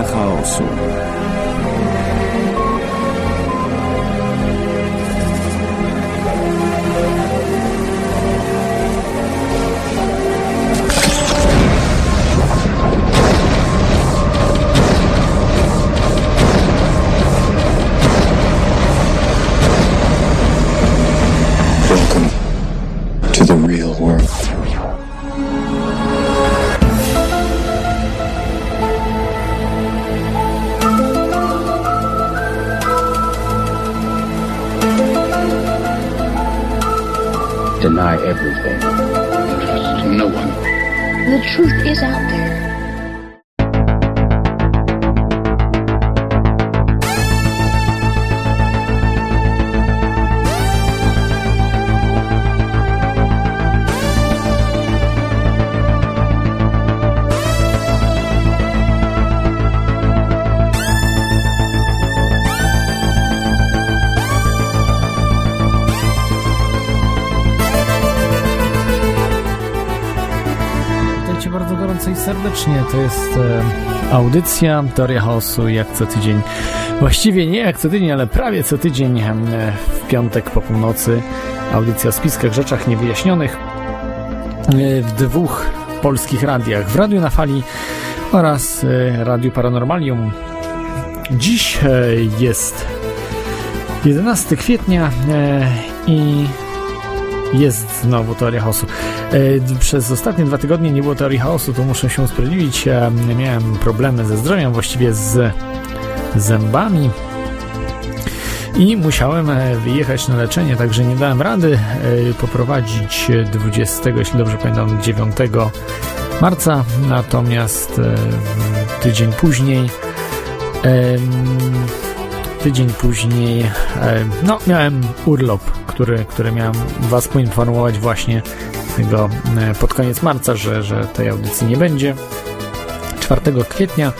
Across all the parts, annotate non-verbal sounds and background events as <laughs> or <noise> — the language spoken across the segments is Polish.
Teoria chaosu. Welcome serdecznie. To jest e, audycja Teoria Chaosu jak co tydzień. Właściwie nie jak co tydzień, ale prawie co tydzień e, w piątek po północy. Audycja o spiskach, rzeczach niewyjaśnionych e, w dwóch polskich radiach. W Radiu na Fali oraz e, Radiu Paranormalium. Dziś e, jest 11 kwietnia e, i jest znowu teoria chaosu. E, Przez ostatnie dwa tygodnie nie było teorii chaosu, to muszę się usprawiedliwić. Miałem problemy ze zdrowiem, właściwie z zębami. I musiałem e, wyjechać na leczenie, także nie dałem rady e, poprowadzić 20, jeśli dobrze pamiętam, 9 marca. Natomiast tydzień później tydzień później no, miałem urlop, który, który miałem Was poinformować właśnie tego e, pod koniec marca, że, że tej audycji nie będzie. 4 kwietnia, e,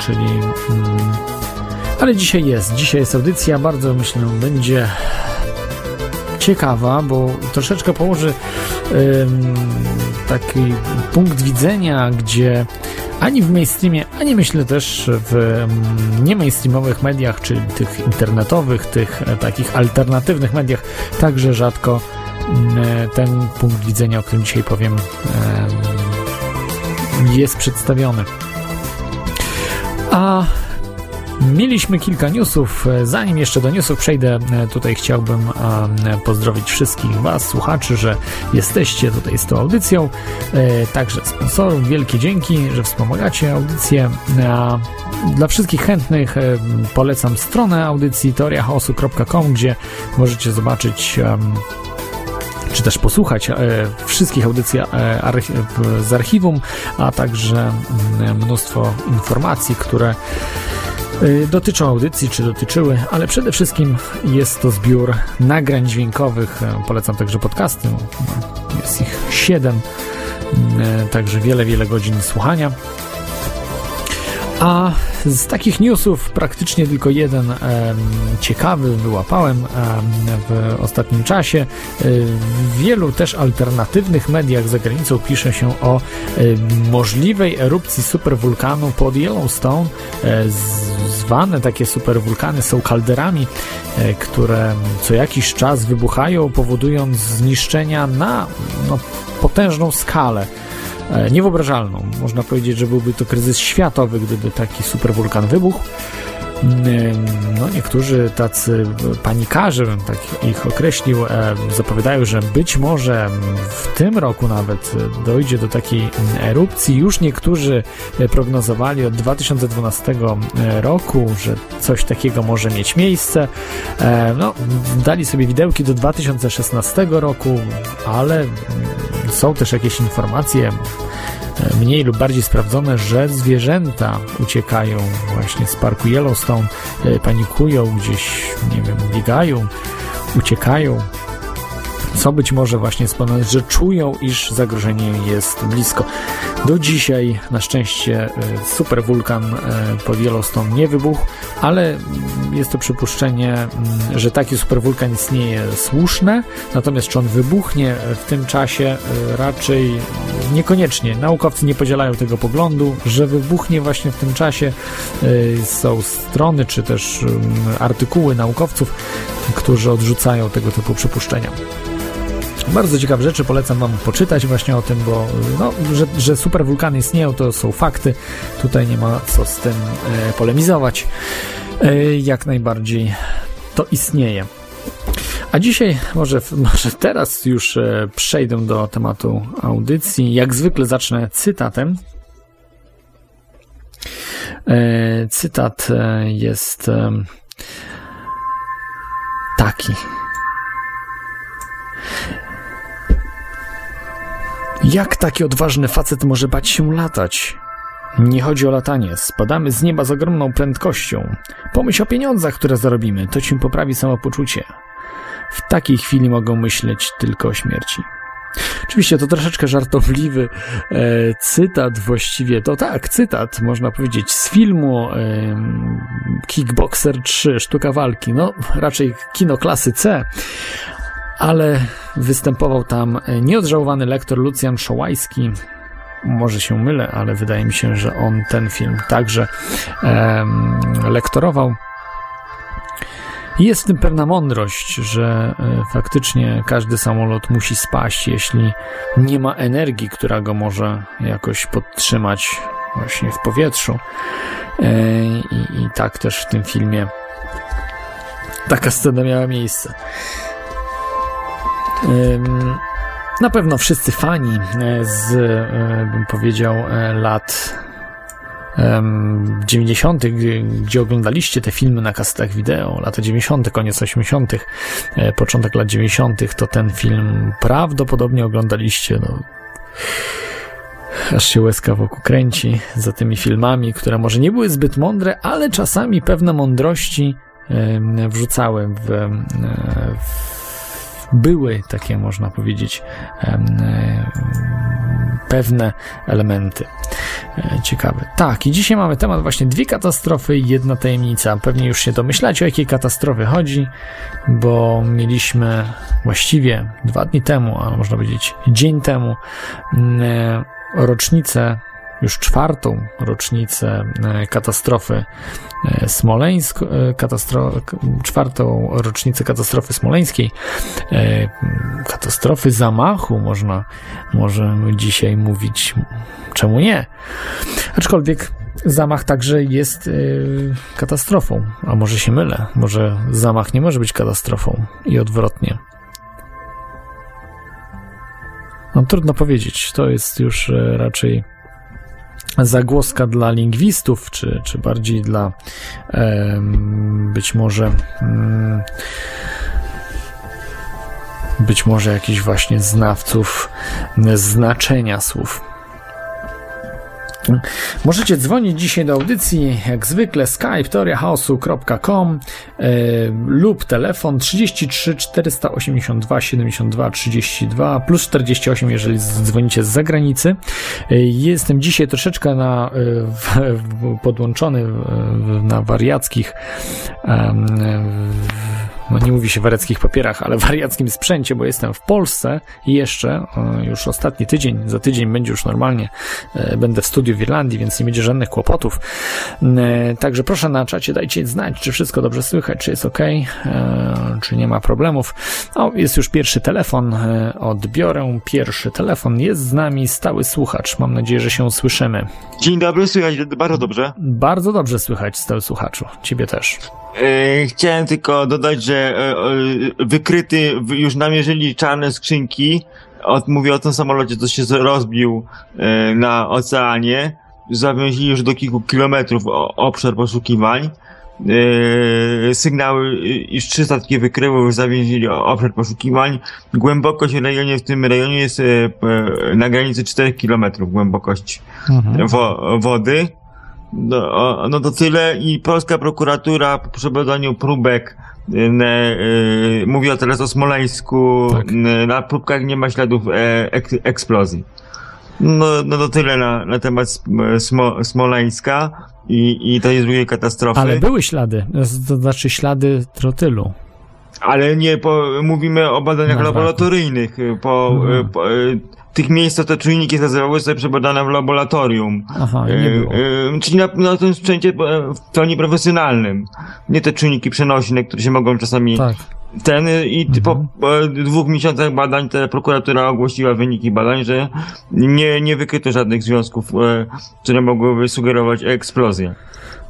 czyli. mm, ale dzisiaj jest, dzisiaj jest audycja, bardzo myślę, będzie ciekawa, bo troszeczkę położy taki punkt widzenia, gdzie ani w mainstreamie, ani myślę też w nie mainstreamowych mediach, czy tych internetowych, tych e, takich alternatywnych mediach, także rzadko ten punkt widzenia, o którym dzisiaj powiem, em, jest przedstawiony. A Mieliśmy kilka newsów. Zanim jeszcze do newsów przejdę, e, tutaj chciałbym e, pozdrowić wszystkich Was, słuchaczy, że jesteście tutaj z tą audycją. E, Także sponsorów, wielkie dzięki, że wspomagacie audycję. Dla wszystkich chętnych e, polecam stronę audycji teoriachaosu.com, gdzie możecie zobaczyć czy też posłuchać e, wszystkich audycji e, z archiwum, a także mm, mnóstwo informacji, które e, dotyczą audycji, czy dotyczyły, ale przede wszystkim jest to zbiór nagrań dźwiękowych. Polecam także podcasty. Jest ich 7, także wiele, wiele godzin słuchania. A z takich newsów praktycznie tylko jeden em, ciekawy wyłapałem em, w ostatnim czasie. E, W wielu też alternatywnych mediach za granicą pisze się o e, możliwej erupcji superwulkanu pod Yellowstone. E, Zwane takie superwulkany są kalderami, e, które co jakiś czas wybuchają, powodując zniszczenia na no, potężną skalę e, niewyobrażalną. Można powiedzieć, że byłby to kryzys światowy, gdyby taki superwulkan wybuchł. No, niektórzy tacy panikarze, bym tak ich określił, e, zapowiadają, że być może w tym roku nawet dojdzie do takiej erupcji. Już niektórzy e, prognozowali od 2012 roku, że coś takiego może mieć miejsce. E, No, dali sobie widełki do 2016 roku, ale są też jakieś informacje e, mniej lub bardziej sprawdzone, że zwierzęta uciekają właśnie z parku Yellowstone, e, panikują gdzieś, nie wiem, biegają, uciekają. Co być może właśnie spowodowane, że czują, iż zagrożenie jest blisko. Do dzisiaj na szczęście e, superwulkan e, pod Yellowstone nie wybuchł, ale jest to przypuszczenie, mm, że taki superwulkan istnieje słuszne, natomiast czy on wybuchnie w tym czasie raczej niekoniecznie. Naukowcy nie podzielają tego poglądu, że wybuchnie właśnie w tym czasie. Y, są strony czy też y, artykuły naukowców, którzy odrzucają tego typu przypuszczenia. Bardzo ciekawe rzeczy, polecam Wam poczytać właśnie o tym, bo no, że, że superwulkany istnieją, to są fakty. Tutaj nie ma co z tym polemizować. Jak najbardziej to istnieje. A dzisiaj, może, może teraz już e, przejdę do tematu audycji. Jak zwykle zacznę cytatem. E, cytat e, jest taki. Jak taki odważny facet może bać się latać? Nie chodzi o latanie, spadamy z nieba z ogromną prędkością. Pomyśl o pieniądzach, które zarobimy, to ci poprawi samopoczucie. W takiej chwili mogą myśleć tylko o śmierci. Oczywiście to troszeczkę żartobliwy e, cytat, właściwie to tak, cytat, można powiedzieć, z filmu e, Kickboxer 3, Sztuka Walki. No, raczej kino klasy C, ale występował tam nieodżałowany lektor Lucjan Szołajski. Może się mylę, ale wydaje mi się, że on ten film także em, lektorował. Jest w tym pewna mądrość, że e, faktycznie każdy samolot musi spaść, jeśli nie ma energii, która go może jakoś podtrzymać właśnie w powietrzu. E, I, i tak też w tym filmie taka scena miała miejsce. Na pewno wszyscy fani e, z, bym powiedział, lat em, 90., gdzie, gdzie oglądaliście te filmy na kasetach wideo, lata 90., koniec 80., e, początek lat 90., to ten film prawdopodobnie oglądaliście. No, aż się łezka wokół kręci za tymi filmami, które może nie były zbyt mądre, ale czasami pewne mądrości em, wrzucały w, em, w były takie, można powiedzieć, em, pewne elementy. E, Ciekawe. Tak, i dzisiaj mamy temat właśnie dwie katastrofy i jedna tajemnica. Pewnie już się domyślacie, o jakiej katastrofy chodzi, bo mieliśmy właściwie dwa dni temu, a można powiedzieć dzień temu, e, rocznicę już czwartą rocznicę e, katastrofy e, Smoleńsk, e, katastro, czwartą rocznicę katastrofy smoleńskiej, katastrofy zamachu, można, możemy dzisiaj mówić, czemu nie. Aczkolwiek zamach także jest katastrofą, a może się mylę, może zamach nie może być katastrofą i odwrotnie. No trudno powiedzieć, to jest już raczej zagłoska dla lingwistów, czy, czy bardziej dla być może mm, być może jakichś właśnie znawców znaczenia słów. Możecie dzwonić dzisiaj do audycji, jak zwykle skype teoriachaosu.com e, lub telefon 33 482 72 32 plus 48, jeżeli dzwonicie z zagranicy. E, jestem dzisiaj troszeczkę na, e, w, w, podłączony na wariackich no nie mówi się wariackich papierach, ale wariackim sprzęcie, bo jestem w Polsce i jeszcze e, już ostatni tydzień, za tydzień będzie już normalnie, e, będę w studiu w Irlandii, więc nie będzie żadnych kłopotów. E, Także proszę na czacie dajcie znać, czy wszystko dobrze słychać, czy jest ok, czy nie ma problemów. O, jest już pierwszy telefon, e, odbiorę pierwszy telefon. Jest z nami stały słuchacz, mam nadzieję, że się słyszymy. Dzień dobry, słychać bardzo dobrze. Bardzo dobrze słychać, stały słuchaczu, ciebie też. E, chciałem tylko dodać, że e, e, wykryty, już namierzyli czarne skrzynki. Od, mówię o tym samolocie, co się rozbił na oceanie. Zawiązili już do kilku kilometrów obszar poszukiwań. E, sygnały, już trzy statki wykryły, już zawięzili obszar poszukiwań. Głębokość w rejonie, w tym rejonie jest na granicy 4 kilometrów głębokość wo, wody. No, no to tyle i polska prokuratura po przeprowadzeniu próbek y, ne, y, mówiła teraz o Smoleńsku, Tak. y, na próbkach nie ma śladów e, ek, eksplozji. No, no to tyle na, na temat Sm- Smo, Smoleńska i, i tej drugiej katastrofy. Ale były ślady, to znaczy ślady trotylu. Ale nie, po, mówimy o badaniach wraku. laboratoryjnych. y, Po, Mhm. y, po, y, tych miejsc, te czujniki nazywały sobie przebadane w laboratorium. Aha, nie było. E, e, czyli na, na tym sprzęcie e, w pełni profesjonalnym. Nie te czujniki przenośne, które się mogą czasami Tak. ten e, i Mhm. po e, dwóch miesiącach badań te prokuratura ogłosiła wyniki badań, że nie, nie wykryto żadnych związków, e, które mogłyby sugerować eksplozję.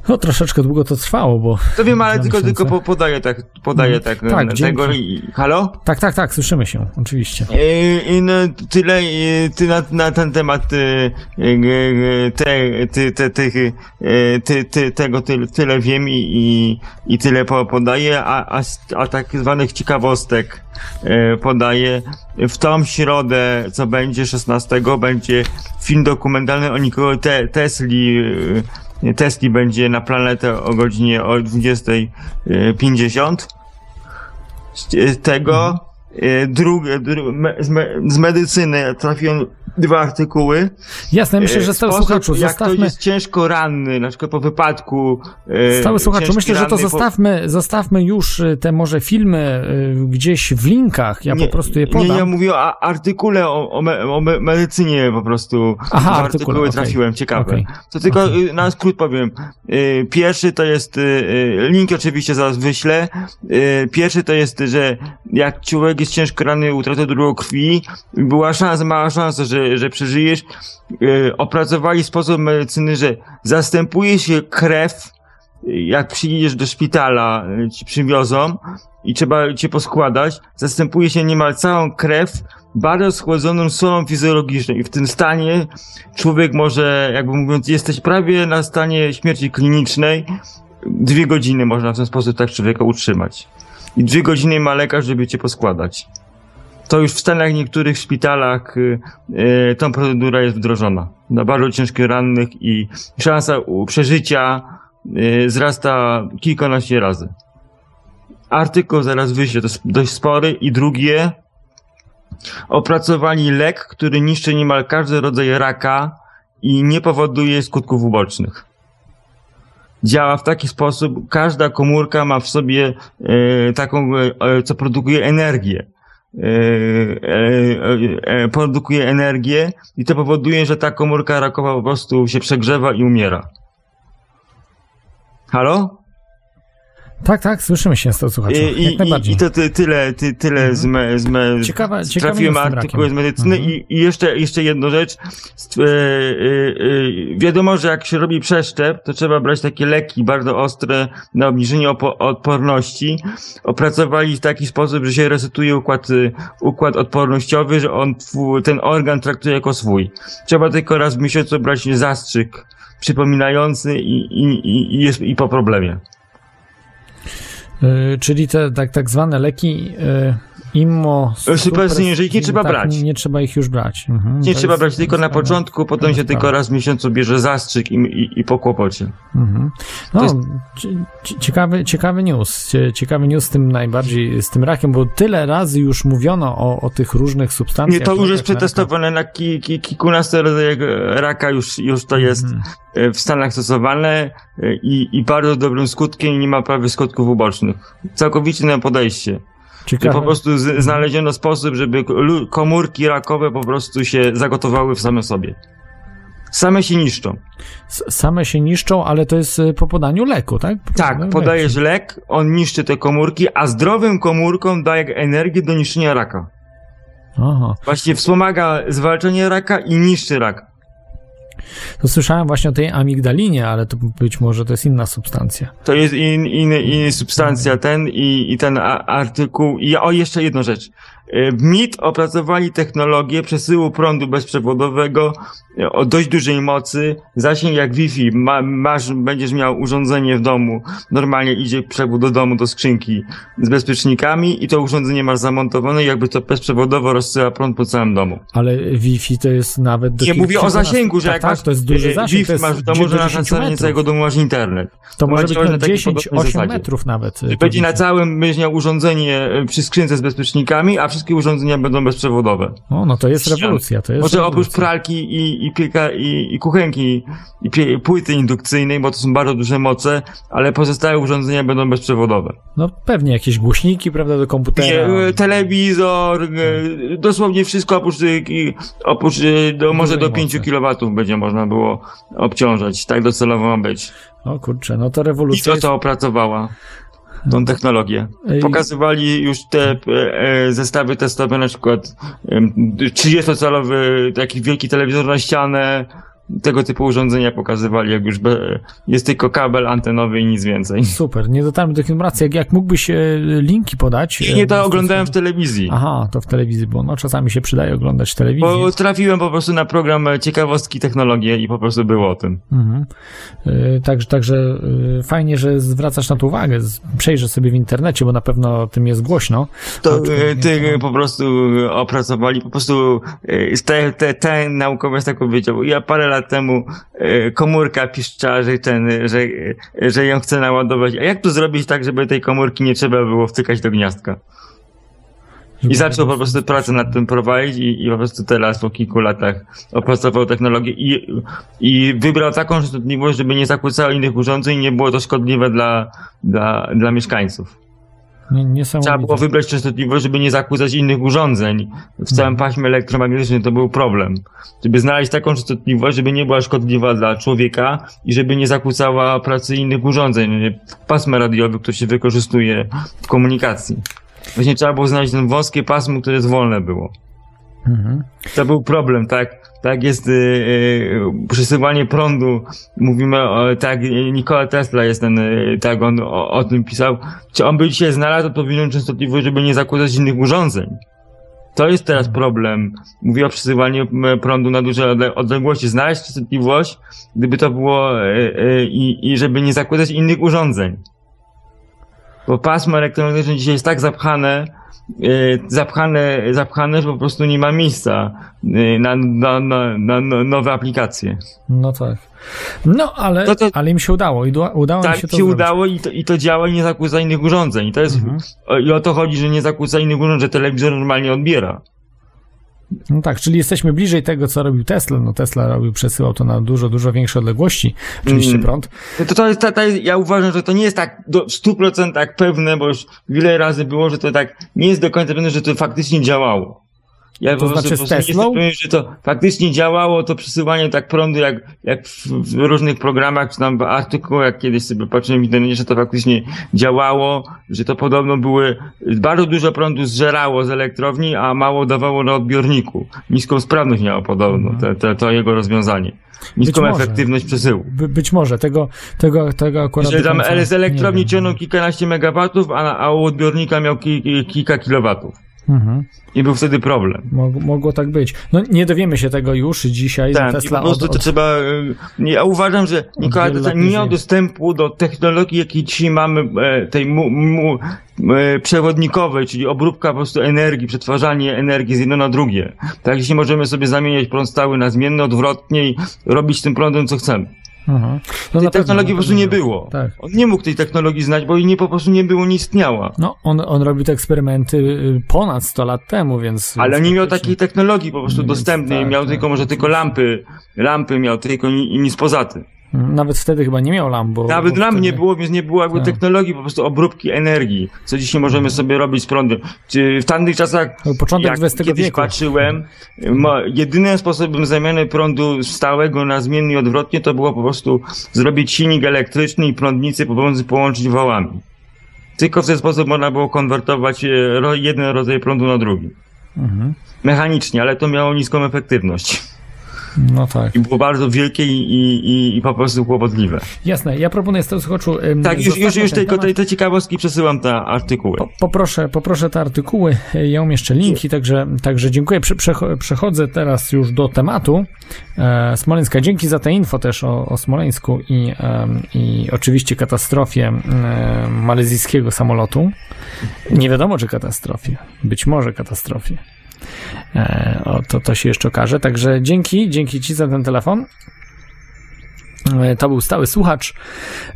No troszeczkę długo to trwało, bo... To wiem, ale tylko, miesiące. tylko po, podaję tak, podaję tak, Mhm. Tak, e, dzięki. tego i, halo? Tak, tak, tak, słyszymy się, oczywiście. I, i no, tyle i ty na, na ten temat y, y, te, te, y, tego tyle, tyle wiem i, i, i tyle po, podaję, a, a, a tak zwanych ciekawostek podaję. W tą środę, co będzie 16, będzie film dokumentalny o Nikolo te, Tesli. Tesli będzie na planetę o godzinie o 20.50 z tego drugie, dru, me, z, me, z medycyny trafiłem dwa artykuły. Jasne, myślę, E, że stały sposób, słuchaczu, jak ktoś zostawmy... jest ciężko ranny, na przykład po wypadku. e, Stały słuchaczu, myślę, że to ranny po- zostawmy, zostawmy już te może filmy gdzieś w linkach, ja po prostu je podam. Nie, ja mówię o artykule o, o, me, o me, medycynie po prostu. Aha, artykule, artykuły okej. trafiłem, ciekawe. Okej. To tylko Okej. y, na skrót powiem. Pierwszy to jest, link oczywiście zaraz wyślę. Pierwszy to jest, że jak człowiek jest ciężko ranny, utratę drugiego krwi, była szansa, mała szansa, że, że przeżyjesz. Y, Opracowali sposób medycyny, że zastępuje się krew, jak przyjedziesz do szpitala, y, ci przywiozą i trzeba cię poskładać, zastępuje się niemal całą krew bardzo schłodzoną solą fizjologiczną i w tym stanie człowiek może, jakby mówiąc, jesteś prawie na stanie śmierci klinicznej, dwie godziny można w ten sposób tak człowieka utrzymać. I dwie godziny ma lekarz, żeby cię poskładać. To już w Stanach niektórych szpitalach y, y, tą procedura jest wdrożona. Na bardzo ciężkich rannych i szansa przeżycia y, wzrasta kilkanaście razy. Artykuł zaraz wyślę, to jest dość spory. I drugie, opracowali lek, który niszczy niemal każdy rodzaj raka i nie powoduje skutków ubocznych. Działa w taki sposób, każda komórka ma w sobie e, taką, e, co produkuje energię. E, e, e, produkuje energię i to powoduje, że ta komórka rakowa po prostu się przegrzewa i umiera. Halo? Tak, tak, słyszymy się, stały słuchaczu, I, jak i, najbardziej. i to ty, tyle, ty, tyle z, me, z, me, ciekawy trafiłem artykuły z medycyny Mhm. i, i jeszcze, jeszcze jedną rzecz. E, e, e, wiadomo, że jak się robi przeszczep, to trzeba brać takie leki bardzo ostre na obniżenie opo- odporności. Opracowali w taki sposób, że się resetuje układ, y, układ odpornościowy, że on ten organ traktuje jako swój. Trzeba tylko raz w miesiącu brać zastrzyk przypominający i, i, i, i, jest, i po problemie. Y, czyli te tak, tak zwane leki y, immo... Że ich nie trzeba tak, brać. Nie, nie trzeba ich już brać. Mhm, Nie trzeba jest- brać tylko na początku, potem się tylko sprawa. raz w miesiącu bierze zastrzyk i, i, i po kłopocie. Mhm. No, jest- cie- cie- ciekawy, ciekawy news. Cie- Ciekawy news z tym najbardziej, z tym rakiem, bo tyle razy już mówiono o, o tych różnych substancjach. Nie, to już jest przetestowane na ki, ki, kilkunastu rodzajach raka, już, już to jest Mhm. e, w Stanach stosowane e, i, i bardzo dobrym skutkiem i nie ma prawie skutków ubocznych. Całkowicie na podejście. Ciekawe. po prostu znaleziono sposób, żeby komórki rakowe po prostu się zagotowały w same sobie. Same się niszczą. Same się niszczą, ale to jest y, po podaniu leku, tak? Po Tak, podaniu podajesz lek, on niszczy te komórki, a zdrowym komórkom daje energię do niszczenia raka. Aha. Właśnie wspomaga zwalczanie raka i niszczy raka. To słyszałem właśnie o tej amigdalinie, ale to być może to jest inna substancja. To jest in, in, in substancja ten i, i ten artykuł. I o, jeszcze jedną rzecz. E, W MIT opracowali technologię przesyłu prądu bezprzewodowego e, o dość dużej mocy, zasięg jak Wi-Fi. Ma, masz, będziesz miał urządzenie w domu, normalnie idzie przewód do domu, do skrzynki z bezpiecznikami i to urządzenie masz zamontowane i jakby to bezprzewodowo rozsyła prąd po całym domu. Ale Wi-Fi to jest nawet do Nie mówię o zasięgu, że tak, jak tak, masz to jest duży e, zasięg. Wi-Fi masz w domu, do że na 10 terenie całego domu masz internet. To może być na na takiej 10, podobnej 8 zasadzie. metrów nawet. y, będzie na całym, będziesz miał urządzenie przy skrzynce z bezpiecznikami, a wszystkie urządzenia będą bezprzewodowe. O, no to jest rewolucja, to jest Może oprócz rewolucja. pralki i, i, pieka, i, i kuchenki i pie, płyty indukcyjnej, bo to są bardzo duże moce, ale pozostałe urządzenia będą bezprzewodowe. No pewnie jakieś głośniki, prawda, do komputera. Nie, e, telewizor, e, dosłownie wszystko oprócz, ki- oprócz do, może do Dużej 5 mocy. kW będzie można było obciążać. Tak docelowo ma być. O kurczę, no to I rewolucja to, jest... co opracowała tą technologię. Pokazywali już te e, e, zestawy testowe, na przykład em, 30-calowy taki wielki telewizor na ścianę, tego typu urządzenia pokazywali, jak już be, jest tylko kabel antenowy i nic więcej. Super, nie dotarłem do informacji. Jak, jak mógłbyś e, linki podać? Nie e, to oglądałem w telewizji. Aha, to w telewizji, bo no czasami się przydaje oglądać telewizję. Bo trafiłem po prostu na program e, Ciekawostki Technologie i po prostu było o tym. Mhm. Y, Także, także fajnie, że zwracasz na to uwagę. Przejrzę sobie w internecie, bo na pewno o tym jest głośno. To e, ty e, po prostu e, opracowali, po prostu e, te, te, ten naukowiec tak powiedział. Ja parę lat temu e, komórka piszcza, że ten, że, że ją chce naładować. A jak to zrobić tak, żeby tej komórki nie trzeba było wtykać do gniazdka? I zaczął po prostu pracę nad tym prowadzić i, i po prostu teraz po kilku latach opracował technologię i, i wybrał taką częstotliwość, żeby nie zakłócało innych urządzeń i nie było to szkodliwe dla, dla, dla mieszkańców. Trzeba było wybrać częstotliwość, żeby nie zakłócać innych urządzeń. W całym paśmie elektromagnetycznym to był problem. Żeby znaleźć taką częstotliwość, żeby nie była szkodliwa dla człowieka i żeby nie zakłócała pracy innych urządzeń. Pasma radiowe, które się wykorzystuje w komunikacji. Właśnie trzeba było znaleźć ten wąskie pasmo, które jest wolne było. Mhm. To był problem, tak? Tak jest y, y, przesyłanie prądu. Mówimy, o, tak, Nikola Tesla jest ten, y, tak, on o, o tym pisał. Czy on by dzisiaj znalazł odpowiednią częstotliwość, żeby nie zakładać innych urządzeń? To jest teraz problem. Mówię o przesyłaniu prądu na duże odle- odległości. Znaleźć częstotliwość, gdyby to było, y, y, i, i żeby nie zakładać innych urządzeń. Bo pasmo elektromagnetyczne dzisiaj jest tak zapchane, zapchane, zapchane, że po prostu nie ma miejsca y, na, na, na, na no- nowe aplikacje. No tak. No, ale, To to- ale im się udało. I uda- udało Tak im się się, to zrobić. udało i to, i to działa i nie zakłóca innych urządzeń. I to jest, Mhm. i o to chodzi, że nie zakłóca innych urządzeń, że telewizor normalnie odbiera. No tak, czyli jesteśmy bliżej tego, co robił Tesla. No Tesla robił, przesyłał to na dużo, dużo większe odległości. Oczywiście Mm. prąd. To, to jest, ta, ta, jest- ja uważam, że to nie jest tak do, w 100% pewne, bo już wiele razy było, że to tak nie jest do końca pewne, że to faktycznie działało. Ja To prostu- znaczy z prostu nie Teslą? że to faktycznie działało, to przesyłanie tak prądu, jak, jak w, w różnych programach, czy tam w artykułach, jak kiedyś sobie patrzyłem w internecie, że to faktycznie działało, że to podobno były, bardzo dużo prądu zżerało z elektrowni, a mało dawało na odbiorniku. Niską sprawność miało podobno, te, te, to jego rozwiązanie. Niską Mhm. może. efektywność przesyłu. By, być może tego, tego, tego akurat. Że tam z elektrowni ciągnął kilkanaście megawatów, a, a u odbiornika miał ki, kilka kilowatów. Mhm. I był wtedy problem. Mogło, mogło tak być. No nie dowiemy się tego już dzisiaj. Tak, i Tesla po prostu od, to od, trzeba... y, ja uważam, że Nikola Tesla nie miał dostępu do technologii, jakiej dzisiaj mamy, e, tej mu, mu, e, przewodnikowej, czyli obróbka po prostu energii, przetwarzanie energii z jedno na drugie. Tak, dzisiaj możemy sobie zamieniać prąd stały na zmienny, odwrotnie i robić z tym prądem, co chcemy. Mhm. No Tej technologii po prostu nie było. Tak. On nie mógł tej technologii znać, bo jej nie, po prostu nie było, nie istniała. No, on, on robił te eksperymenty y, ponad 100 lat temu, więc. Ale nie miał takiej technologii po prostu Więc dostępnej. tak, miał tak. tylko może tylko lampy. Lampy miał tylko i nic poza tym. Nawet wtedy chyba nie miał lamp, bo. Nawet bo lamp wtedy- nie było, więc nie było jakby Tak. technologii po prostu obróbki energii. Co dzisiaj możemy sobie robić z prądem. Czy w tamtych czasach, był Początek jak XX kiedyś wieku. patrzyłem, jedynym sposobem zamiany prądu stałego na zmienny i odwrotnie to było po prostu zrobić silnik elektryczny i prądnicy pomiędzy połączyć wałami. Tylko w ten sposób można było konwertować e, jeden rodzaj prądu na drugi. Mhm. Mechanicznie, ale to miało niską efektywność. No tak. I było bardzo wielkie i, i, i, i po prostu kłopotliwe. Jasne, ja proponuję z tego ym, Tak, już, już, już tylko te, te ciekawostki przesyłam te artykuły. Po- Poproszę, poproszę te artykuły, ja umieszczę linki, także, także dziękuję. Prze- przecho- Przechodzę teraz już do tematu e, Smoleńska. Dzięki za te info też o, o Smoleńsku i, em, i oczywiście katastrofie e, malezyjskiego samolotu. Nie wiadomo, czy katastrofie. Być może katastrofie. E, o, to, to się jeszcze okaże. Także dzięki, dzięki Ci za ten telefon. E, to był stały słuchacz.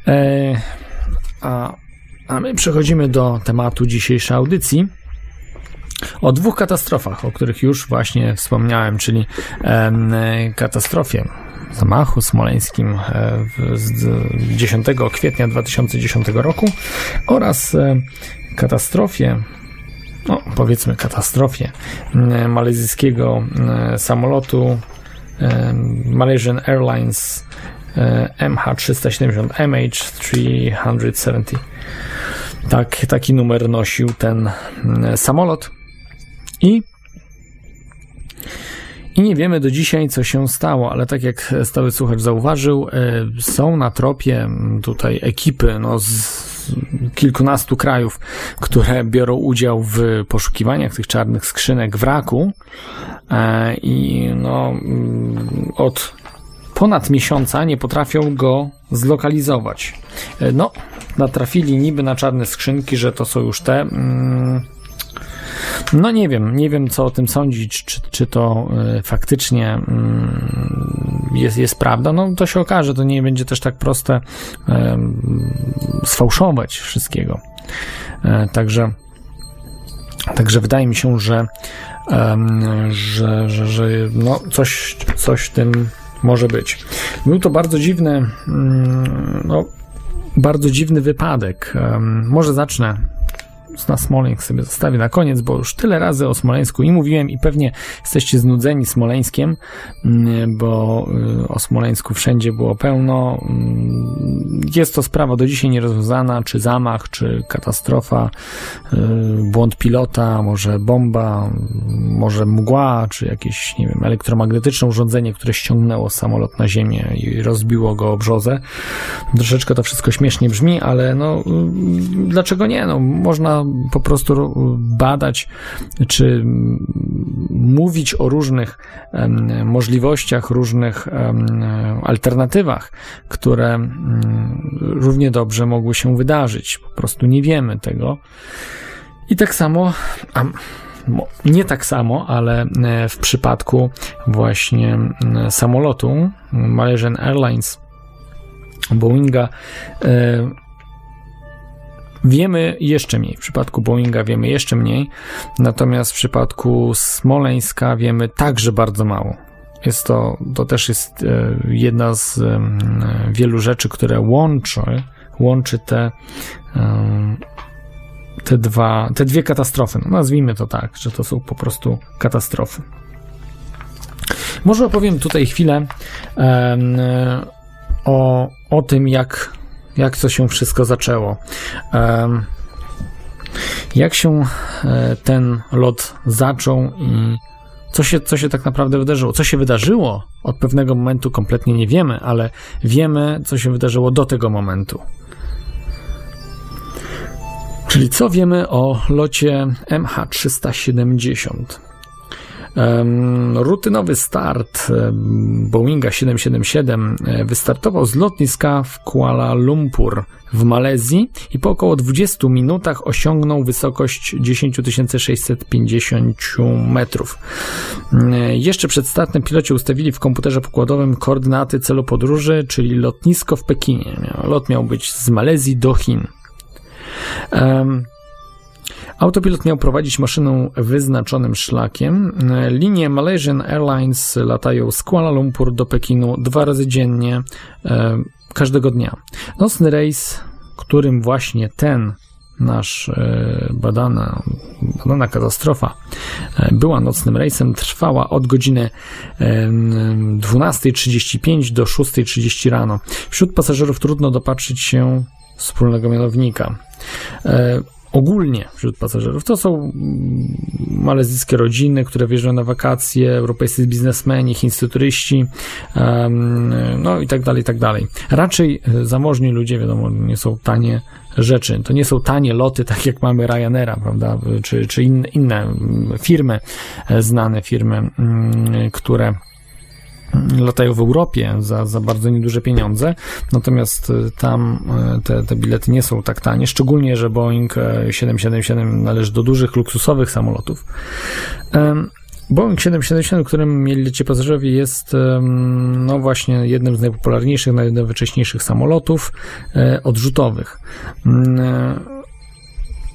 E, a a my przechodzimy do tematu dzisiejszej audycji. o dwóch katastrofach, o których już właśnie wspomniałem, czyli katastrofie zamachu smoleńskim z 10 kwietnia 2010 roku oraz katastrofie no, powiedzmy katastrofie m, malezyjskiego m, samolotu em, Malaysian Airlines e, MH370 MH370 tak, taki numer nosił ten samolot. I, I nie wiemy do dzisiaj, co się stało, ale tak jak stały słuchacz zauważył, e, są na tropie tutaj ekipy no, z kilkunastu krajów, które biorą udział w poszukiwaniach tych czarnych skrzynek wraku. E, I no, mm, od ponad miesiąca nie potrafią go zlokalizować. E, No, natrafili niby na czarne skrzynki, że to są już te. Mm, no nie wiem, nie wiem co o tym sądzić, czy, czy to y, faktycznie mm, jest, jest prawda. No to się okaże, to nie będzie też tak proste em, sfałszować wszystkiego. E, Także, także wydaje mi się, że, że, że, że no coś, coś w tym może być. Był to bardzo dziwny, mm, no, bardzo dziwny wypadek. Może zacznę na Smoleńsk sobie zostawię na koniec, bo już tyle razy o Smoleńsku i mówiłem i pewnie jesteście znudzeni Smoleńskiem, mm, bo y, o Smoleńsku wszędzie było pełno. Mm, Jest to sprawa do dzisiaj nierozwiązana, czy zamach, czy katastrofa, y, błąd pilota, może bomba, może mgła, czy jakieś, nie wiem, elektromagnetyczne urządzenie, które ściągnęło samolot na ziemię i rozbiło go o brzozę. Troszeczkę to wszystko śmiesznie brzmi, ale no y, dlaczego nie? No, można po prostu ro- badać, czy mówić o różnych możliwościach, różnych alternatywach, które równie dobrze mogły się wydarzyć. Po prostu nie wiemy tego. I tak samo, a nie tak samo, ale e, w przypadku właśnie samolotu Malaysian Airlines Boeinga e, wiemy jeszcze mniej. W przypadku Boeinga wiemy jeszcze mniej, natomiast w przypadku Smoleńska wiemy także bardzo mało. Jest to, to też jest e, jedna z wielu rzeczy, które łączy, łączy te, te, dwa, te dwie katastrofy. No, nazwijmy to tak, że to są po prostu katastrofy. Może opowiem tutaj chwilę o, o tym, jak, jak to się wszystko zaczęło. Jak się e, ten lot zaczął i co się, co się tak naprawdę wydarzyło? Co się wydarzyło od pewnego momentu kompletnie nie wiemy, ale wiemy, co się wydarzyło do tego momentu. Czyli co wiemy o locie MH370? Em, rutynowy start Boeinga 777 e, wystartował z lotniska w Kuala Lumpur w Malezji i po około 20 minutach osiągnął wysokość 10 650 metrów. Jeszcze przed startem piloci ustawili w komputerze pokładowym koordynaty celu podróży, czyli lotnisko w Pekinie. Lot miał być z Malezji do Chin. Em, Autopilot miał prowadzić maszynę wyznaczonym szlakiem. Linie Malaysian Airlines latają z Kuala Lumpur do Pekinu dwa razy dziennie, e, każdego dnia. Nocny rejs, którym właśnie ten nasz e, badana, badana katastrofa e, była nocnym rejsem, trwała od godziny em, 12.35 do 6.30 rano. Wśród pasażerów trudno dopatrzyć się wspólnego mianownika. Ogólnie wśród pasażerów. To są mm, malezyjskie rodziny, które wjeżdżają na wakacje, europejscy biznesmeni, chińscy turyści, no i tak dalej, i tak dalej. Raczej e, zamożni ludzie, wiadomo, nie są tanie rzeczy. To nie są tanie loty, tak jak mamy Ryanaira, prawda, czy, czy inne, inne mm, firmy, e, znane firmy, mm, które latają w Europie za, za bardzo nieduże pieniądze, natomiast y, tam y, te, te bilety nie są tak tanie, szczególnie, że Boeing e, 777 należy do dużych, luksusowych samolotów. Boeing 777, którym mieli lecieć pasażerowie, jest no właśnie jednym z najpopularniejszych, najnowocześniejszych samolotów e, odrzutowych.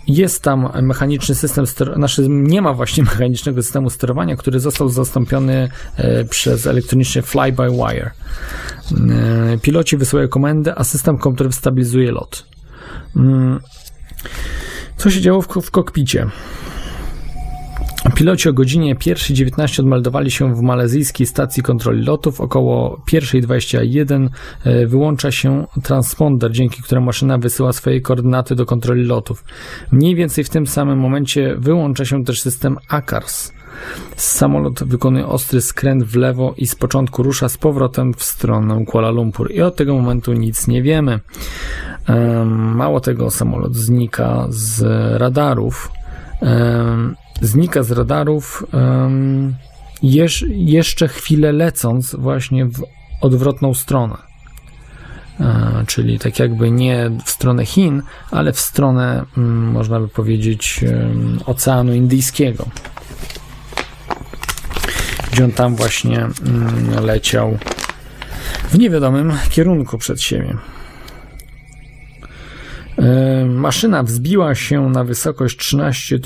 Jest tam mechaniczny system, znaczy nie ma właśnie <laughs> mechanicznego systemu sterowania, który został zastąpiony e, przez elektroniczny fly-by-wire. E, Piloci wysyłają komendę, a system komputerowy stabilizuje lot. Mm, Co się działo w, w kokpicie? Piloci o godzinie 1.19 odmeldowali się w malezyjskiej stacji kontroli lotów. Około 1.21 e, wyłącza się transponder, dzięki któremu maszyna wysyła swoje koordynaty do kontroli lotów. Mniej więcej w tym samym momencie wyłącza się też system ACARS. Samolot wykonuje ostry skręt w lewo i z początku rusza z powrotem w stronę Kuala Lumpur. I od tego momentu nic nie wiemy. Em, Mało tego, samolot znika z radarów. Znika z radarów jeszcze chwilę lecąc właśnie w odwrotną stronę. E, czyli tak jakby nie w stronę Chin, ale w stronę, mm, można by powiedzieć, Oceanu Indyjskiego. Gdzie on tam właśnie mm, leciał w niewiadomym kierunku przed siebie. E, Maszyna wzbiła się na wysokość 13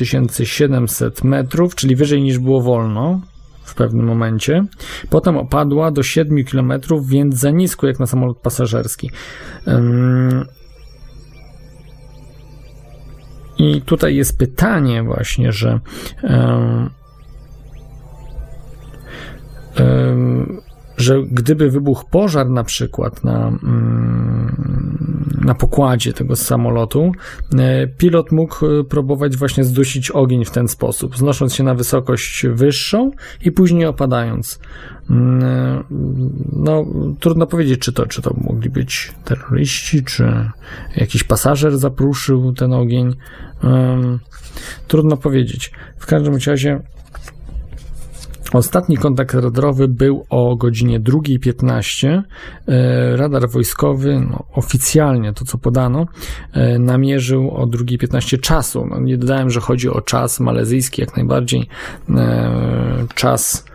700 metrów, czyli wyżej niż było wolno w pewnym momencie. Potem opadła do 7 km, więc za nisko jak na samolot pasażerski. I tutaj jest pytanie właśnie, że że gdyby wybuchł pożar na przykład na, mm, na pokładzie tego samolotu, e, pilot mógł e, próbować właśnie zdusić ogień w ten sposób, znosząc się na wysokość wyższą i później opadając. Mm, e, No, trudno powiedzieć, czy to, czy to mogli być terroryści, czy jakiś pasażer zapruszył ten ogień. Trudno powiedzieć. W każdym razie Ostatni kontakt radarowy był o godzinie 2.15. E, Radar wojskowy, no, oficjalnie to co podano, e, namierzył o 2.15 czasu. No, nie dodałem, że chodzi o czas malezyjski, jak najbardziej. E, Czas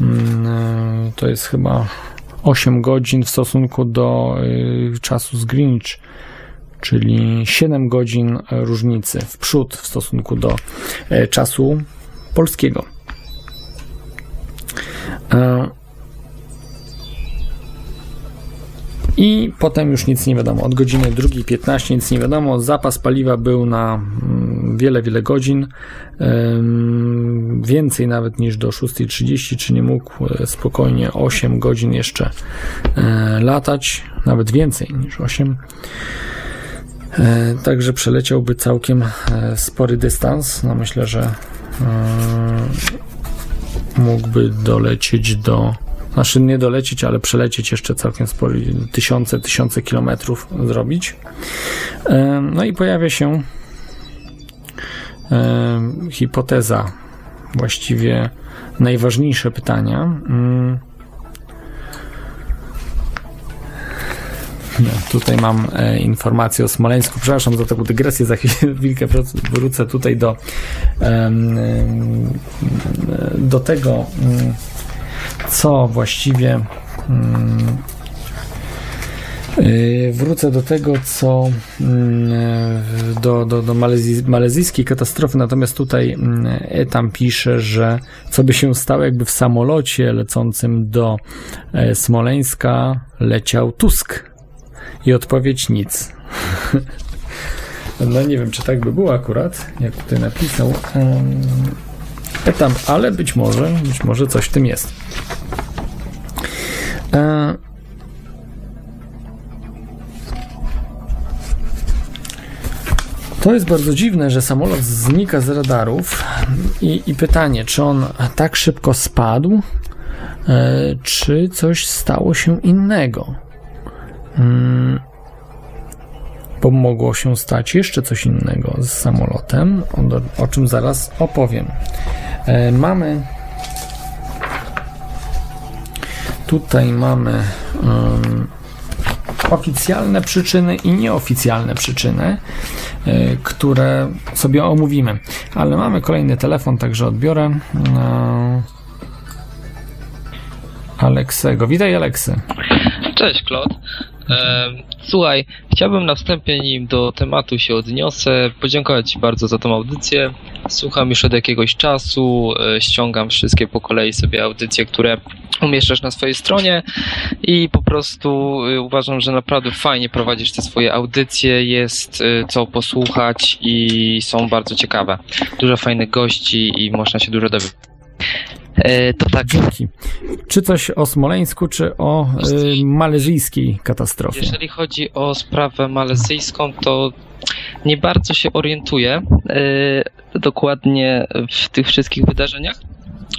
mm, to jest chyba 8 godzin w stosunku do czasu z Greenwich czyli 7 godzin różnicy w przód w stosunku do czasu polskiego. E, I potem już nic nie wiadomo. Od godziny 2.15 nic nie wiadomo. Zapas paliwa był na mm, wiele, wiele godzin. Więcej nawet niż do 6.30, czy nie mógł e, spokojnie 8 godzin jeszcze e, latać. Nawet więcej niż 8. E, Także przeleciałby całkiem spory dystans. No myślę, że mógłby dolecieć do. Znaczy nie dolecieć, ale przelecieć jeszcze całkiem spory, tysiące, tysiące kilometrów zrobić. No i pojawia się hipoteza, właściwie najważniejsze pytania. Tutaj mam e, informację o Smoleńsku. Przepraszam za taką dygresję, za <laughs> chwilkę wrócę- tutaj do, do tego, mm, co właściwie. mm, y, Wrócę do tego, co mm, e, do, do, do malezji, malezyjskiej katastrofy, natomiast tutaj mm, Etam pisze, że co by się stało, jakby w samolocie lecącym do e, Smoleńska leciał Tusk. I odpowiedź nic. <laughs> No nie wiem, czy tak by było akurat, jak tutaj napisał. Em, Etam, ale być może, być może coś w tym jest. E, To jest bardzo dziwne, że samolot znika z radarów i, i pytanie, czy on tak szybko spadł, e, czy coś stało się innego. Mm, bo mogło się stać jeszcze coś innego z samolotem, o, o czym zaraz opowiem. E, mamy tutaj mamy em, oficjalne przyczyny i nieoficjalne przyczyny, e, które sobie omówimy. Ale mamy kolejny telefon, także odbiorę. E, Aleksego. Witaj, Aleksy. Cześć, Klot. Em, Słuchaj, chciałbym na wstępie, nim do tematu się odniosę, podziękować Ci bardzo za tą audycję. Słucham już od jakiegoś czasu, e, ściągam wszystkie po kolei sobie audycje, które umieszczasz na swojej stronie i po prostu e, uważam, że naprawdę fajnie prowadzisz te swoje audycje, jest e, co posłuchać i są bardzo ciekawe. Dużo fajnych gości i można się dużo dowiedzieć. E, To tak, Dzięki. Czy coś o Smoleńsku, czy o y, malezyjskiej katastrofie? Jeżeli chodzi o sprawę malezyjską, to nie bardzo się orientuję e, dokładnie w tych wszystkich wydarzeniach,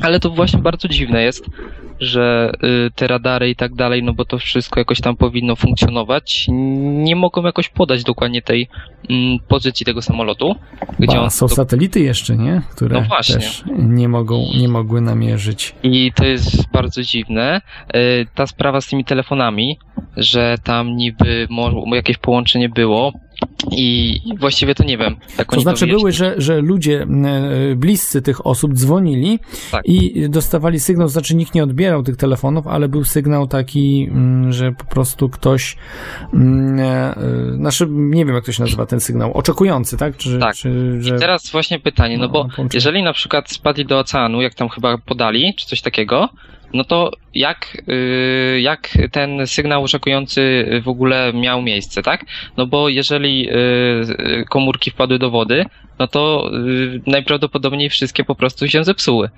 ale to właśnie bardzo dziwne jest, że e, te radary i tak dalej, no bo to wszystko jakoś tam powinno funkcjonować, nie mogą jakoś podać dokładnie tej mm, pozycji tego samolotu, gdzie Ba, są satelity jeszcze, nie? Które No właśnie. też nie mogą, nie mogły namierzyć. I to jest bardzo dziwne. E, Ta sprawa z tymi telefonami, że tam niby jakieś połączenie było i właściwie to nie wiem. Jak To znaczy były, że, że ludzie e, bliscy tych osób dzwonili Tak. i dostawali sygnał, znaczy nikt nie odbierał tych telefonów, ale był sygnał taki, mm, że po prostu ktoś, mm, e, e, znaczy nie wiem jak to się nazywa ten sygnał, oczekujący, tak? Czy, Tak. Czy, że... Teraz właśnie pytanie, no No, bo połączenie. jeżeli na przykład spadli do oceanu, jak tam chyba podali, czy coś takiego, no to jak, y, jak ten sygnał oczekujący w ogóle miał miejsce, tak? No bo jeżeli y, komórki wpadły do wody, no to y, najprawdopodobniej wszystkie po prostu się zepsuły.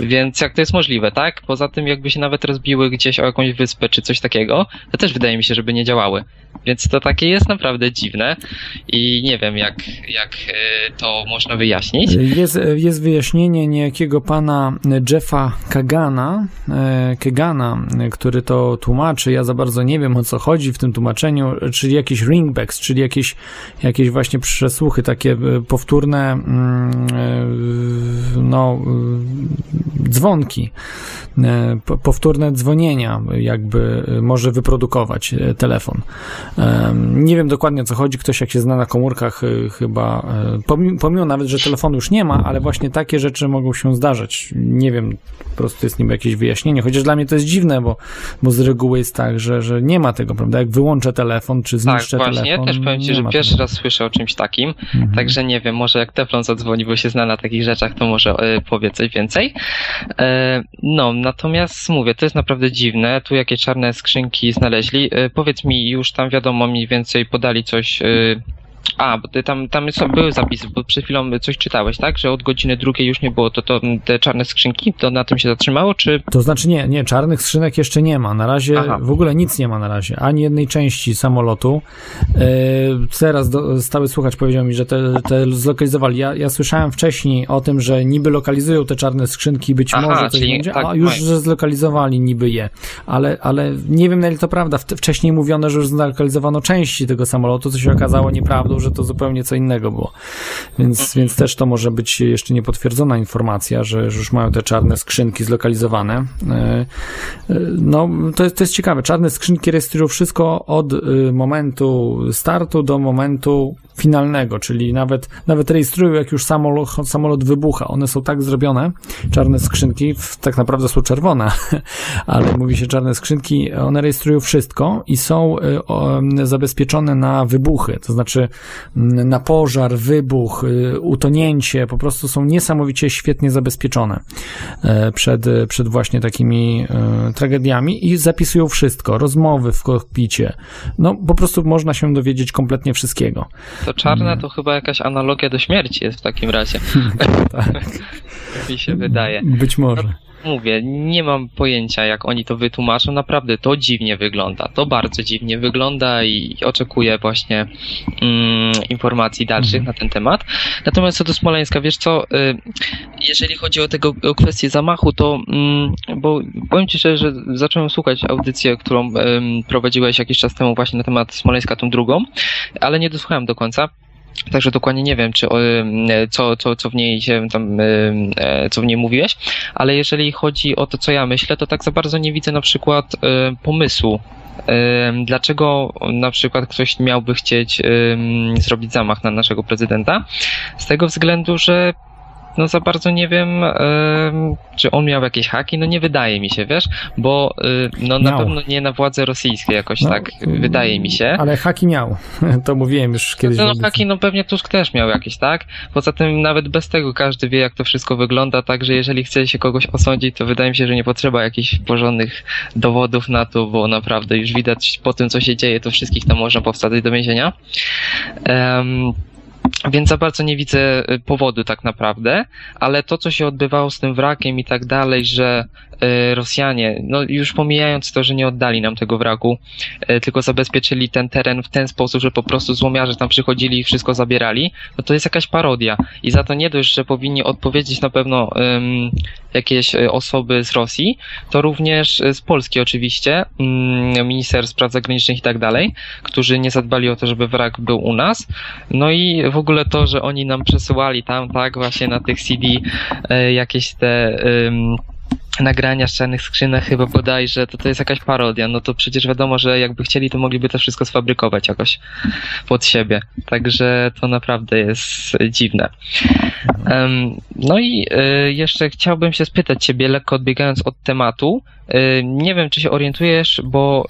Więc jak to jest możliwe, tak? Poza tym, jakby się nawet rozbiły gdzieś o jakąś wyspę czy coś takiego, to też wydaje mi się, żeby nie działały. Więc to takie jest naprawdę dziwne i nie wiem, jak, jak y, to można wyjaśnić. Jest, jest wyjaśnienie niejakiego pana Jeffa Kagana, e, Kagana, który to tłumaczy. Ja za bardzo nie wiem o co chodzi w tym tłumaczeniu, czyli jakieś ringbacks, czyli jakieś, jakieś właśnie przesłuchy, takie e, powtórne mm, e, no, dzwonki, e, po- powtórne dzwonienia, jakby e, może wyprodukować e, telefon. Nie wiem dokładnie o co chodzi, ktoś jak się zna na komórkach chyba, pomimo, pomimo nawet, że telefonu już nie ma, ale właśnie takie rzeczy mogą się zdarzać. Nie wiem, po prostu jest niby jakieś wyjaśnienie, chociaż dla mnie to jest dziwne, bo, bo z reguły jest tak, że, że nie ma tego, prawda? Jak wyłączę telefon, czy Tak, zniszczę właśnie. telefon, Ja też powiem Ci, że pierwszy tego. raz słyszę o czymś takim, Mhm. także nie wiem, może jak Teflon zadzwoni, bo się zna na takich rzeczach, to może e, powie coś więcej. E, no, natomiast mówię, to jest naprawdę dziwne. Tu jakie czarne skrzynki znaleźli. E, powiedz mi, już tam wiadomo mniej więcej podali coś. A, bo ty tam, tam są, były zapisy, bo przed chwilą coś czytałeś, tak? Że od godziny drugiej już nie było to, to te czarne skrzynki, to na tym się zatrzymało, czy To znaczy nie, nie, czarnych skrzynek jeszcze nie ma. Na razie Aha. w ogóle nic nie ma na razie, ani jednej części samolotu. E, teraz do, stały słuchacz powiedział mi, że te, te zlokalizowali. Ja, ja słyszałem wcześniej o tym, że niby lokalizują te czarne skrzynki, być Aha, może coś będzie, tak, a już, fajnie. że zlokalizowali niby je. Ale, ale nie wiem na ile to prawda. Wcześniej mówiono, że już zlokalizowano części tego samolotu, co się okazało nieprawdą, że to zupełnie co innego było. Więc, Mhm. więc też to może być jeszcze niepotwierdzona informacja, że, że już mają te czarne skrzynki zlokalizowane. E, e, No, to jest, to jest ciekawe. Czarne skrzynki rejestrują wszystko od y, momentu startu do momentu finalnego, czyli nawet, nawet rejestrują, jak już samolot, samolot wybucha. One są tak zrobione, czarne skrzynki, tak naprawdę są czerwone, <laughs> ale mówi się czarne skrzynki, one rejestrują wszystko i są y, o, zabezpieczone na wybuchy, to znaczy mm, na pożar, wybuch, y, utonięcie, po prostu są niesamowicie świetnie zabezpieczone e, przed, przed właśnie takimi e, tragediami i zapisują wszystko, rozmowy w kokpicie. No, po prostu można się dowiedzieć kompletnie wszystkiego. To czarne to chyba jakaś analogia do śmierci jest w takim razie, <laughs> <laughs> Tak, mi się wydaje. być może. Mówię, nie mam pojęcia, jak oni to wytłumaczą. Naprawdę to dziwnie wygląda. To bardzo dziwnie wygląda i oczekuję właśnie mm, informacji dalszych na ten temat. Natomiast co do Smoleńska, wiesz co, y, jeżeli chodzi o tego o kwestię zamachu, to mm, bo powiem ci szczerze, że zacząłem słuchać audycję, którą ym, prowadziłeś jakiś czas temu właśnie na temat Smoleńska, tą drugą, ale nie dosłuchałem do końca. Także dokładnie nie wiem, czy co, co, co w niej się tam, e, co w niej mówiłeś, ale jeżeli chodzi o to, co ja myślę, to tak za bardzo nie widzę na przykład y, pomysłu. Dlaczego na przykład ktoś miałby chcieć zrobić zamach na naszego prezydenta? Z tego względu, że no za bardzo nie wiem, em, czy on miał jakieś haki, no nie wydaje mi się, wiesz, bo y, no na Miał. pewno nie na władze rosyjskie jakoś No, tak, wydaje mi się. Ale haki miał. <laughs> To mówiłem już kiedyś. w No audycji. haki, no pewnie Tusk też miał jakieś, tak? Poza tym nawet bez tego każdy wie, jak to wszystko wygląda, także jeżeli chce się kogoś osądzić, to wydaje mi się, że nie potrzeba jakichś porządnych dowodów na to, bo naprawdę już widać po tym, co się dzieje, to wszystkich tam można powsadzać do więzienia. Em, więc za bardzo nie widzę y, powodu tak naprawdę, ale to, co się odbywało z tym wrakiem i tak dalej, że Rosjanie, no już pomijając to, że nie oddali nam tego wraku, y, tylko zabezpieczyli ten teren w ten sposób, że po prostu złomiarze tam przychodzili i wszystko zabierali, no to jest jakaś parodia. I za to nie dość, że powinni odpowiedzieć na pewno ym, jakieś y, osoby z Rosji, to również z Polski oczywiście, ym, minister spraw zagranicznych i tak dalej, którzy nie zadbali o to, żeby wrak był u nas. No i w ogóle to, że oni nam przesyłali tam, tak, właśnie na tych CD e, jakieś te ym, nagrania z czarnych skrzynek chyba bodajże, to to jest jakaś parodia. No to przecież wiadomo, że jakby chcieli, to mogliby to wszystko sfabrykować jakoś pod siebie. Także to naprawdę jest dziwne. No i e, jeszcze chciałbym się spytać ciebie, lekko odbiegając od tematu, e, nie wiem, czy się orientujesz, bo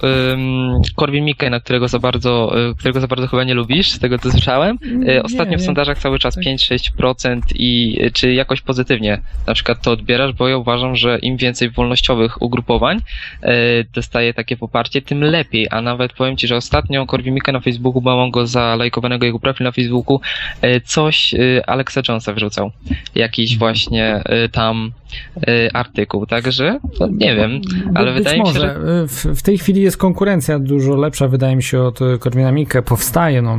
Korwin Mikke, na którego za bardzo, e, którego za bardzo chyba nie lubisz, z tego co słyszałem, ostatnio nie. w sondażach cały czas 5-6% i e, czy jakoś pozytywnie na przykład to odbierasz, bo ja uważam, że im więcej wolnościowych ugrupowań e, dostaje takie poparcie, tym lepiej, a nawet powiem Ci, że ostatnio Korwin Mikke na Facebooku, bo mam go zalajkowanego jego profil na Facebooku, e, coś e, Alexa Jonesa wrzucał, jakiś właśnie tam artykuł, także no, nie wiem, ale Być wydaje mi się, że W, w tej chwili jest konkurencja dużo lepsza, wydaje mi się, od Korwina Mikke. Powstaje, no,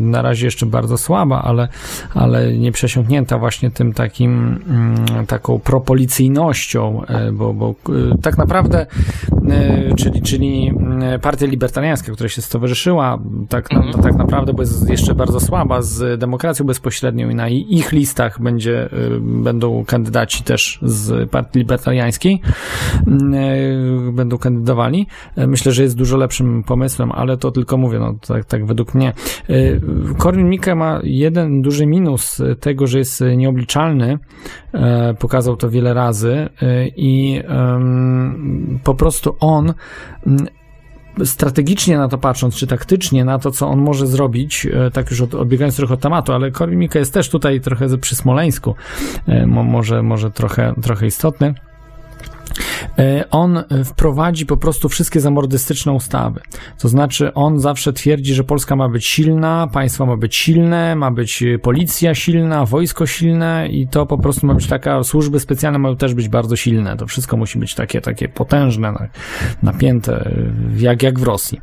na razie jeszcze bardzo słaba, ale, ale nie przesiąknięta właśnie tym takim, mm, taką propolicyjnością, e, bo, bo e, tak naprawdę, e, czyli, czyli mm, Partia Libertariańska, która się stowarzyszyła, tak, na, Mhm. tak naprawdę, bo jest jeszcze bardzo słaba z demokracją bezpośrednią i na ich listach będzie, y, będą kandydaci też z Partii Libertariańskiej, y, będą kandydowali. Y, Myślę, że jest dużo lepszym pomysłem, ale to tylko mówię, no tak, tak według mnie. Y, Korwin Mikke ma jeden duży minus tego, że jest nieobliczalny. E, Pokazał to wiele razy i po prostu on mm, strategicznie na to patrząc, czy taktycznie na to, co on może zrobić, e, tak już od, odbiegając trochę od tematu, ale Korwin Mikke jest też tutaj trochę przy Smoleńsku, e, mo, może, może trochę, trochę istotny. E, On wprowadzi po prostu wszystkie zamordystyczne ustawy. To znaczy, on zawsze twierdzi, że Polska ma być silna, państwo ma być silne, ma być e, policja silna, wojsko silne i to po prostu ma być taka, służby specjalne mają też być bardzo silne. To wszystko musi być takie, takie potężne, na- napięte, e, jak, jak w Rosji.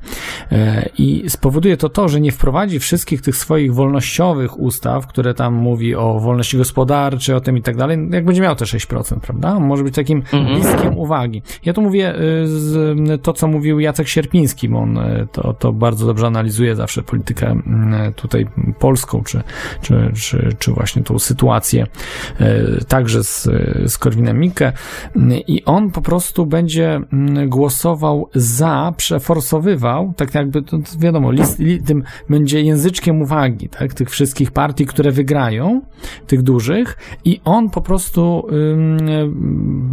I spowoduje to to, że nie wprowadzi wszystkich tych swoich wolnościowych ustaw, które tam mówi o wolności gospodarczej, o tym i tak dalej, jak będzie miał te 6%, prawda? On może być takim Mhm. Bliskim uwagi. Ja tu mówię y, z, to, co mówił Jacek Sierpiński, bo on y, to, to bardzo dobrze analizuje zawsze politykę y, tutaj polską, czy, czy, czy, czy właśnie tą sytuację także z, z Korwinem Mikke i on po prostu będzie mm, głosował za, przeforsowywał, tak jakby, to, wiadomo, list, li, tym będzie języczkiem uwagi, tak, tych wszystkich partii, które wygrają, tych dużych i on po prostu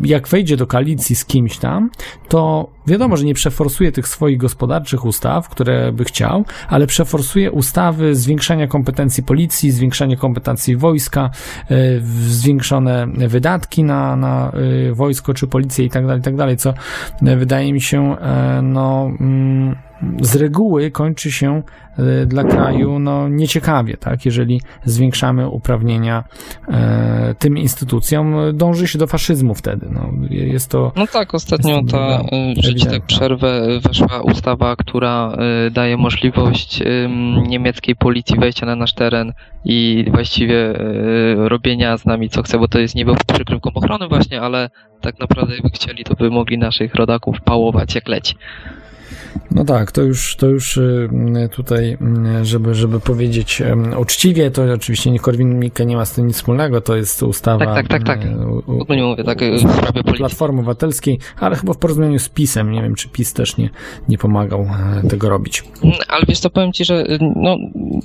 jak wejdzie do koalicji z kimś tam, to wiadomo, że nie przeforsuje tych swoich gospodarczych ustaw, które by chciał, ale przeforsuje ustawy zwiększania kompetencji policji, zwiększania kompetencji wojska, y, zwiększone wydatki na, na y, wojsko czy policję i tak dalej, i tak dalej, co y, wydaje mi się, e, no, mm, z reguły kończy się e, dla kraju no, nieciekawie, tak? Jeżeli zwiększamy uprawnienia e, tym instytucjom, dąży się do faszyzmu wtedy. No, jest to No tak, ostatnio to ta, że ci tak przerwę, y, weszła ustawa, która daje możliwość niemieckiej policji wejścia na nasz teren i właściwie robienia z nami co chce, bo to jest niby pod przykrywką ochrony właśnie, ale tak naprawdę jakby chcieli, to by mogli naszych rodaków pałować jak leci. No tak, to już, to już y, tutaj, y, żeby, żeby powiedzieć y, uczciwie, to oczywiście nie Korwin-Mikke nie ma z tym nic wspólnego, to jest ustawa Tak, tak, tak, tak. y, u- u- Ogólnie mówię tak w sprawie. Platformy Obywatelskiej, ale chyba w porozumieniu z PiSem, nie wiem czy PiS też nie, nie pomagał tego robić. Mm, Ale wiesz, to powiem ci, że y, no,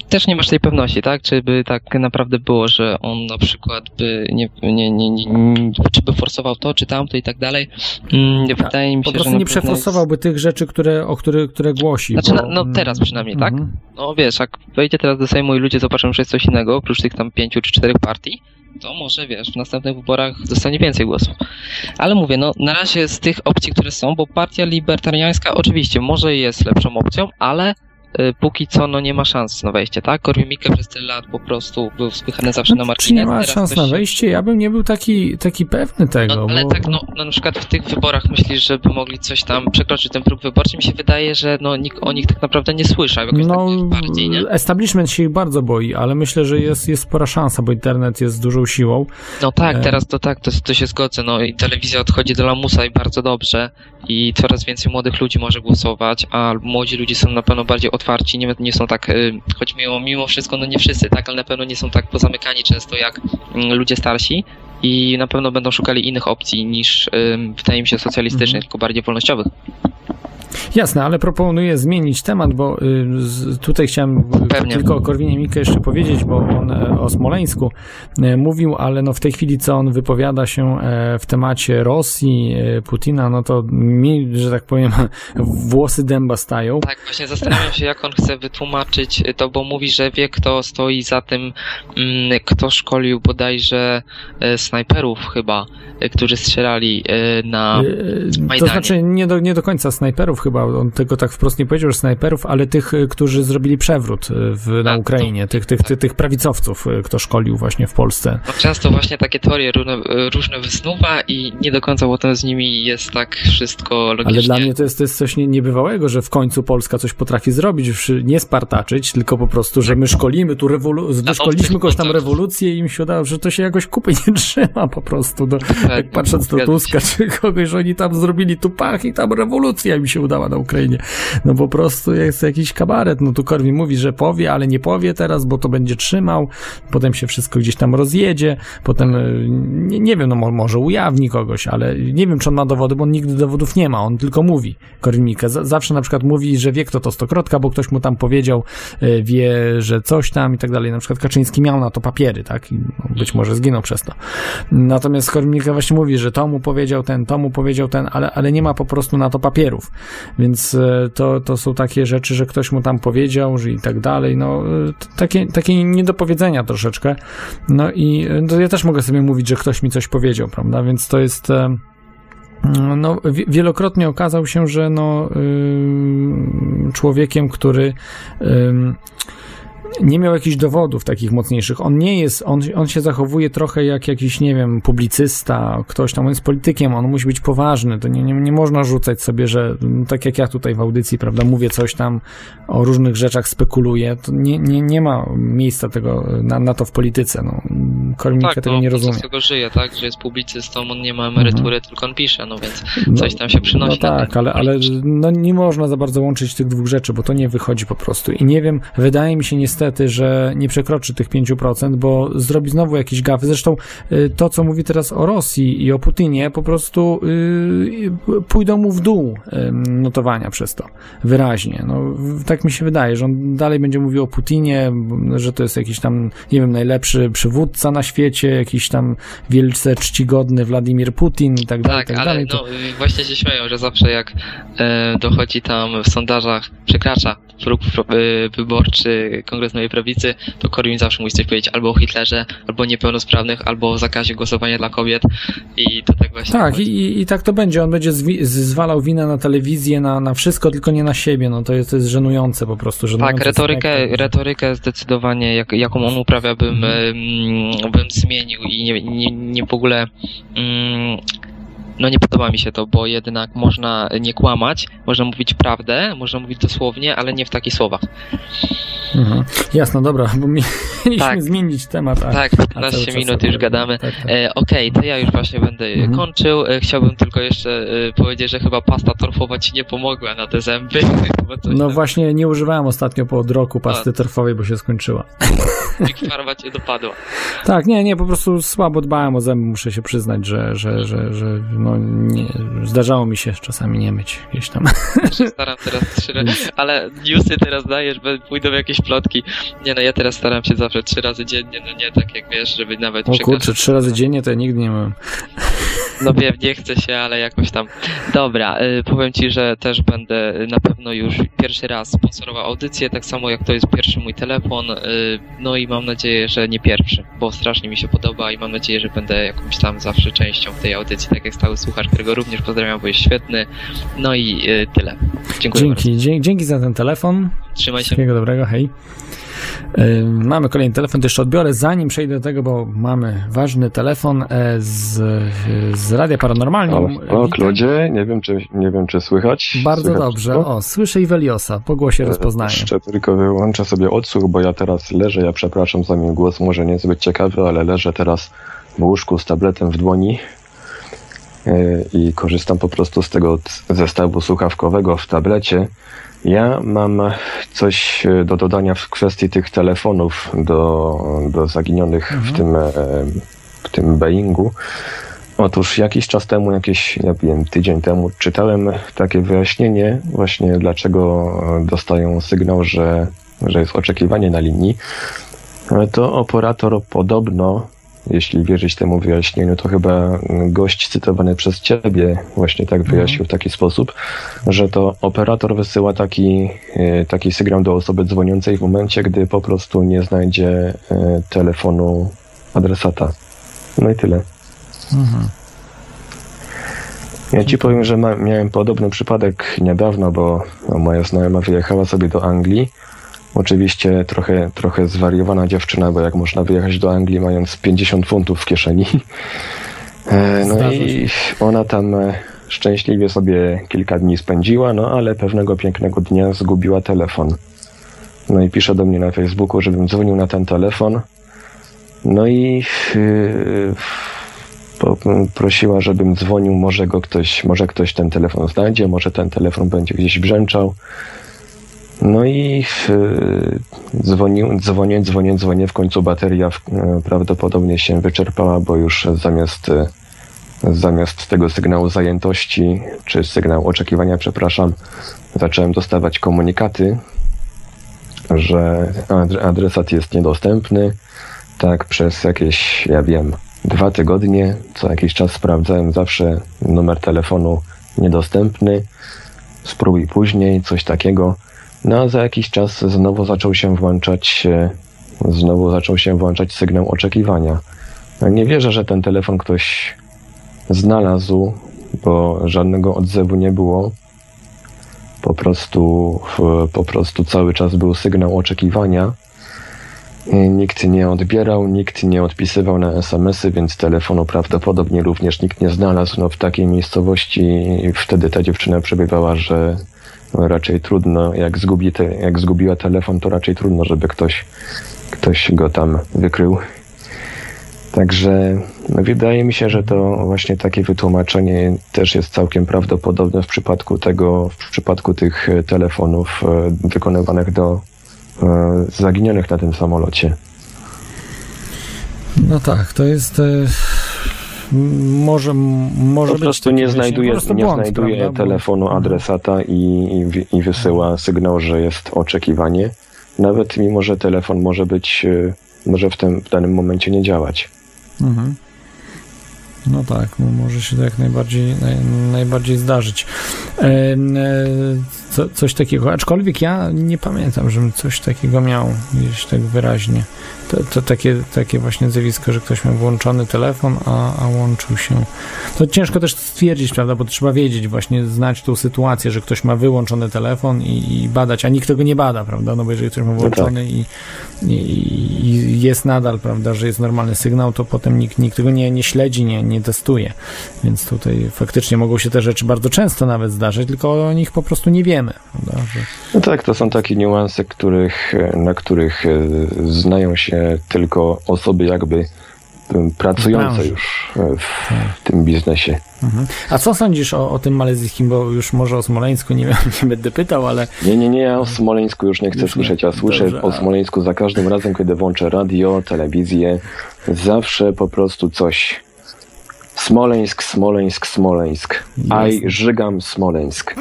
też nie masz tej pewności, tak? Czy by tak naprawdę było, że on na przykład by nie, nie, nie, nie, nie czy by forsował to, czy tamto i tak dalej. Mm, Wydaje mi Po się, że prostu na nie przeforsowałby tych rzeczy, które, o które, które głosi. Znaczy, bo, no- no teraz przynajmniej, tak? Mhm. No wiesz, jak wejdzie teraz do Sejmu i ludzie zobaczą, że jest coś innego, oprócz tych tam pięciu czy czterech partii, to może, wiesz, w następnych wyborach dostanie więcej głosów. Ale mówię, no na razie z tych opcji, które są, bo partia libertariańska oczywiście może jest lepszą opcją, ale póki co no nie ma szans na wejście, tak? Korwin-Mikke przez tyle lat po prostu był spychany zawsze na Czy margines. nie ma szans na wejście? Ja bym nie był taki, taki pewny tego. No, ale bo... tak, no, no na przykład w tych wyborach myślisz, żeby mogli coś tam przekroczyć ten próg wyborczy? Mi się wydaje, że no nikt o nich tak naprawdę nie słyszał jakoś No, tak bardziej, nie? establishment się ich bardzo boi, ale myślę, że jest, jest spora szansa, bo internet jest dużą siłą. No tak, E. teraz to tak, to, to się zgodzę. No i telewizja odchodzi do lamusa i bardzo dobrze. I coraz więcej młodych ludzi może głosować, a młodzi ludzie są na pewno bardziej otwarci, nie, nie są tak, y, choć mimo, mimo wszystko, no nie wszyscy, tak, ale na pewno nie są tak pozamykani często jak mm, ludzie starsi i na pewno będą szukali innych opcji niż, mi się, socjalistycznych, tylko bardziej wolnościowych. Jasne, ale proponuję zmienić temat, bo y, tutaj chciałem y, Pewnie. tylko o Korwinie Mikke jeszcze powiedzieć, bo on e, o Smoleńsku e, mówił, ale no w tej chwili co on wypowiada się e, w temacie Rosji, Putina, no to mi, że tak powiem, <laughs> włosy dęba stają. Tak, właśnie zastanawiam się, jak on chce wytłumaczyć to, bo mówi, że wie, kto stoi za tym, mm, kto szkolił bodajże snajperów chyba, którzy strzelali na... E, To Majdanie. znaczy nie do, nie do końca snajperów chyba, on tego tak wprost nie powiedział, że snajperów, ale tych, e, którzy zrobili przewrót e, w, na Tak, Ukrainie, to- tych, tych, tak. tych, tych prawicowców, e, kto szkolił właśnie w Polsce. No, często właśnie takie teorie różne, różne wysnuwa i nie do końca potem z nimi jest tak wszystko logicznie. Ale dla mnie to jest, to jest coś nie, niebywałego, że w końcu Polska coś potrafi zrobić, nie spartaczyć, tylko po prostu, że my szkolimy tu rewolu- wyszkoliliśmy kogoś tam rewolucję i mi się udało, że to się jakoś kupy nie <laughs> trzyma po prostu. No, jak patrząc zgadza Tuska czy kogoś, że oni tam zrobili tu pach i tam rewolucja mi się udała na Ukrainie. No po prostu jest jakiś kabaret. No tu Korwin mówi, że powie, ale nie powie teraz, bo to będzie trzymał, potem się wszystko gdzieś tam rozjedzie, potem y, nie, nie wiem, no mo- może ujawni kogoś, ale nie wiem, czy on ma dowody, bo on nigdy dowodów nie ma, on tylko mówi. Korwin Mikke zawsze na przykład mówi, że wie kto to stokrotka, bo ktoś mu tam powiedział, y, wie, że coś tam i tak dalej. Na przykład Kaczyński miał na to papiery, tak? I no, być może zginął przez to. Natomiast Korwin Mikke właśnie mówi, że to mu powiedział ten, to mu powiedział ten, ale, ale nie ma po prostu na to papierów. Więc e, to, to są takie rzeczy, że ktoś mu tam powiedział, że i tak dalej. No, e, takie, takie niedopowiedzenia troszeczkę. No i e, to ja też mogę sobie mówić, że ktoś mi coś powiedział, prawda? Więc to jest. No, wi- wielokrotnie okazał się, że no, ym, człowiekiem, który nie miał jakichś dowodów takich mocniejszych. On nie jest, on, on się zachowuje trochę jak jakiś, nie wiem, publicysta, ktoś tam, on jest politykiem, on musi być poważny, to nie, nie, nie można rzucać sobie, że mm, tak jak ja tutaj w audycji, prawda, mówię coś tam o różnych rzeczach, spekuluję, to nie, nie, nie ma miejsca tego, na, na to w polityce, no. Korwin-Mikke tak, tego no, nie rozumie. z tego żyje, tak, że jest publicystą, on nie ma emerytury, tylko on pisze, no więc No, coś tam się przynosi. No na tak, ale, ale no nie można za bardzo łączyć tych dwóch rzeczy, bo to nie wychodzi po prostu. I nie wiem, wydaje mi się niestety, że nie przekroczy tych 5%, bo zrobi znowu jakieś gafy. Zresztą y, to, co mówi teraz o Rosji i o Putinie, po prostu y, pójdą mu w dół notowania przez to. Wyraźnie. No, tak mi się wydaje, że on dalej będzie mówił o Putinie, że to jest jakiś tam, nie wiem, najlepszy przywódca na świecie, jakiś tam wielce czcigodny Władimir Putin i tak dalej, Tak, tak ale dalej. To- no, właśnie się śmieją, że zawsze jak e, dochodzi tam w sondażach, przekracza próg y, wyborczy Kongres Nowej Prawicy, to Korwin zawsze musi coś powiedzieć albo o Hitlerze, albo o niepełnosprawnych, albo o zakazie głosowania dla kobiet i to tak właśnie Tak, i, i tak to będzie. On będzie zwi- z- zwalał winę na telewizję, na, na wszystko, tylko nie na siebie. No to jest, to jest żenujące po prostu. Żenujące Tak, retorykę, retorykę zdecydowanie, jak, jaką on uprawia, bym, mm, bym zmienił i nie, nie, nie w ogóle. Mm, no nie podoba mi się to, bo jednak można nie kłamać, można mówić prawdę, można mówić dosłownie, ale nie w takich słowach. Mhm. Jasno, dobra, bo mi- <laughs> mieliśmy Tak. zmienić temat. A, Tak, a cały 15 czas minut już gadamy. Tak, tak. E, Okej, to ja już właśnie będę Mhm. kończył. E, chciałbym tylko jeszcze e, powiedzieć, że chyba pasta torfowa ci nie pomogła na te zęby. <laughs> No tam właśnie, nie używałem ostatnio po od roku pasty torfowej, bo się skończyła. Big Pharma cię dopadła. Tak, nie, nie, po prostu słabo dbałem o zęby, muszę się przyznać, że, że, że, że no nie, zdarzało mi się czasami nie myć gdzieś tam. Ja staram teraz trzy razy, ale newsy teraz dajesz, bo pójdą jakieś plotki. Nie no, ja teraz staram się zawsze trzy razy dziennie, no nie tak jak wiesz, żeby nawet O kurczę, trzy razy dziennie to ja nigdy nie myłem. No wiem, nie chcę się, ale jakoś tam. Dobra, y, powiem ci, że też będę na pewno już pierwszy raz sponsorował audycję, tak samo jak to jest pierwszy mój telefon. y, No i mam nadzieję, że nie pierwszy, bo strasznie mi się podoba i mam nadzieję, że będę jakąś tam zawsze częścią tej audycji, tak jak stały słuchacz, którego również pozdrawiam, bo jest świetny. No i y, tyle. Dziękuję Dzięki, dzie- dzięki za ten telefon. Trzymaj się. Wszystkiego dobrego, hej. Yy, Mamy kolejny telefon, to jeszcze odbiorę. Zanim przejdę do tego, bo mamy ważny telefon e, z, z Radia Paranormalnym. O, o. Klodzie, nie wiem, czy, nie wiem, czy słychać. Bardzo słychać dobrze. wszystko? O, słyszę i Weliosa. Po głosie rozpoznaję. Jeszcze tylko wyłączę sobie odsłuch, bo ja teraz leżę, ja przepraszam za mój głos, może niezbyt ciekawy, ale leżę teraz w łóżku z tabletem w dłoni i korzystam po prostu z tego zestawu słuchawkowego w tablecie. Ja mam coś e, do dodania w kwestii tych telefonów do, do zaginionych w tym, e, w tym Boeingu. Otóż jakiś czas temu, jakieś, ja wiem, tydzień temu, czytałem takie wyjaśnienie właśnie, dlaczego e, dostają sygnał, że, że jest oczekiwanie na linii. To operator podobno, jeśli wierzyć temu wyjaśnieniu, to chyba gość cytowany przez ciebie właśnie tak wyjaśnił w taki sposób, że to operator wysyła taki, e, taki sygnał do osoby dzwoniącej w momencie, gdy po prostu nie znajdzie e, telefonu adresata. No i tyle. Mhm. Ja ci powiem, że ma, miałem podobny przypadek niedawno, bo no, moja znajoma wyjechała sobie do Anglii. Oczywiście trochę, trochę zwariowana dziewczyna, bo jak można wyjechać do Anglii mając 50 funtów w kieszeni. E, No Zdarza i ona tam e, szczęśliwie sobie kilka dni spędziła, no ale pewnego pięknego dnia zgubiła telefon. No i pisze do mnie na Facebooku, żebym dzwonił na ten telefon. No i yy, po, prosiła, żebym dzwonił, może go ktoś, może ktoś ten telefon znajdzie, może ten telefon będzie gdzieś brzęczał. No i yy, dzwonił, dzwonię, dzwonię, dzwonię, w końcu bateria yy, prawdopodobnie się wyczerpała, bo już zamiast, yy, zamiast tego sygnału zajętości, czy sygnału oczekiwania, przepraszam, zacząłem dostawać komunikaty, że adre- adresat jest niedostępny. Tak, przez jakieś, ja wiem, dwa tygodnie, co jakiś czas sprawdzałem zawsze numer telefonu niedostępny. Spróbuj później, coś takiego. No za jakiś czas znowu zaczął się włączać, e, znowu zaczął się włączać sygnał oczekiwania. No, Nie wierzę, że ten telefon ktoś znalazł, bo żadnego odzewu nie było. Po prostu, po prostu cały czas był sygnał oczekiwania. E, Nikt nie odbierał, nikt nie odpisywał na SMS-y, więc telefonu prawdopodobnie również nikt nie znalazł. No, w takiej miejscowości wtedy ta dziewczyna przebywała, że raczej trudno, jak, zgubi te, jak zgubiła telefon, to raczej trudno, żeby ktoś, ktoś go tam wykrył. Także no, wydaje mi się, że to właśnie takie wytłumaczenie też jest całkiem prawdopodobne w przypadku tego, w przypadku tych e, telefonów e, wykonywanych do e, zaginionych na tym samolocie. No tak, to jest. Może może Po prostu nie znajduje, nie błąd, znajduje prawda? Telefonu adresata i, i, i wysyła sygnał, że jest oczekiwanie. Nawet mimo, że telefon może być, e, może w tym w danym momencie nie działać. Mhm. No tak, no może się to jak najbardziej, naj, najbardziej zdarzyć. E, e, co, coś takiego, aczkolwiek ja nie pamiętam, żebym coś takiego miał gdzieś tak wyraźnie. To, to takie, takie właśnie zjawisko, że ktoś miał włączony telefon, a, a łączył się. To ciężko też stwierdzić, prawda, bo trzeba wiedzieć, właśnie znać tą sytuację, że ktoś ma wyłączony telefon i, i badać, a nikt tego nie bada, prawda, no bo jeżeli ktoś ma włączony i, i, i jest nadal, prawda, że jest normalny sygnał, to potem nikt, nikt tego nie, nie śledzi, nie, nie testuje. Więc tutaj faktycznie mogą się te rzeczy bardzo często nawet zdarzyć, tylko o nich po prostu nie wiemy. Prawda? Że, No tak, to są takie niuanse, których, na których e, znają się tylko osoby jakby pracujące już e, w tym biznesie. mhm. A co sądzisz o, o tym malezyjskim, bo już może o Smoleńsku nie, wiem, <laughs> nie będę pytał, ale Nie, nie, nie, ja o Smoleńsku już nie chcę Już słyszeć. Ja słyszę Dobrze, o Smoleńsku za każdym razem, kiedy włączę radio, telewizję. Zawsze po prostu coś. Smoleńsk, Smoleńsk, Smoleńsk. Aj, żygam Smoleńsk.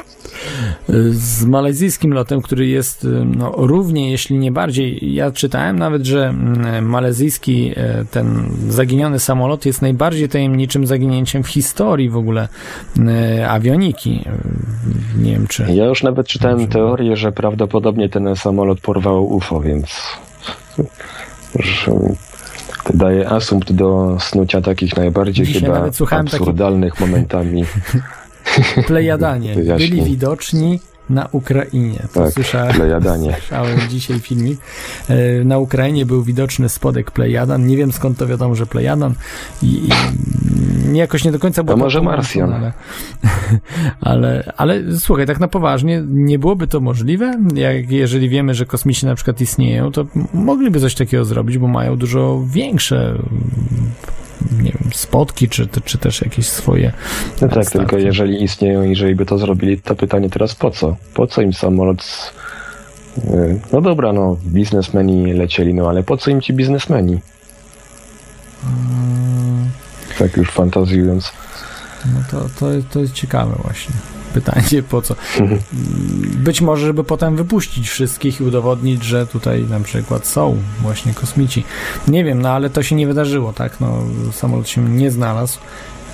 Z malezyjskim lotem, który jest y, no, równie, jeśli nie bardziej. Ja czytałem nawet, że mm, malezyjski e, ten zaginiony samolot jest najbardziej tajemniczym zaginięciem w historii w ogóle e, awioniki. E, Nie wiem czy. Ja już nawet czytałem teorię, że prawdopodobnie ten samolot porwał UFO, więc to daje asumpt do snucia takich najbardziej Dzisiaj chyba słuchałem taki- absurdalnych momentami. <laughs> <laughs> Plejadanie. Byli widoczni na Ukrainie. To Tak, słyszałem. plejadanie. <laughs> Słyszałem dzisiaj filmik. E, Na Ukrainie był widoczny spodek Plejadan. Nie wiem skąd to wiadomo, że Plejadan. I, i jakoś nie do końca było To może Marsjan. Ale, <laughs> ale, ale słuchaj, tak na poważnie, nie byłoby to możliwe? Jak, jeżeli wiemy, że kosmici na przykład istnieją, to mogliby coś takiego zrobić, bo mają dużo większe spotki, czy, czy też jakieś swoje No tak, statki. tylko jeżeli istnieją, jeżeli by to zrobili, to pytanie teraz po co? Po co im samolot? z- y, No dobra, no, biznesmeni lecieli, no ale po co im ci biznesmeni? Mm, Tak już fantazjując. No to, to, to jest ciekawe właśnie. Pytanie po co? Być może, żeby potem wypuścić wszystkich i udowodnić, że tutaj na przykład są właśnie kosmici. Nie wiem, no ale to się nie wydarzyło, tak? No, samolot się nie znalazł,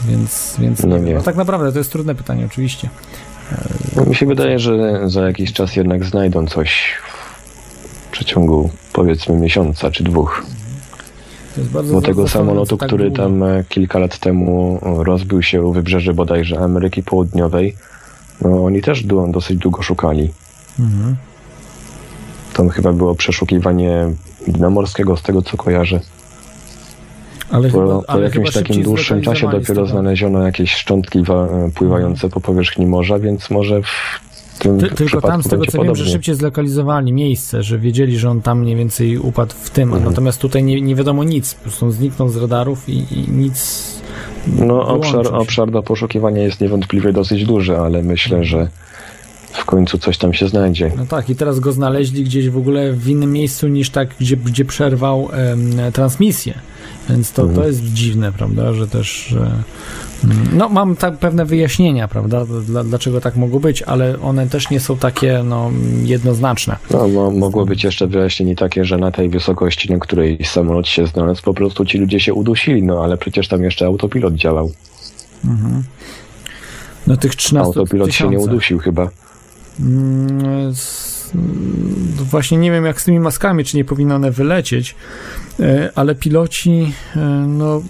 więc, więc No nie. No tak naprawdę to jest trudne pytanie, oczywiście. No, mi się wydaje, że za jakiś czas jednak znajdą coś w przeciągu powiedzmy miesiąca czy dwóch. To jest bardzo Bo tego samolotu, tak który długo. tam e, kilka lat temu rozbił się u wybrzeży bodajże Ameryki Południowej, no oni też dosyć długo szukali. Mhm. Tam chyba było przeszukiwanie dna morskiego, z tego co kojarzę. Ale Po, chyba, po jakimś takim dłuższym czasie dopiero znaleziono jakieś szczątki wa- pływające po powierzchni morza, więc może w Ty, tylko tam, z tego co wiem, że podobnie. szybciej zlokalizowali miejsce, że wiedzieli, że on tam mniej więcej upadł w tym, Mhm. natomiast tutaj nie, nie wiadomo nic, po prostu on zniknął z radarów i, i nic. No obszar, obszar do poszukiwania jest niewątpliwie dosyć duży, ale myślę, że w końcu coś tam się znajdzie. No tak, i teraz go znaleźli gdzieś w ogóle w innym miejscu niż tak, gdzie, gdzie przerwał em, transmisję. Więc to, Mhm. to jest dziwne, prawda, że też. Mm, no, mam tak pewne wyjaśnienia, prawda, dla, dlaczego tak mogło być, ale one też nie są takie no, jednoznaczne. No, mo- mogło być jeszcze wyjaśnienie takie, że na tej wysokości, na której samolot się znalazł, po prostu ci ludzie się udusili, no ale przecież tam jeszcze autopilot działał. No tych 13 Autopilot się nie udusił chyba. Mm, s- Właśnie nie wiem, jak z tymi maskami, czy nie powinny one wylecieć, e, ale piloci, e, no.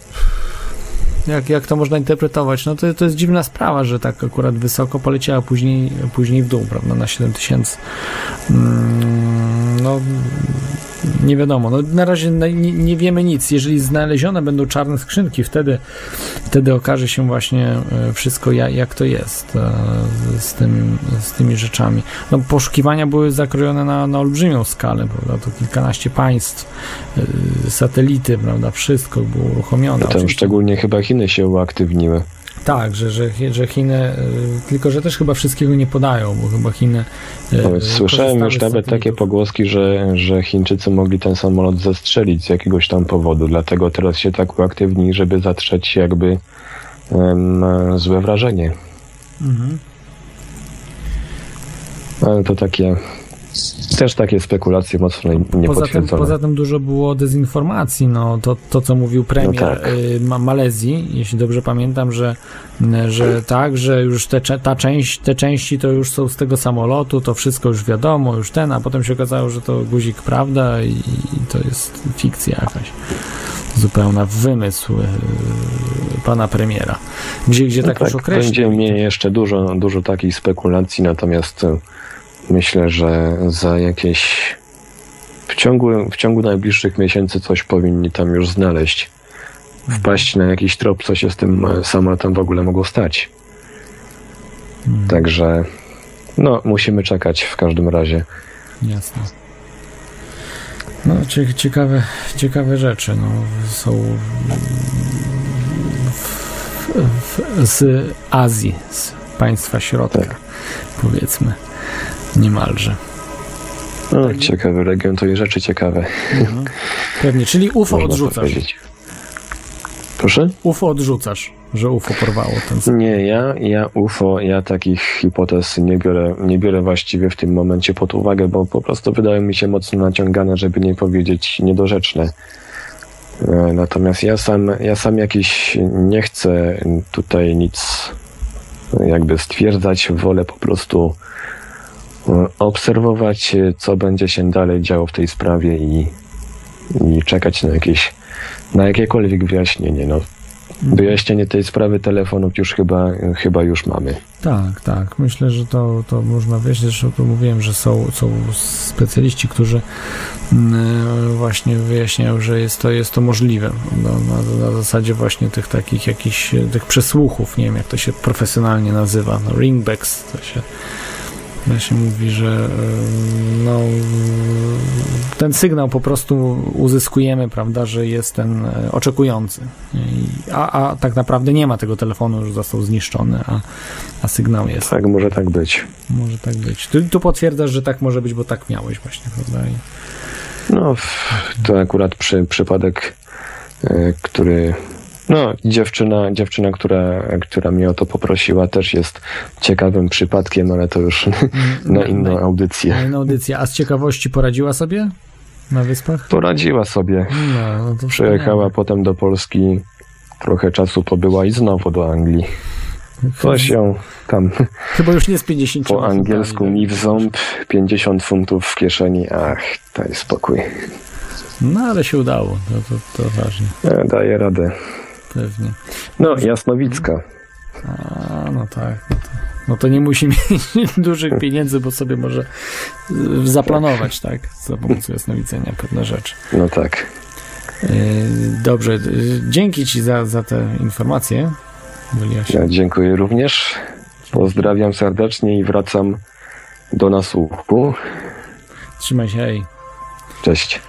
Jak, jak to można interpretować? No to, to jest dziwna sprawa, że tak akurat wysoko poleciała, później, później w dół, prawda, na 7000. Mm, No, nie wiadomo. No, na razie nie, nie wiemy nic. Jeżeli znalezione będą czarne skrzynki, wtedy, wtedy okaże się właśnie e, wszystko, jak, to jest e, z, tym, z tymi rzeczami. No, poszukiwania były zakrojone na, na olbrzymią skalę, prawda? To kilkanaście państw, e, satelity, prawda? Wszystko było uruchomione. No tam Oczywiście- szczególnie chyba Chiny się uaktywniły. Tak, że, że, że Chiny, y, tylko że też chyba wszystkiego nie podają, bo chyba Chiny. y, Nawet Słyszałem już nawet takie pogłoski, że, że Chińczycy mogli ten samolot zestrzelić z jakiegoś tam powodu, dlatego teraz się tak uaktywnili, żeby zatrzeć jakby em, złe wrażenie. Mhm. Ale to takie też takie spekulacje mocno Poza tym, poza tym dużo było dezinformacji. No, to, to co mówił premier No tak. y, Ma- Malezji, jeśli dobrze pamiętam, że, y, że tak, że już te, ta część, te części to już są z tego samolotu, to wszystko już wiadomo, już ten, a potem się okazało, że to guzik prawda i, i to jest fikcja jakaś. Zupełna wymysł y, pana premiera. Gdzie, gdzie No tak, już określił. Będziemy mieli jeszcze dużo, dużo takich spekulacji, natomiast e, myślę, że za jakieś w ciągu, w ciągu najbliższych miesięcy coś powinni tam już znaleźć. wpaść na jakiś trop, co się z tym e, samolotem w ogóle mogło stać. Także no, musimy czekać w każdym razie. Jasne. No, cie- ciekawe, ciekawe rzeczy no, są w, w, z Azji, z państwa środka, Tak. powiedzmy, niemalże. No, ciekawy region, to i rzeczy ciekawe. Pewnie, czyli UFO można odrzucasz. Proszę? UFO odrzucasz, że UFO porwało ten sam. Nie, ja, ja UFO, ja takich hipotez nie biorę, nie biorę właściwie w tym momencie pod uwagę, bo po prostu wydają mi się mocno naciągane, żeby nie powiedzieć niedorzeczne. E, Natomiast ja sam, ja sam jakiś nie chcę tutaj nic jakby stwierdzać, wolę po prostu obserwować, e, co będzie się dalej działo w tej sprawie i, i czekać na jakieś, na jakiekolwiek wyjaśnienie. No, Wyjaśnienie tej sprawy telefonów już chyba, chyba już mamy. Tak, tak. Myślę, że to, to można wiedzieć. Zresztą tu mówiłem, że są, są specjaliści, którzy mm, właśnie wyjaśniają, że jest to, jest to możliwe. No, na, na zasadzie właśnie tych takich jakichś tych przesłuchów, nie wiem jak to się profesjonalnie nazywa, no, ringbacks, to się właśnie mówi, że y, no, ten sygnał po prostu uzyskujemy, prawda, że jest ten e, oczekujący. A, a tak naprawdę nie ma tego telefonu, już został zniszczony, a, a sygnał jest. Tak, może tak być. Może tak być. Tu, tu potwierdzasz, że tak może być, bo tak miałeś właśnie, prawda? I, No, to akurat przy, przypadek, e, który. No, dziewczyna, dziewczyna która, która mnie o to poprosiła, też jest ciekawym przypadkiem, ale to już <laughs> na inną audycję. Kolejna audycja. A z ciekawości poradziła sobie na wyspach? Poradziła sobie. No, no to Przyjechała wspaniale. potem do Polski, trochę czasu pobyła i znowu do Anglii. Coś ją tam Chyba już nie z 50 po angielsku mi w ząb, 50 funtów w kieszeni. Ach, daj spokój. No ale się udało, to, to, to ważne, E, Daję radę. Pewnie. No, Jasnowicka. A, no tak. No to, no to nie musi <laughs> mieć dużych pieniędzy, bo sobie może y, zaplanować, tak? Za pomocą jasnowidzenia pewne rzeczy. No tak. Y, Dobrze, y, dzięki Ci za, za te informacje. Ja dziękuję również. Pozdrawiam serdecznie i wracam do nasłuchu. Trzymaj się, hej. Cześć.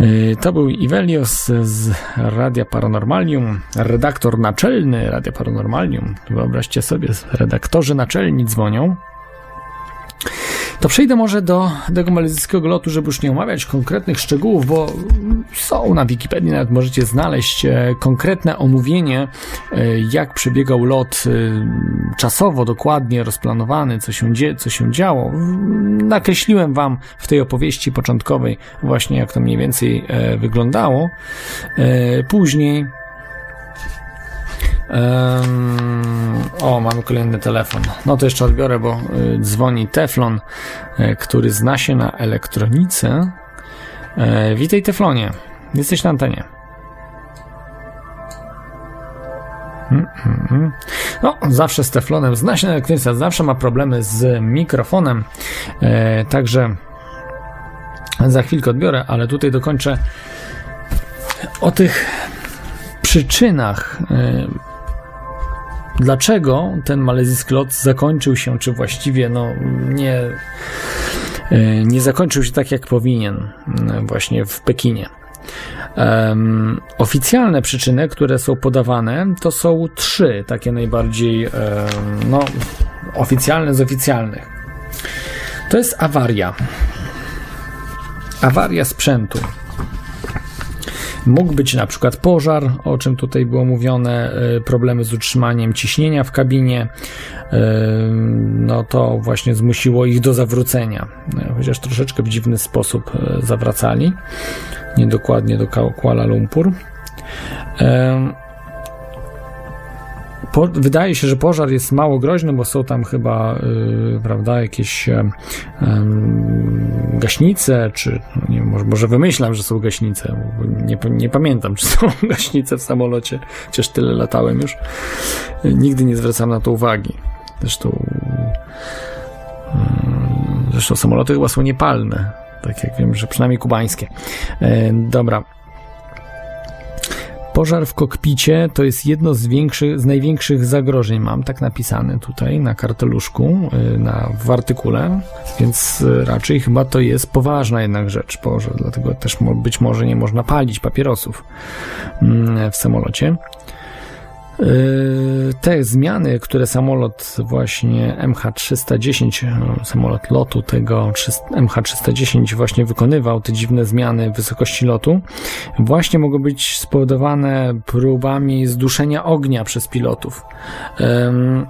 Y, To był Ivelios z Radia Paranormalium, redaktor naczelny Radia Paranormalium. Wyobraźcie sobie, redaktorzy naczelni dzwonią. To przejdę może do tego malezyjskiego lotu, żeby już nie omawiać konkretnych szczegółów, bo są na Wikipedii, nawet możecie znaleźć e, konkretne omówienie, e, jak przebiegał lot e, czasowo, dokładnie rozplanowany, co się, dzie- co się działo. Nakreśliłem Wam w tej opowieści początkowej właśnie, jak to mniej więcej wyglądało. Później o, mamy kolejny telefon. No to jeszcze odbiorę, bo y, dzwoni Teflon, y, który zna się na elektronice. E, witaj Teflonie, jesteś na antenie. Mm, mm, mm. No, zawsze z Teflonem zna się na elektronice, zawsze ma problemy z mikrofonem, e, także za chwilkę odbiorę, ale tutaj dokończę o tych przyczynach y, dlaczego ten malezyjski lot zakończył się, czy właściwie no nie, y, nie zakończył się tak jak powinien y, właśnie w Pekinie. Em, oficjalne przyczyny, które są podawane, to są trzy takie najbardziej em, no, oficjalne z oficjalnych. To jest awaria. Awaria sprzętu. Mógł być na przykład pożar, o czym tutaj było mówione, y, problemy z utrzymaniem ciśnienia w kabinie. y, No to właśnie zmusiło ich do zawrócenia, y, chociaż troszeczkę w dziwny sposób y, zawracali, niedokładnie do Kuala Lumpur. Po, wydaje się, że pożar jest mało groźny, bo są tam chyba, y, prawda, jakieś em, gaśnice, czy no nie może, może wymyślam, że są gaśnice, nie, nie pamiętam, czy są <laughs> gaśnice w samolocie, chociaż tyle latałem już. Y, Nigdy nie zwracam na to uwagi. Zresztą, mm, zresztą samoloty chyba są niepalne, tak jak wiem, że przynajmniej kubańskie. E, Dobra. Pożar w kokpicie to jest jedno z, większych, z największych zagrożeń. Mam tak napisane tutaj na karteluszku, y, na, w artykule, więc y, raczej chyba to jest poważna jednak rzecz pożar, dlatego też być może nie można palić papierosów mm, w samolocie. Yy, Te zmiany, które samolot właśnie MH310, e, samolot lotu tego trzyst- MH310 właśnie wykonywał, te dziwne zmiany wysokości lotu, właśnie mogą być spowodowane próbami zduszenia ognia przez pilotów. Em,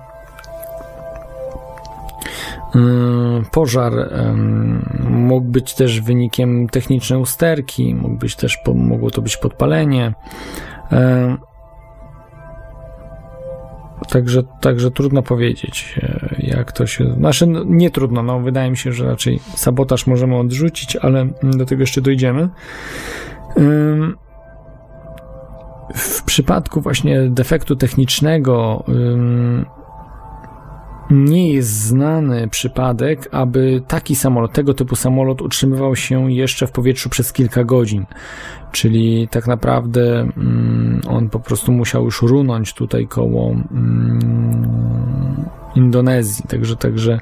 Pożar mógł być też wynikiem technicznej usterki, mógł być też, mogło to być podpalenie. Także, także trudno powiedzieć, e, jak to się. Znaczy, no, nie trudno, no, wydaje mi się, że raczej sabotaż możemy odrzucić, ale mm, do tego jeszcze dojdziemy. W przypadku właśnie defektu technicznego nie jest znany przypadek, aby taki samolot, tego typu samolot utrzymywał się jeszcze w powietrzu przez kilka godzin. Czyli tak naprawdę mm, on po prostu musiał już runąć tutaj koło mm, Indonezji. Także, także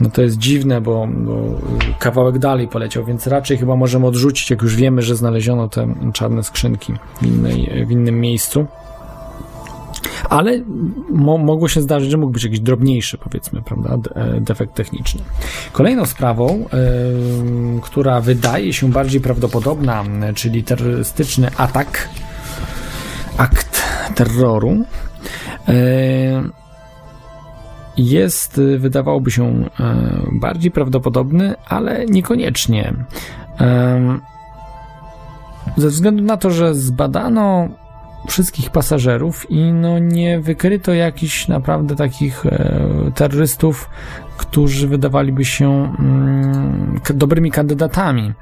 no to jest dziwne, bo, bo kawałek dalej poleciał, więc raczej chyba możemy odrzucić, jak już wiemy, że znaleziono te czarne skrzynki w, innej, w innym miejscu. Ale mo, mogło się zdarzyć, że mógł być jakiś drobniejszy, powiedzmy, prawda, de- e, defekt techniczny. Kolejną sprawą, em, która wydaje się bardziej prawdopodobna, czyli terrorystyczny atak, akt terroru, em, jest, wydawałoby się, e, bardziej prawdopodobny, ale niekoniecznie. Ze względu na to, że zbadano wszystkich pasażerów i no nie wykryto jakichś naprawdę takich e, terrorystów, którzy wydawaliby się mm, dobrymi kandydatami.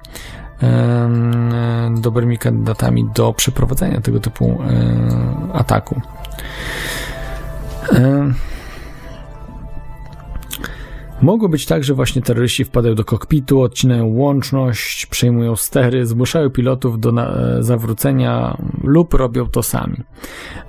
e, dobrymi kandydatami do przeprowadzenia tego typu e, ataku. Mogło być tak, że właśnie terroryści wpadają do kokpitu, odcinają łączność, przejmują stery, zmuszają pilotów do e, zawrócenia lub robią to sami.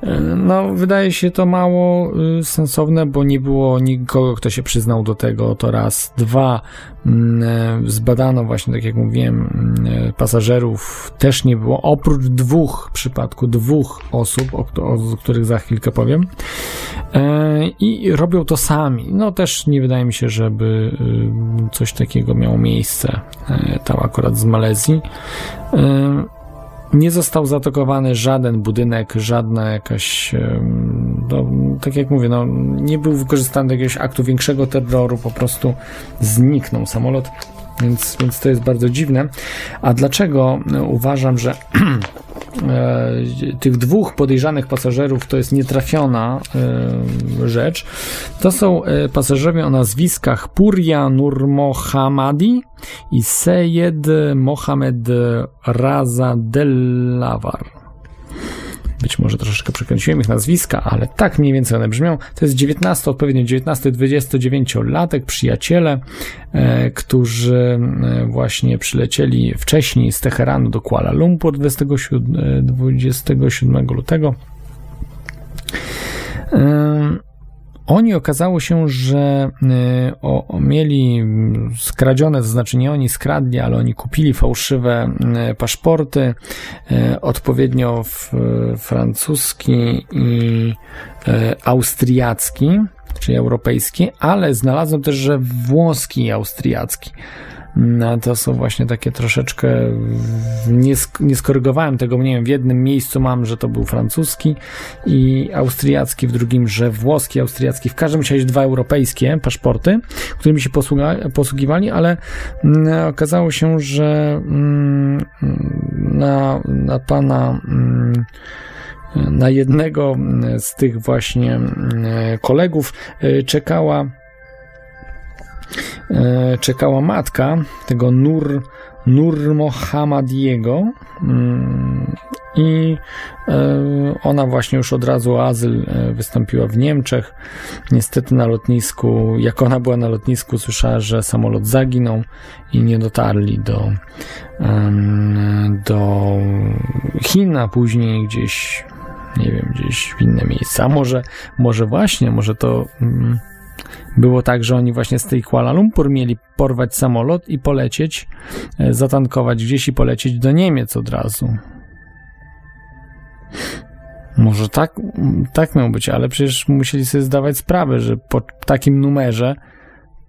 E, No, wydaje się to mało y, sensowne, bo nie było nikogo, kto się przyznał do tego, to raz. Dwa, mm, e, zbadano właśnie, tak jak mówiłem, mm, pasażerów też nie było, oprócz dwóch, w przypadku dwóch osób, o, o których za chwilkę powiem. I robią to sami. No też nie wydaje mi się, żeby y, coś takiego miało miejsce e, tam akurat z Malezji. E, Nie został zaatakowany żaden budynek, żadna jakaś, em, no, tak jak mówię, no, nie był wykorzystany do jakiegoś aktu większego terroru, po prostu zniknął samolot, więc, więc to jest bardzo dziwne. A dlaczego uważam, że <clears throat> e, tych dwóch podejrzanych pasażerów to jest nietrafiona e, rzecz. To są e, pasażerowie o nazwiskach Purja Nur Mohammadi i Seyed Mohamed Raza Dellawar. Być może troszeczkę przekręciłem ich nazwiska, ale tak mniej więcej one brzmią. To jest 19, odpowiednio 19-29-latek, przyjaciele, e, którzy e, właśnie przylecieli wcześniej z Teheranu do Kuala Lumpur 27, e, 27 lutego. E, Oni okazało się, że y, o, mieli skradzione, to znaczy nie oni skradli, ale oni kupili fałszywe y, paszporty, y, odpowiednio francuski i austriacki, czyli europejski, ale znalazłem też, że włoski i austriacki. No, to są właśnie takie troszeczkę. Nie, sk- nie skorygowałem tego, nie wiem, w jednym miejscu mam, że to był francuski i austriacki, w drugim, że włoski, austriacki. W każdym razie dwa europejskie paszporty, którymi się posługiwali, ale mm, okazało się, że mm, na, na pana. Mm, na jednego z tych właśnie kolegów y, czekała czekała matka tego Nur, Nur Mohammadiego mm, i e, ona właśnie już od razu o azyl e, wystąpiła w Niemczech. Niestety na lotnisku, jak ona była na lotnisku, słyszała, że samolot zaginął i nie dotarli do, do Chin, a później gdzieś, nie wiem, gdzieś w inne miejsca. Może, może właśnie, może to mm, było tak, że oni właśnie z tej Kuala Lumpur mieli porwać samolot i polecieć, e, zatankować gdzieś i polecieć do Niemiec od razu. Może tak, tak miało być, ale przecież musieli sobie zdawać sprawę, że po takim numerze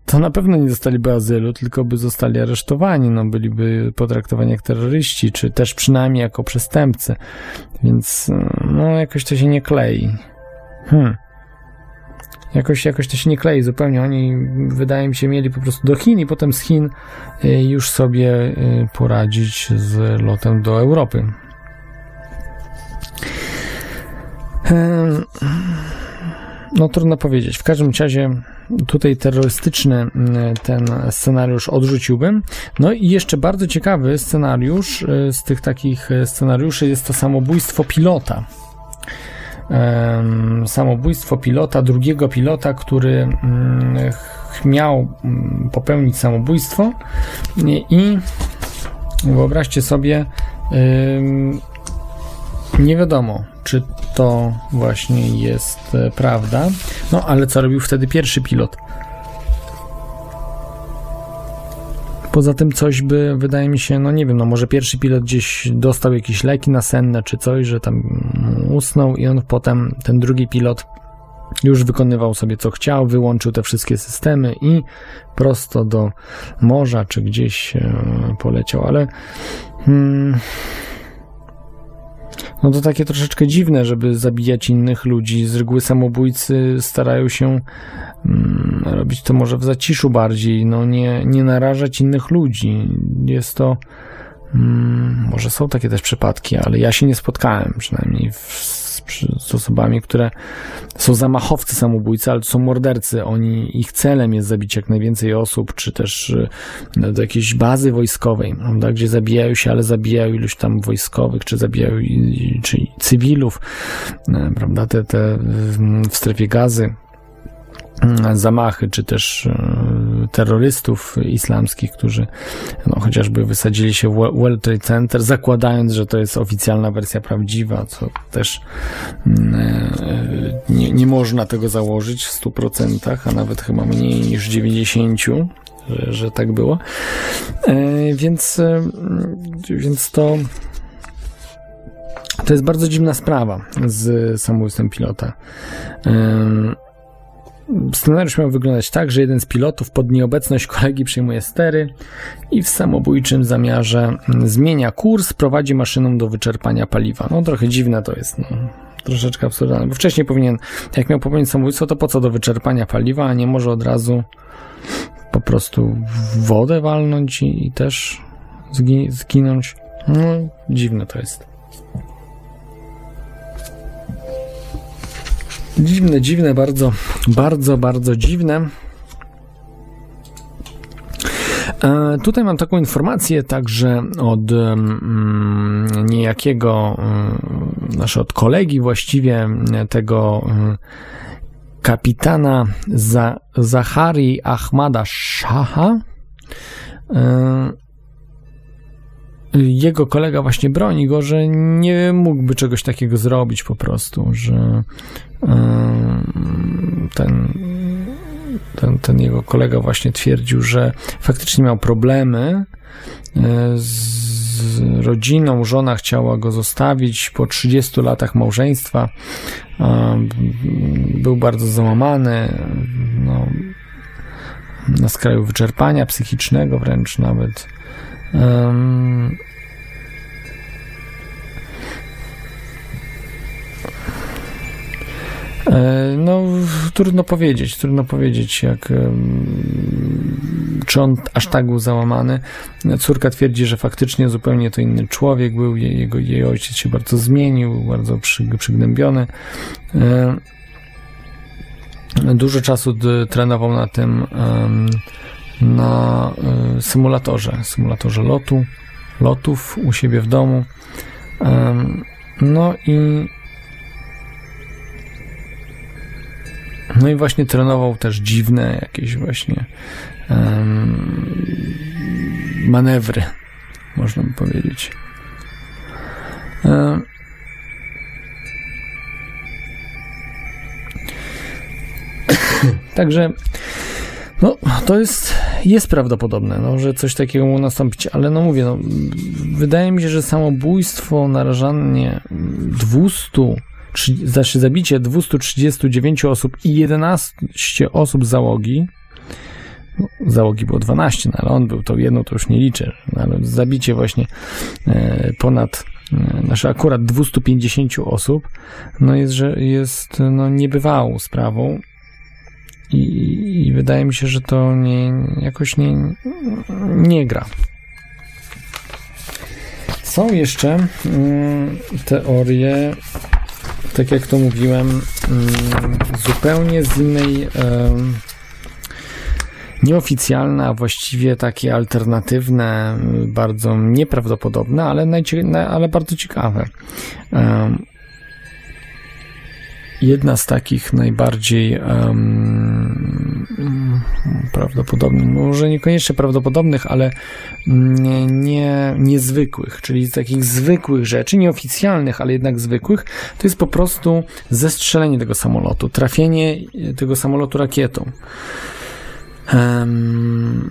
to na pewno nie dostaliby azylu, tylko by zostali aresztowani, no byliby potraktowani jak terroryści, czy też przynajmniej jako przestępcy. Więc no jakoś to się nie klei. Hmm. Jakoś, jakoś to się nie klei zupełnie. Oni, wydaje mi się, mieli po prostu do Chin i potem z Chin y, już sobie y, poradzić z lotem do Europy. No trudno powiedzieć. W każdym razie tutaj terrorystyczny mm, ten scenariusz odrzuciłbym. No i jeszcze bardzo ciekawy scenariusz y, z tych takich y, scenariuszy jest to samobójstwo pilota. Samobójstwo pilota, drugiego pilota, który mm, miał mm, popełnić samobójstwo i- wyobraźcie sobie nie wiadomo, czy to właśnie jest e, prawda. No, ale co robił wtedy pierwszy pilot? Poza tym coś by, wydaje mi się, no nie wiem, no może pierwszy pilot gdzieś dostał jakieś leki nasenne czy coś, że tam usnął i on potem, ten drugi pilot już wykonywał sobie co chciał, wyłączył te wszystkie systemy i prosto do morza czy gdzieś e, poleciał, ale hmm, no to takie troszeczkę dziwne, żeby zabijać innych ludzi. Z reguły samobójcy starają się mm, robić to może w zaciszu bardziej, no nie, nie narażać innych ludzi. Jest to mm, może są takie też przypadki, ale ja się nie spotkałem przynajmniej w, z, z osobami, które są zamachowcy samobójcy, ale to są mordercy. Oni, ich celem jest zabić jak najwięcej osób, czy też y, do jakiejś bazy wojskowej, prawda, gdzie zabijają się, ale zabijają iluś tam wojskowych, czy zabijają czy cywilów, e, prawda, te, te w- strefie gazy zamachy, czy też e, terrorystów islamskich, którzy no, chociażby wysadzili się w Wo- World Trade Center, zakładając, że to jest oficjalna wersja prawdziwa, co też mm, e, nie, nie można tego założyć w 100%, a nawet chyba mniej niż 90%, że, że tak było. E, Więc, e, więc to to jest bardzo dziwna sprawa z samobójstwem pilota. Scenariusz miał wyglądać tak, że jeden z pilotów pod nieobecność kolegi przejmuje stery i w samobójczym zamiarze zmienia kurs, prowadzi maszyną do wyczerpania paliwa. No trochę dziwne to jest, no. Troszeczkę absurdalne, bo wcześniej powinien, jak miał popełnić samobójstwo, to po co do wyczerpania paliwa, a nie może od razu po prostu wodę walnąć i, i też zgi- zginąć. No, dziwne to jest. Dziwne, dziwne, bardzo, bardzo, bardzo dziwne. E, Tutaj mam taką informację także od mm, niejakiego, mm, znaczy od kolegi właściwie tego mm, kapitana Za Zachari Ahmada Shaha. E, Jego kolega właśnie broni go, że nie mógłby czegoś takiego zrobić po prostu, że ten, ten, ten jego kolega właśnie twierdził, że faktycznie miał problemy y, z rodziną, żona chciała go zostawić po 30 latach małżeństwa. Był bardzo załamany, no, na skraju wyczerpania psychicznego wręcz nawet. No, trudno powiedzieć, trudno powiedzieć, jak czy on aż tak był załamany. Córka twierdzi, że faktycznie zupełnie to inny człowiek był, jego, jej ojciec się bardzo zmienił, bardzo przy, przygnębiony. E, Dużo czasu trenował na tym na e, symulatorze, symulatorze lotu, lotów u siebie w domu. No i no i właśnie trenował też dziwne jakieś właśnie em, manewry, można by powiedzieć. Em, <coughs> Także no, to jest, jest prawdopodobne, no, że coś takiego mogło nastąpić, ale no mówię, no, wydaje mi się, że samobójstwo, narażanie 200, trzy- znaczy zabicie 239 osób i 11 osób załogi, załogi było 12, no, ale on był tą jedną, to już nie liczę, no, ale zabicie właśnie e, ponad e, znaczy akurat 250 osób, no jest, że jest no, niebywałą sprawą i, i wydaje mi się, że to nie, jakoś nie, nie gra. Są jeszcze mm, teorie, tak jak to mówiłem, mm, zupełnie z innej, nieoficjalne, a właściwie takie alternatywne, bardzo nieprawdopodobne, ale, ale bardzo ciekawe. Jedna z takich najbardziej em, prawdopodobnych, może niekoniecznie prawdopodobnych, ale nie, nie, niezwykłych, czyli z takich zwykłych rzeczy, nieoficjalnych, ale jednak zwykłych, to jest po prostu zestrzelenie tego samolotu, trafienie tego samolotu rakietą. Em,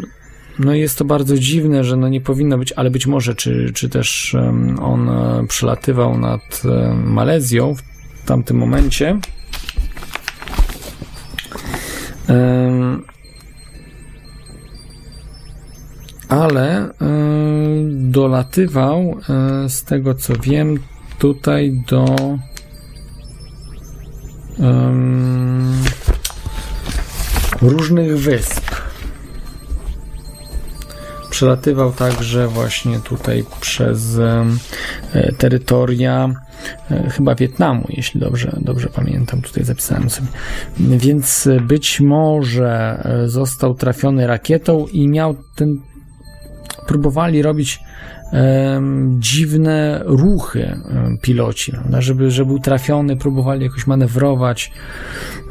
no jest to bardzo dziwne, że no nie powinno być, ale być może, czy, czy też on e, przelatywał nad e, Malezją w tamtym momencie. Ale e, dolatywał, e, z tego co wiem, tutaj do różnych wysp. Przelatywał także właśnie tutaj przez e, terytoria chyba Wietnamu, jeśli dobrze, dobrze pamiętam, tutaj zapisałem sobie. Więc być może został trafiony rakietą i miał ten. Próbowali robić em, dziwne ruchy em, piloci, prawda? żeby, żeby był trafiony, próbowali jakoś manewrować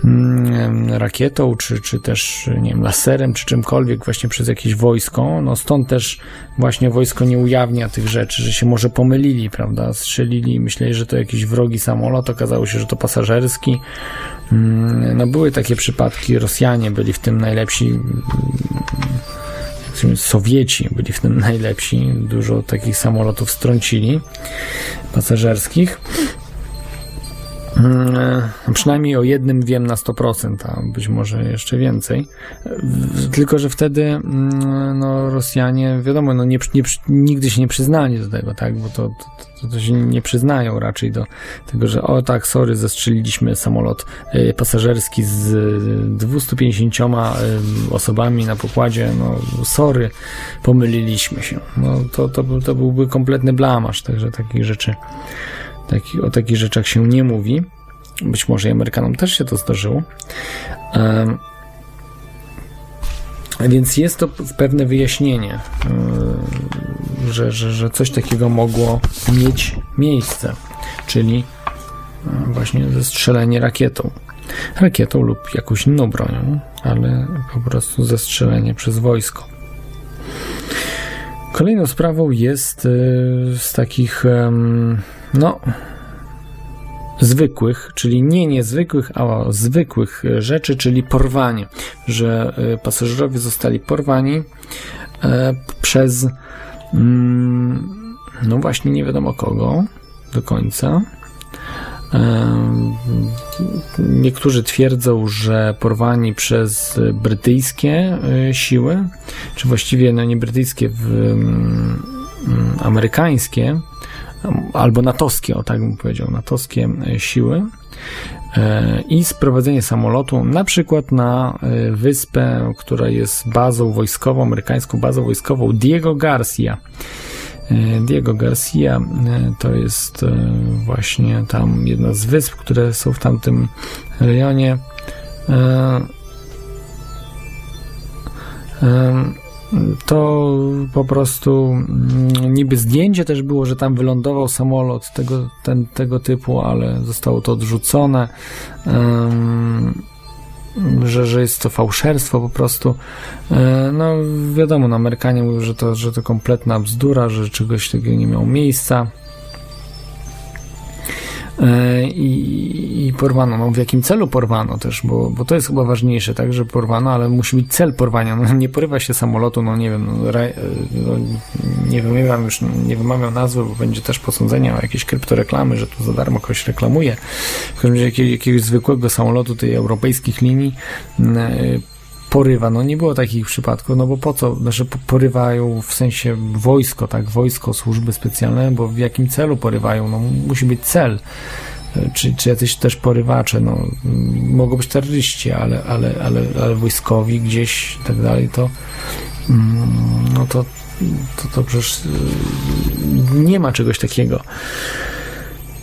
mm, rakietą, czy, czy też, nie wiem, laserem, czy czymkolwiek właśnie przez jakieś wojsko. No stąd też właśnie wojsko nie ujawnia tych rzeczy, że się może pomylili, prawda? Strzelili, myśleli, że to jakiś wrogi samolot, okazało się, że to pasażerski. Mm, No były takie przypadki, Rosjanie byli w tym najlepsi, mówi, Sowieci byli w tym najlepsi, dużo takich samolotów strącili pasażerskich. Mm, Przynajmniej o jednym wiem na 100%, a być może jeszcze więcej. Tylko, że wtedy mm, no, Rosjanie, wiadomo, no, nie, nie, nigdy się nie przyznali do tego, tak? Bo to, to, to się nie przyznają raczej do tego, że o tak, sorry, zestrzeliliśmy samolot y, pasażerski z y, 250 y, osobami na pokładzie, no sorry, pomyliliśmy się. No to, to, to byłby kompletny blamasz, także takich rzeczy taki, o takich rzeczach się nie mówi. Być może i Amerykanom też się to zdarzyło. Więc jest to pewne wyjaśnienie, że, że, że coś takiego mogło mieć miejsce, czyli właśnie zestrzelenie rakietą. Rakietą lub jakąś inną bronią, ale po prostu zestrzelenie przez wojsko. Kolejną sprawą jest y, z takich, no, zwykłych, czyli nie niezwykłych, a zwykłych e, rzeczy, czyli porwanie, że e, pasażerowie zostali porwani e, przez, mm, no właśnie, nie wiadomo kogo do końca. Niektórzy twierdzą, że porwani przez brytyjskie siły, czy właściwie no nie brytyjskie, w, mm, mm, amerykańskie, albo natowskie, o tak bym powiedział, natowskie e, siły e, i sprowadzenie samolotu na przykład na e, wyspę, która jest bazą wojskową, amerykańską bazą wojskową Diego Garcia. Diego Garcia to jest właśnie tam jedna z wysp, które są w tamtym rejonie. To po prostu mm, niby zdjęcie też było, że tam wylądował samolot tego, ten, tego typu, ale zostało to odrzucone. Ym, że, że jest to fałszerstwo po prostu. E, No wiadomo, no, Amerykanie mówią, że to, że to kompletna bzdura, że czegoś takiego nie miało miejsca. E, I, I porwano. No, w jakim celu porwano też, bo, bo to jest chyba ważniejsze, tak, że porwano, ale musi być cel porwania. No, nie porywa się samolotu, no nie wiem, no, ra, e, no, nie wymawiam już, nie wymawiam nazwy, bo będzie też posądzenia o jakieś kryptoreklamy, że tu za darmo kogoś reklamuje. W każdym razie jakiegoś, jakiegoś zwykłego samolotu tej europejskich linii e, porywa. No nie było takich przypadków, no bo po co? Znaczy po- porywają w sensie wojsko, tak? Wojsko, służby specjalne, bo w jakim celu porywają? No musi być cel. Czy, czy jacyś też porywacze, no mogą być terroryści, ale, ale, ale, ale wojskowi gdzieś i tak dalej, to mm, no to, to, to przecież y, nie ma czegoś takiego.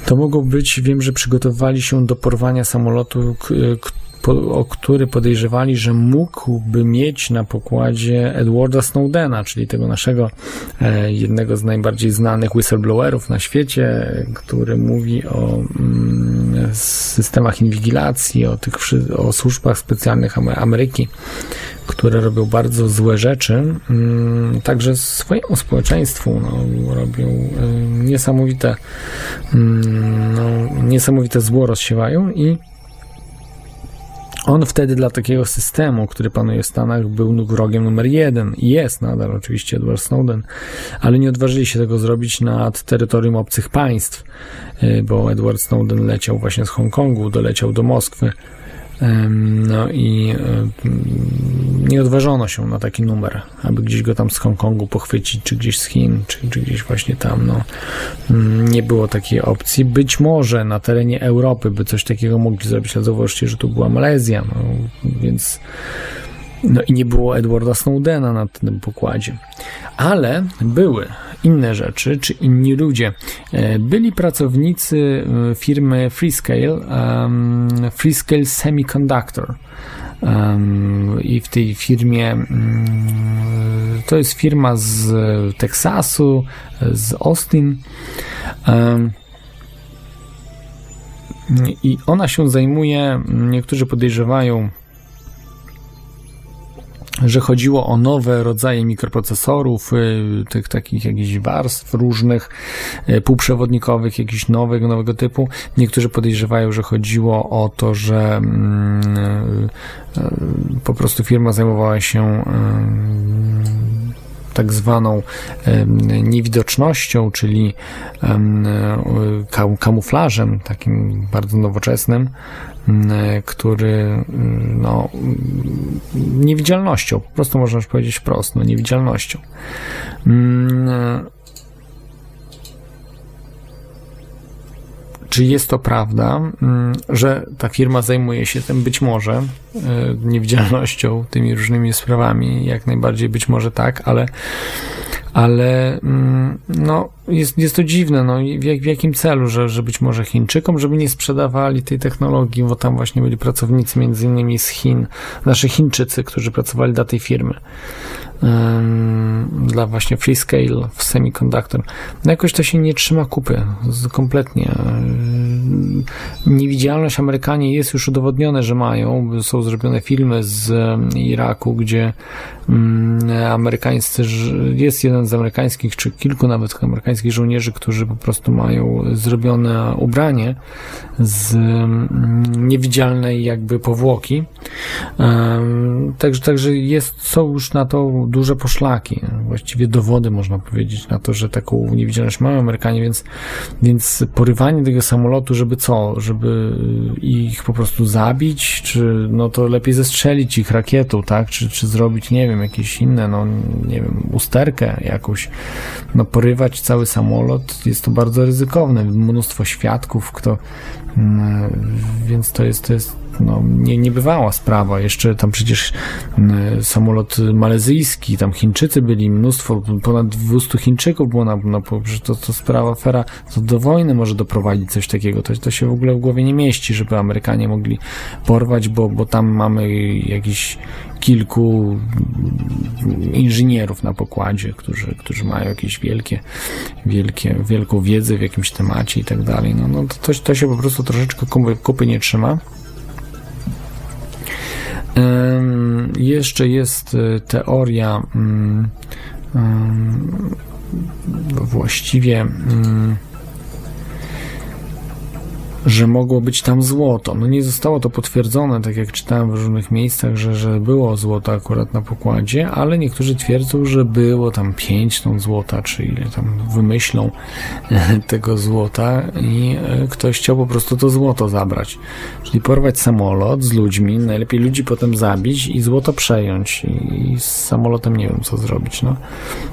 To mogło być, wiem, że przygotowywali się do porwania samolotu, po, o który podejrzewali, że mógłby mieć na pokładzie Edwarda Snowdena, czyli tego naszego e, jednego z najbardziej znanych whistleblowerów na świecie, który mówi o mm, systemach inwigilacji, o tych o służbach specjalnych Ame- Ameryki, które robią bardzo złe rzeczy, mm, także swojemu społeczeństwu no, robią e, niesamowite mm, no, niesamowite zło rozsiewają i on wtedy dla takiego systemu, który panuje w Stanach, był wrogiem numer jeden jest nadal oczywiście Edward Snowden, ale nie odważyli się tego zrobić nad terytorium obcych państw, y, bo Edward Snowden leciał właśnie z Hongkongu, doleciał do Moskwy. No i nie odważono się na taki numer, aby gdzieś go tam z Hongkongu pochwycić, czy gdzieś z Chin, czy, czy gdzieś właśnie tam. No. Mm, Nie było takiej opcji. Być może na terenie Europy by coś takiego mogli zrobić, ale zauważcie, że tu była Malezja, no, więc no i nie było Edwarda Snowdena na tym pokładzie. Ale były inne rzeczy, czy inni ludzie. E, Byli pracownicy e, firmy Freescale, um, Freescale Semiconductor. Um, I w tej firmie mm, to jest firma z Teksasu, z Austin. Um, I ona się zajmuje, niektórzy podejrzewają, że chodziło o nowe rodzaje mikroprocesorów, y, tych takich jakichś warstw różnych, y, półprzewodnikowych, jakichś nowego, nowego typu. Niektórzy podejrzewają, że chodziło o to, że mm, y, po prostu firma zajmowała się tak zwaną niewidocznością, czyli em, kam- kamuflażem takim bardzo nowoczesnym, który y, no, mm, niewidzialnością, po prostu można już powiedzieć wprost, no, niewidzialnością. Czy jest to prawda, mm, że ta firma zajmuje się tym być może y, niewidzialnością, tymi różnymi sprawami, jak najbardziej być może tak, ale ale mm, no, jest, jest to dziwne, no w, w jakim celu, że, że być może Chińczykom, żeby nie sprzedawali tej technologii, bo tam właśnie byli pracownicy między innymi z Chin, nasze Chińczycy, którzy pracowali dla tej firmy, dla właśnie Freescale w Semiconductor. No jakoś to się nie trzyma kupy, kompletnie. Niewidzialność Amerykanie jest już udowodnione, że mają, są zrobione filmy z Iraku, gdzie amerykańscy, jest jeden z amerykańskich, czy kilku nawet amerykańskich żołnierzy, którzy po prostu mają zrobione ubranie z niewidzialnej jakby powłoki. Także, także jest, są już na to duże poszlaki, właściwie dowody można powiedzieć na to, że taką niewidzialność mają Amerykanie, więc, więc porywanie tego samolotu, żeby co, żeby ich po prostu zabić, czy no to lepiej zestrzelić ich rakietą, tak, czy, czy zrobić, nie wiem, jakieś inne, no nie wiem, usterkę jakąś, no porywać cały samolot, jest to bardzo ryzykowne, mnóstwo świadków, kto Mm, Więc to jest, to jest no, nie, niebywała sprawa. Jeszcze tam przecież mm, samolot malezyjski, tam Chińczycy byli, mnóstwo, ponad 200 Chińczyków było na, na to, to sprawa, afera, to do wojny może doprowadzić coś takiego. To, to się w ogóle w głowie nie mieści, żeby Amerykanie mogli porwać, bo, bo tam mamy jakiś kilku mm, inżynierów na pokładzie, którzy, którzy mają jakieś wielkie, wielkie, wielką wiedzę w jakimś temacie i tak dalej. No, no to, to, się po prostu troszeczkę kupy nie trzyma. Jeszcze jest y, teoria ym, właściwie ym, że mogło być tam złoto. No nie zostało to potwierdzone, tak jak czytałem w różnych miejscach, że, że było złoto akurat na pokładzie, ale niektórzy twierdzą, że było tam 5 ton złota, czy ile tam wymyślą <laughs> tego złota i e, ktoś chciał po prostu to złoto zabrać. Czyli porwać samolot z ludźmi, najlepiej ludzi potem zabić i złoto przejąć i z samolotem nie wiem co zrobić. No.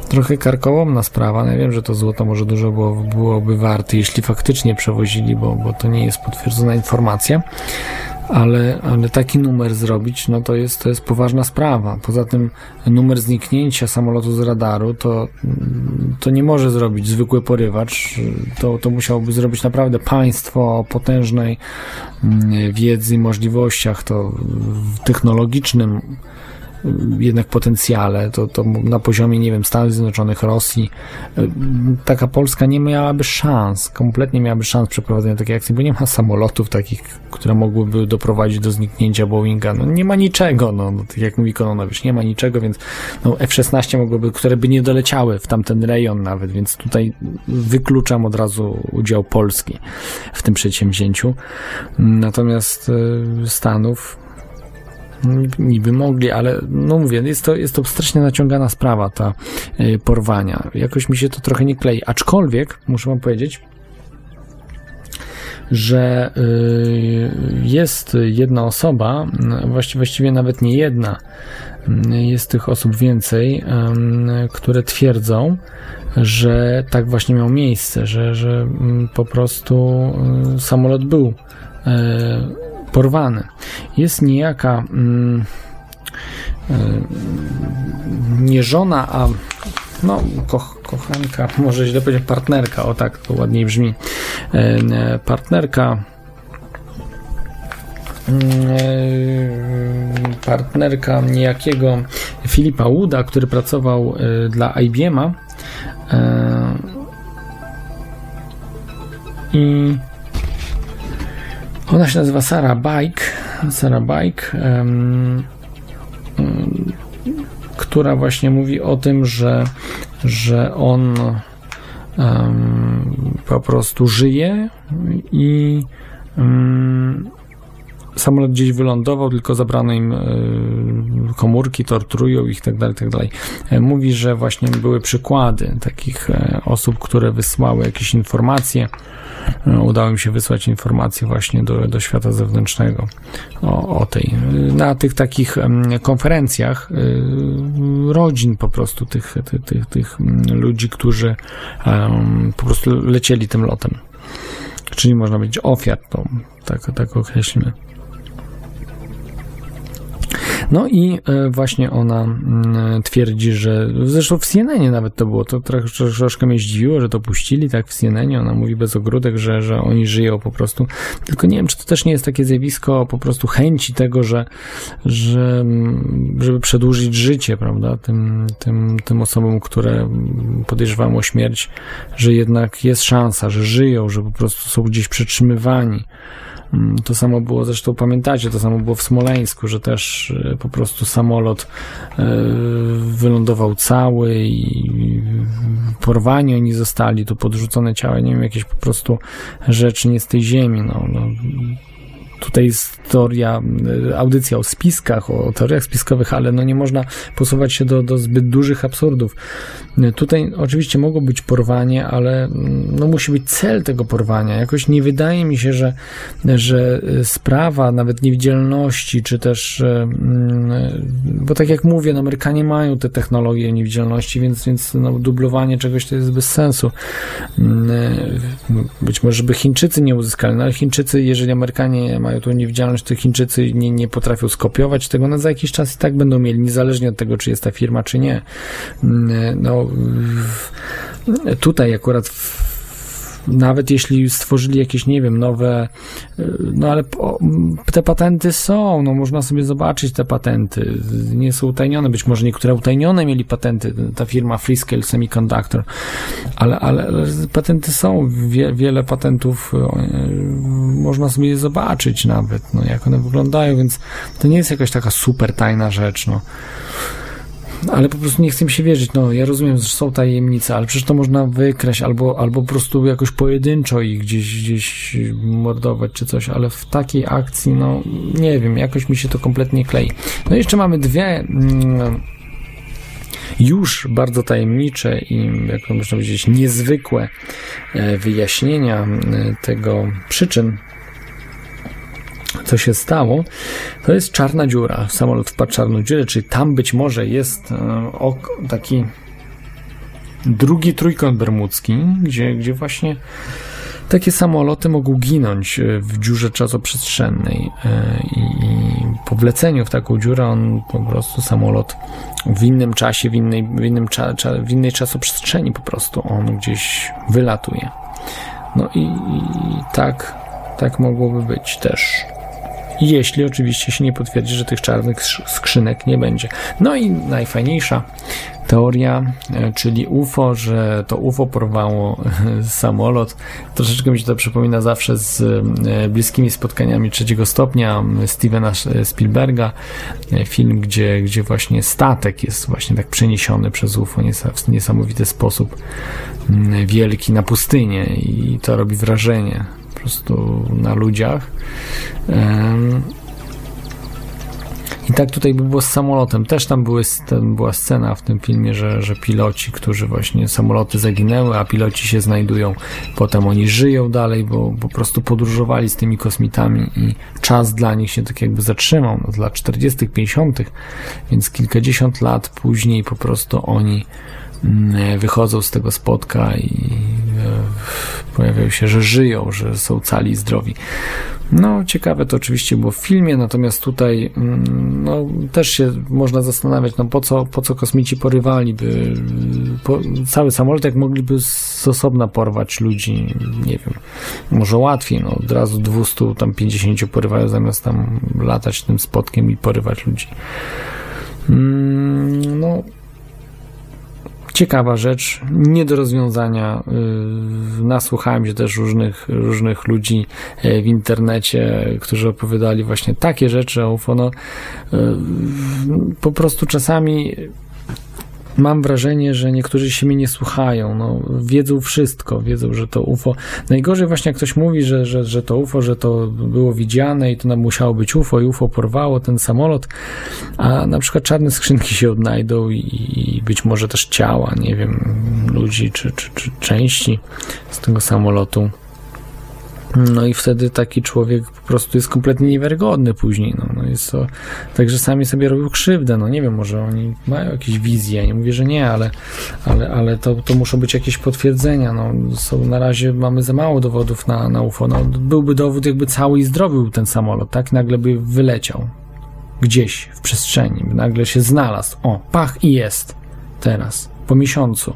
Trochę karkołomna sprawa, no ja wiem, że to złoto może dużo było, byłoby warte, jeśli faktycznie przewozili, bo, bo to nie jest potwierdzona informacja, ale, ale taki numer zrobić, no to jest, to jest poważna sprawa. Poza tym numer zniknięcia samolotu z radaru to, to nie może zrobić zwykły porywacz. To, to musiałoby zrobić naprawdę państwo o potężnej mm, wiedzy i możliwościach, to w technologicznym jednak potencjale, to, to na poziomie, nie wiem, Stanów Zjednoczonych, Rosji, y, taka Polska nie miałaby szans, kompletnie miałaby szans przeprowadzenia takiej akcji, bo nie ma samolotów takich, które mogłyby doprowadzić do zniknięcia Boeinga. No nie ma niczego, no, no tak jak mówi Kononowicz, nie ma niczego, więc no, F-16 mogłyby, które by nie doleciały w tamten rejon nawet, więc tutaj wykluczam od razu udział Polski w tym przedsięwzięciu. Natomiast y, Stanów niby mogli, ale no mówię, jest to, jest to strasznie naciągana sprawa, ta y, porwania. Jakoś mi się to trochę nie klei. Aczkolwiek, muszę wam powiedzieć, że y, jest jedna osoba, właściwie, właściwie nawet nie jedna, jest tych osób więcej, które twierdzą, że tak właśnie miało miejsce, że, że mm, po prostu samolot był y, porwany. Jest niejaka mm, y, nie żona, a no, koch, kochanka, <laughs> może źle powiedzieć, partnerka, o tak to ładniej brzmi. Y, partnerka y, partnerka niejakiego Filipa Łuda, który pracował dla IBM-a i ona się nazywa Sara Bike, Sara Bike, em, em, która właśnie mówi o tym, że, że on em, po prostu żyje i samolot gdzieś wylądował, tylko zabrano im e, komórki, torturują ich tak dalej, tak dalej. E, Mówi, że właśnie były przykłady takich e, osób, które wysłały jakieś informacje. E, Udało im się wysłać informacje właśnie do, do świata zewnętrznego o, o tej. Na tych takich konferencjach e, rodzin po prostu tych, tych, tych, tych ludzi, którzy po prostu lecieli tym lotem. Czyli można powiedzieć ofiar, to tak, tak określimy. No i e, właśnie ona mm, twierdzi, że zresztą w CNN nawet to było, to trochę, troszkę mnie zdziwiło, że to puścili tak w CNN. Ona mówi bez ogródek, że, że oni żyją po prostu. Tylko nie wiem, czy to też nie jest takie zjawisko po prostu chęci tego, że, że mm, żeby przedłużyć życie, prawda, tym, tym, tym osobom, które podejrzewają o śmierć, że jednak jest szansa, że żyją, że po prostu są gdzieś przetrzymywani. Mm, To samo było zresztą, pamiętacie, to samo było w Smoleńsku, że też e, po prostu samolot e, wylądował cały i porwani oni zostali, tu podrzucone ciała, nie wiem, jakieś po prostu rzeczy nie z tej ziemi, no, no tutaj jest teoria, y, audycja o spiskach, o teoriach spiskowych, ale no nie można posuwać się do, do zbyt dużych absurdów. Y, Tutaj oczywiście mogło być porwanie, ale mm, no musi być cel tego porwania. Jakoś nie wydaje mi się, że, że y, sprawa nawet niewidzialności, czy też, mm, bo tak jak mówię, no Amerykanie mają te technologie niewidzialności, więc, więc no, dublowanie czegoś to jest bez sensu. Mm, Być może by Chińczycy nie uzyskali, no ale Chińczycy, jeżeli Amerykanie mają tą niewidzialność, to Chińczycy nie, nie potrafią skopiować tego, no za jakiś czas i tak będą mieli, niezależnie od tego, czy jest ta firma, czy nie. Mm, No, w- tutaj akurat w, nawet jeśli stworzyli jakieś, nie wiem, nowe, y, no ale po, te patenty są, no można sobie zobaczyć te patenty, nie są utajnione, być może niektóre utajnione mieli patenty, ta firma Freescale Semiconductor, ale, ale, ale patenty są, Wie, wiele patentów y, można sobie je zobaczyć nawet, no jak one wyglądają, więc to nie jest jakaś taka super tajna rzecz, no. Ale po prostu nie chcę mi się wierzyć. No, ja rozumiem, że są tajemnice, ale przecież to można wykraść albo, albo po prostu jakoś pojedynczo ich gdzieś, gdzieś mordować czy coś, ale w takiej akcji, no nie wiem, jakoś mi się to kompletnie klei. No i jeszcze mamy dwie mm, już bardzo tajemnicze i, jak to można powiedzieć, niezwykłe e, wyjaśnienia e, tego przyczyn co się stało, to jest czarna dziura. Samolot wpadł w czarną dziurę, czyli tam być może jest e, taki drugi trójkąt bermudzki, gdzie, gdzie właśnie takie samoloty mogą ginąć e, w dziurze czasoprzestrzennej e, i, po wleceniu w taką dziurę on po prostu samolot w innym czasie, w innej, w innym cza, w innej czasoprzestrzeni po prostu on gdzieś wylatuje. No i, i tak, tak mogłoby być też. Jeśli oczywiście się nie potwierdzi, że tych czarnych sk- skrzynek nie będzie. No i najfajniejsza teoria, e, czyli UFO, że to UFO porwało e, samolot. Troszeczkę mi się to przypomina zawsze z e, bliskimi spotkaniami trzeciego stopnia Stevena Spielberga. Film, gdzie, gdzie właśnie statek jest właśnie tak przeniesiony przez UFO w niesamowity sposób. Wielki na pustynię i to robi wrażenie prostu na ludziach. I tak tutaj by było z samolotem. Też tam były, tam była scena w tym filmie, że, że piloci, którzy właśnie samoloty zaginęły, a piloci się znajdują, potem oni żyją dalej, bo po prostu podróżowali z tymi kosmitami i czas dla nich się tak jakby zatrzymał, no, lat 40., 50., więc kilkadziesiąt lat później po prostu oni wychodzą z tego spotka i e, pojawiają się, że żyją, że są cali i zdrowi. No, ciekawe to oczywiście było w filmie, natomiast tutaj mm, no, też się można zastanawiać, no po co, po co kosmici porywaliby po, cały samolot, jak mogliby z osobna porwać ludzi, nie wiem, może łatwiej, no od razu 200, tam 50 porywają, zamiast tam latać tym spotkiem i porywać ludzi. Mm, no, ciekawa rzecz, nie do rozwiązania. Yy, Nasłuchałem się też różnych, różnych ludzi e, w internecie, którzy opowiadali właśnie takie rzeczy o UFO. No, yy, po prostu czasami mam wrażenie, że niektórzy się mnie nie słuchają. No, wiedzą wszystko, wiedzą, że to UFO. Najgorzej właśnie jak ktoś mówi, że, że, że to UFO, że to było widziane i to nam musiało być UFO i UFO porwało ten samolot, a na przykład czarne skrzynki się odnajdą i, i być może też ciała, nie wiem, ludzi czy, czy, czy części z tego samolotu. No i wtedy taki człowiek po prostu jest kompletnie niewiarygodny później. No, no jest to, także sami sobie robią krzywdę. No nie wiem, może oni mają jakieś wizje. Nie mówię, że nie, ale, ale, ale to, to muszą być jakieś potwierdzenia. No, są, na razie mamy za mało dowodów na, na UFO. No, byłby dowód, jakby cały i zdrowy był ten samolot, tak? Nagle by wyleciał gdzieś w przestrzeni, nagle się znalazł. O, pach i jest. Teraz, po miesiącu.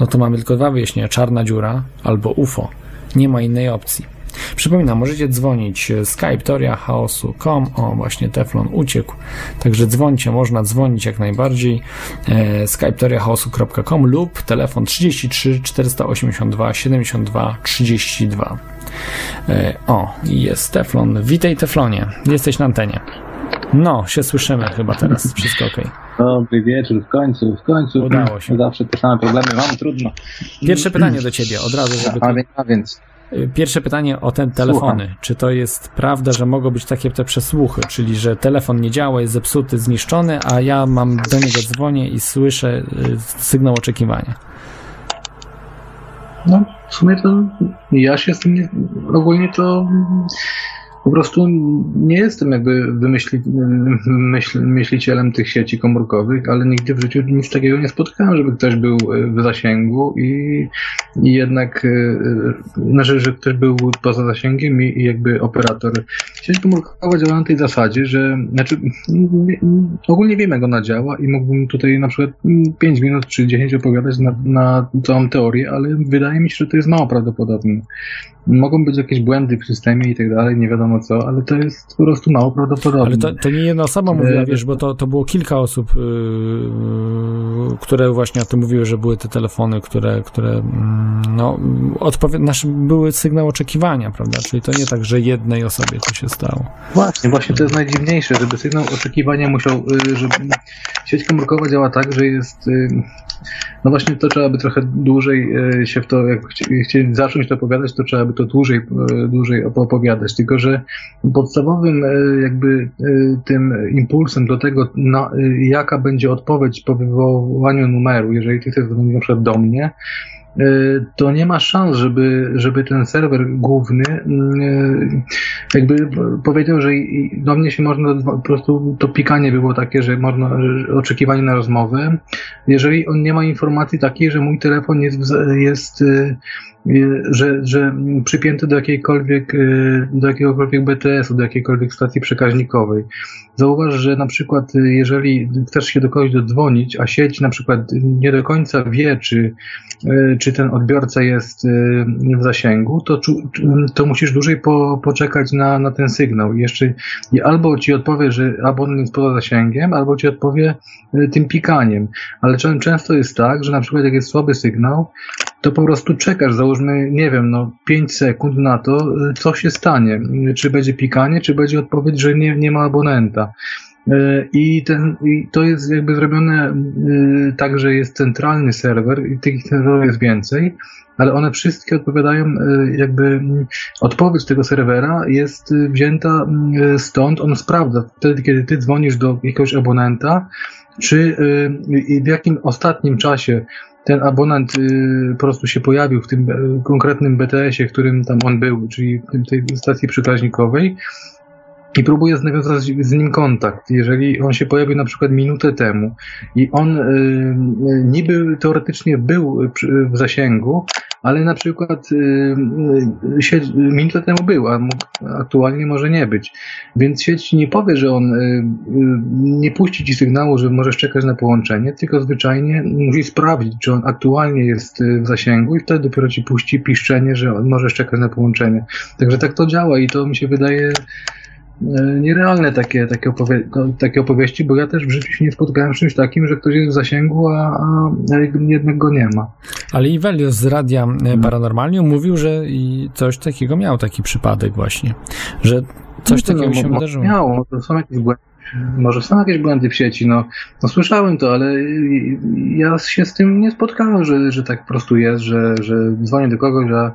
No to mamy tylko dwa wyjaśnienia: czarna dziura albo UFO. Nie ma innej opcji. Przypominam, możecie dzwonić e, Skype Teoria Chaosu.com. O, właśnie Teflon uciekł. Także dzwońcie, można dzwonić jak najbardziej. E, Skype Teoria Chaosu.com lub telefon 33 482 72 32. E, o, jest Teflon. Witaj Teflonie. Jesteś na antenie. No, się słyszymy chyba teraz. Wszystko ok. Dobry wieczór, w końcu, w końcu. Udało się. Zawsze te same problemy mam, trudno. Pierwsze pytanie do ciebie, od razu, żeby A więc, a więc Pierwsze pytanie o te telefony. Czy to jest prawda, że mogą być takie te przesłuchy, czyli że telefon nie działa, jest zepsuty, zniszczony, a ja mam do niego dzwonię i słyszę y, sygnał oczekiwania? No, w sumie to ja się z tym nie, ogólnie to po prostu nie jestem jakby wymyśli, myśl, myślicielem tych sieci komórkowych, ale nigdy w życiu nic takiego nie spotkałem, żeby ktoś był w zasięgu i, i jednak, e, znaczy, że ktoś był poza zasięgiem i, i jakby operator. Sieć komórkowa działa na tej zasadzie, że znaczy nie, ogólnie wiem jak ona działa i mógłbym tutaj na przykład 5 minut czy 10 opowiadać na, na całą teorię, ale wydaje mi się, że to jest mało prawdopodobne. Mogą być jakieś błędy w systemie i tak dalej, nie wiadomo co, ale to jest po prostu mało prawdopodobne. Ale to, to nie jedna osoba mówiła, E, wiesz, bo to, to było kilka osób, yy, które właśnie o tym mówiły, że były te telefony, które, które mm, no, odpowie- nasz, były sygnał oczekiwania, prawda? Czyli to nie tak, że jednej osobie to się stało. Właśnie, właśnie to jest najdziwniejsze, żeby sygnał oczekiwania musiał, y, żeby sieć komórkowa działa tak, że jest, y, no właśnie to trzeba by trochę dłużej y, się w to, jak chci- chcieli zacząć to opowiadać, to trzeba by to dłużej, y, dłużej op- opowiadać, tylko że podstawowym y, jakby y, tym impulsem do tego, na, jaka będzie odpowiedź po wywołaniu numeru, jeżeli ty chcesz dzwonić na przykład do mnie, to nie ma szans, żeby, żeby ten serwer główny jakby powiedział, że do mnie się można po prostu to pikanie było takie, że można oczekiwanie na rozmowę. Jeżeli on nie ma informacji takiej, że mój telefon jest, jest że, że przypięty do jakiejkolwiek, y, do jakiegokolwiek BTS-u, do jakiejkolwiek stacji przekaźnikowej. Zauważ, że na przykład y, jeżeli chcesz się do kogoś dodzwonić, a sieć na przykład nie do końca wie, czy, y, czy ten odbiorca jest w zasięgu, to, to musisz dłużej po, poczekać na, na ten sygnał. I jeszcze i albo ci odpowie, że abonent jest poza zasięgiem, albo ci odpowie tym pikaniem. Ale czę- często jest tak, że na przykład jak jest słaby sygnał, to po prostu czekasz, załóżmy, nie wiem, no 5 sekund na to, y, co się stanie. Y, Czy będzie pikanie, czy będzie odpowiedź, że nie, nie ma abonenta. Y, I, ten, I to jest jakby zrobione tak, że jest centralny serwer i tych serwerów jest więcej, ale one wszystkie odpowiadają jakby mm, odpowiedź tego serwera jest wzięta stąd, on sprawdza wtedy, kiedy ty dzwonisz do jakiegoś abonenta, czy i w jakim ostatnim czasie ten abonent y, po prostu się pojawił w tym e, konkretnym BTS-ie, którym tam on był, czyli w tej stacji przekaźnikowej i próbuje nawiązać z nim kontakt. Jeżeli on się pojawił na przykład minutę temu i on y, y, niby teoretycznie był w zasięgu, ale na przykład y, y, sieć, minutę temu był, a aktualnie może nie być. Więc sieć nie powie, że on y, y, nie puści ci sygnału, że możesz czekać na połączenie, tylko zwyczajnie musi sprawdzić, czy on aktualnie jest w zasięgu i wtedy dopiero ci puści piszczenie, że możesz czekać na połączenie. Także tak to działa i to mi się wydaje nierealne takie, takie, opowie- no, takie opowieści, bo ja też w życiu się nie spotkałem z czymś takim, że ktoś jest w zasięgu, a, a jednak go nie ma. Ale Ivelios z Radia e, Paranormalium mówił, że i coś takiego miał taki przypadek właśnie, że coś No takiego no, się mo- wydarzyło. Miało, to są jakieś błędy. Może są jakieś błędy w sieci, no, no słyszałem to, ale ja się z tym nie spotkałem, że, że tak po prostu jest, że, że dzwonię do kogoś, a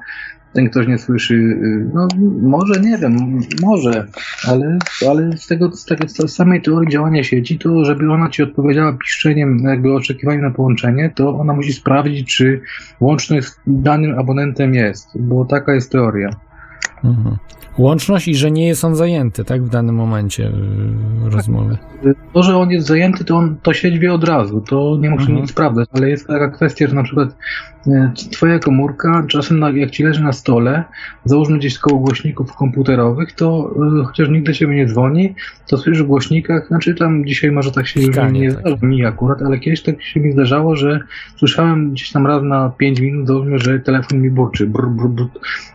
ten ktoś nie słyszy. y, No może, nie wiem, może, ale, ale z tego, z tego z samej teorii działania sieci, to żeby ona ci odpowiedziała piszczeniem, jakby oczekiwaniem na połączenie, to ona musi sprawdzić, czy łączność z danym abonentem jest, bo taka jest teoria. Mhm. Łączność i że nie jest on zajęty, tak, w danym momencie y, rozmowy. To, że on jest zajęty, to on to sieć wie od razu, to nie muszę Mhm. nic sprawdzać, ale jest taka kwestia, że na przykład twoja komórka czasem jak ci leży na stole, załóżmy gdzieś koło głośników komputerowych, to e, chociaż nigdy się nie dzwoni, to słyszysz w głośnikach, znaczy tam dzisiaj może tak się już Pikanie nie takie. zdarza mi akurat, ale kiedyś tak się mi zdarzało, że słyszałem gdzieś tam raz na 5 minut, załóżmy, że telefon mi burczy, brr, brr, brr.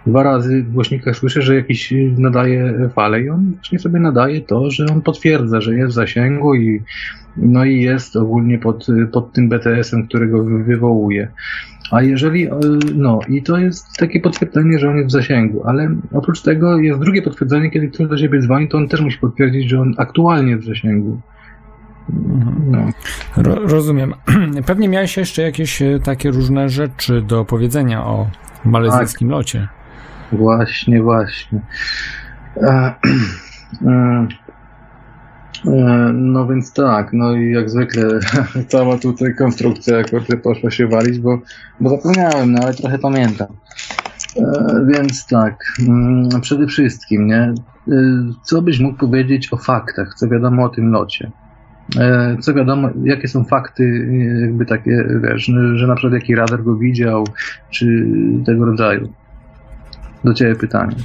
dwa razy w głośnikach słyszę, że jakiś e, nadaje falę i on właśnie sobie nadaje to, że on potwierdza, że jest w zasięgu i no i jest ogólnie pod, pod tym BTS-em, którego wy- wywołuje. A jeżeli, e, no i to jest takie potwierdzenie, że on jest w zasięgu, ale oprócz tego jest drugie potwierdzenie, kiedy ktoś do siebie dzwoni, to on też musi potwierdzić, że on aktualnie jest w zasięgu. No. Ro, rozumiem. <clears throat> Pewnie miałeś jeszcze jakieś e, takie różne rzeczy do powiedzenia o malezyjskim locie. Właśnie, właśnie. E, <clears throat> e, no więc tak, no i jak zwykle <laughs> cała tutaj konstrukcja kurde poszła się walić, bo, bo zapomniałem, no ale trochę pamiętam. E, więc tak, mm, przede wszystkim, nie? E, Co byś mógł powiedzieć o faktach, co wiadomo o tym locie? E, Co wiadomo, jakie są fakty, e, jakby takie, wiesz, że na przykład jaki radar go widział, czy tego rodzaju? Do ciebie pytanie.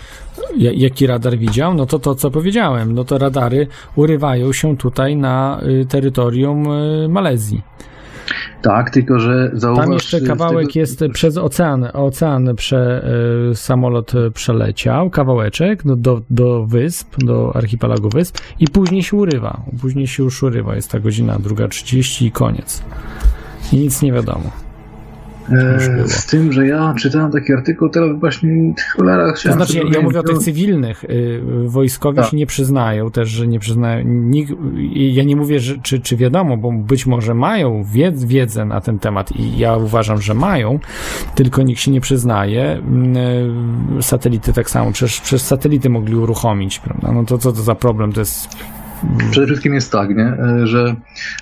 Ja- Jaki radar widział? No to to, co powiedziałem. No to radary urywają się tutaj na y, terytorium y, Malezji. Tak, tylko że zauważ... Tam jeszcze kawałek tego- jest przez ocean. Ocean prze, y, samolot przeleciał, kawałeczek do, do, do wysp, do archipelagu wysp i później się urywa. Później się już urywa. Jest ta godzina druga 30 i koniec. I nic nie wiadomo. Było. E, z tym, że ja czytałem taki artykuł, teraz właśnie cholera To chciałem... znaczy, ja, mówię o tych to- cywilnych. y, Wojskowi Tak. się nie przyznają też, że nie przyznają. Nikt, ja nie mówię, że, czy, czy wiadomo, bo być może mają wied, wiedzę na ten temat i ja uważam, że mają, tylko nikt się nie przyznaje. Mm, y, Satelity tak samo, przecież przez satelity mogli uruchomić, prawda? No to co to za problem? To jest. Przede wszystkim jest tak, nie? e, że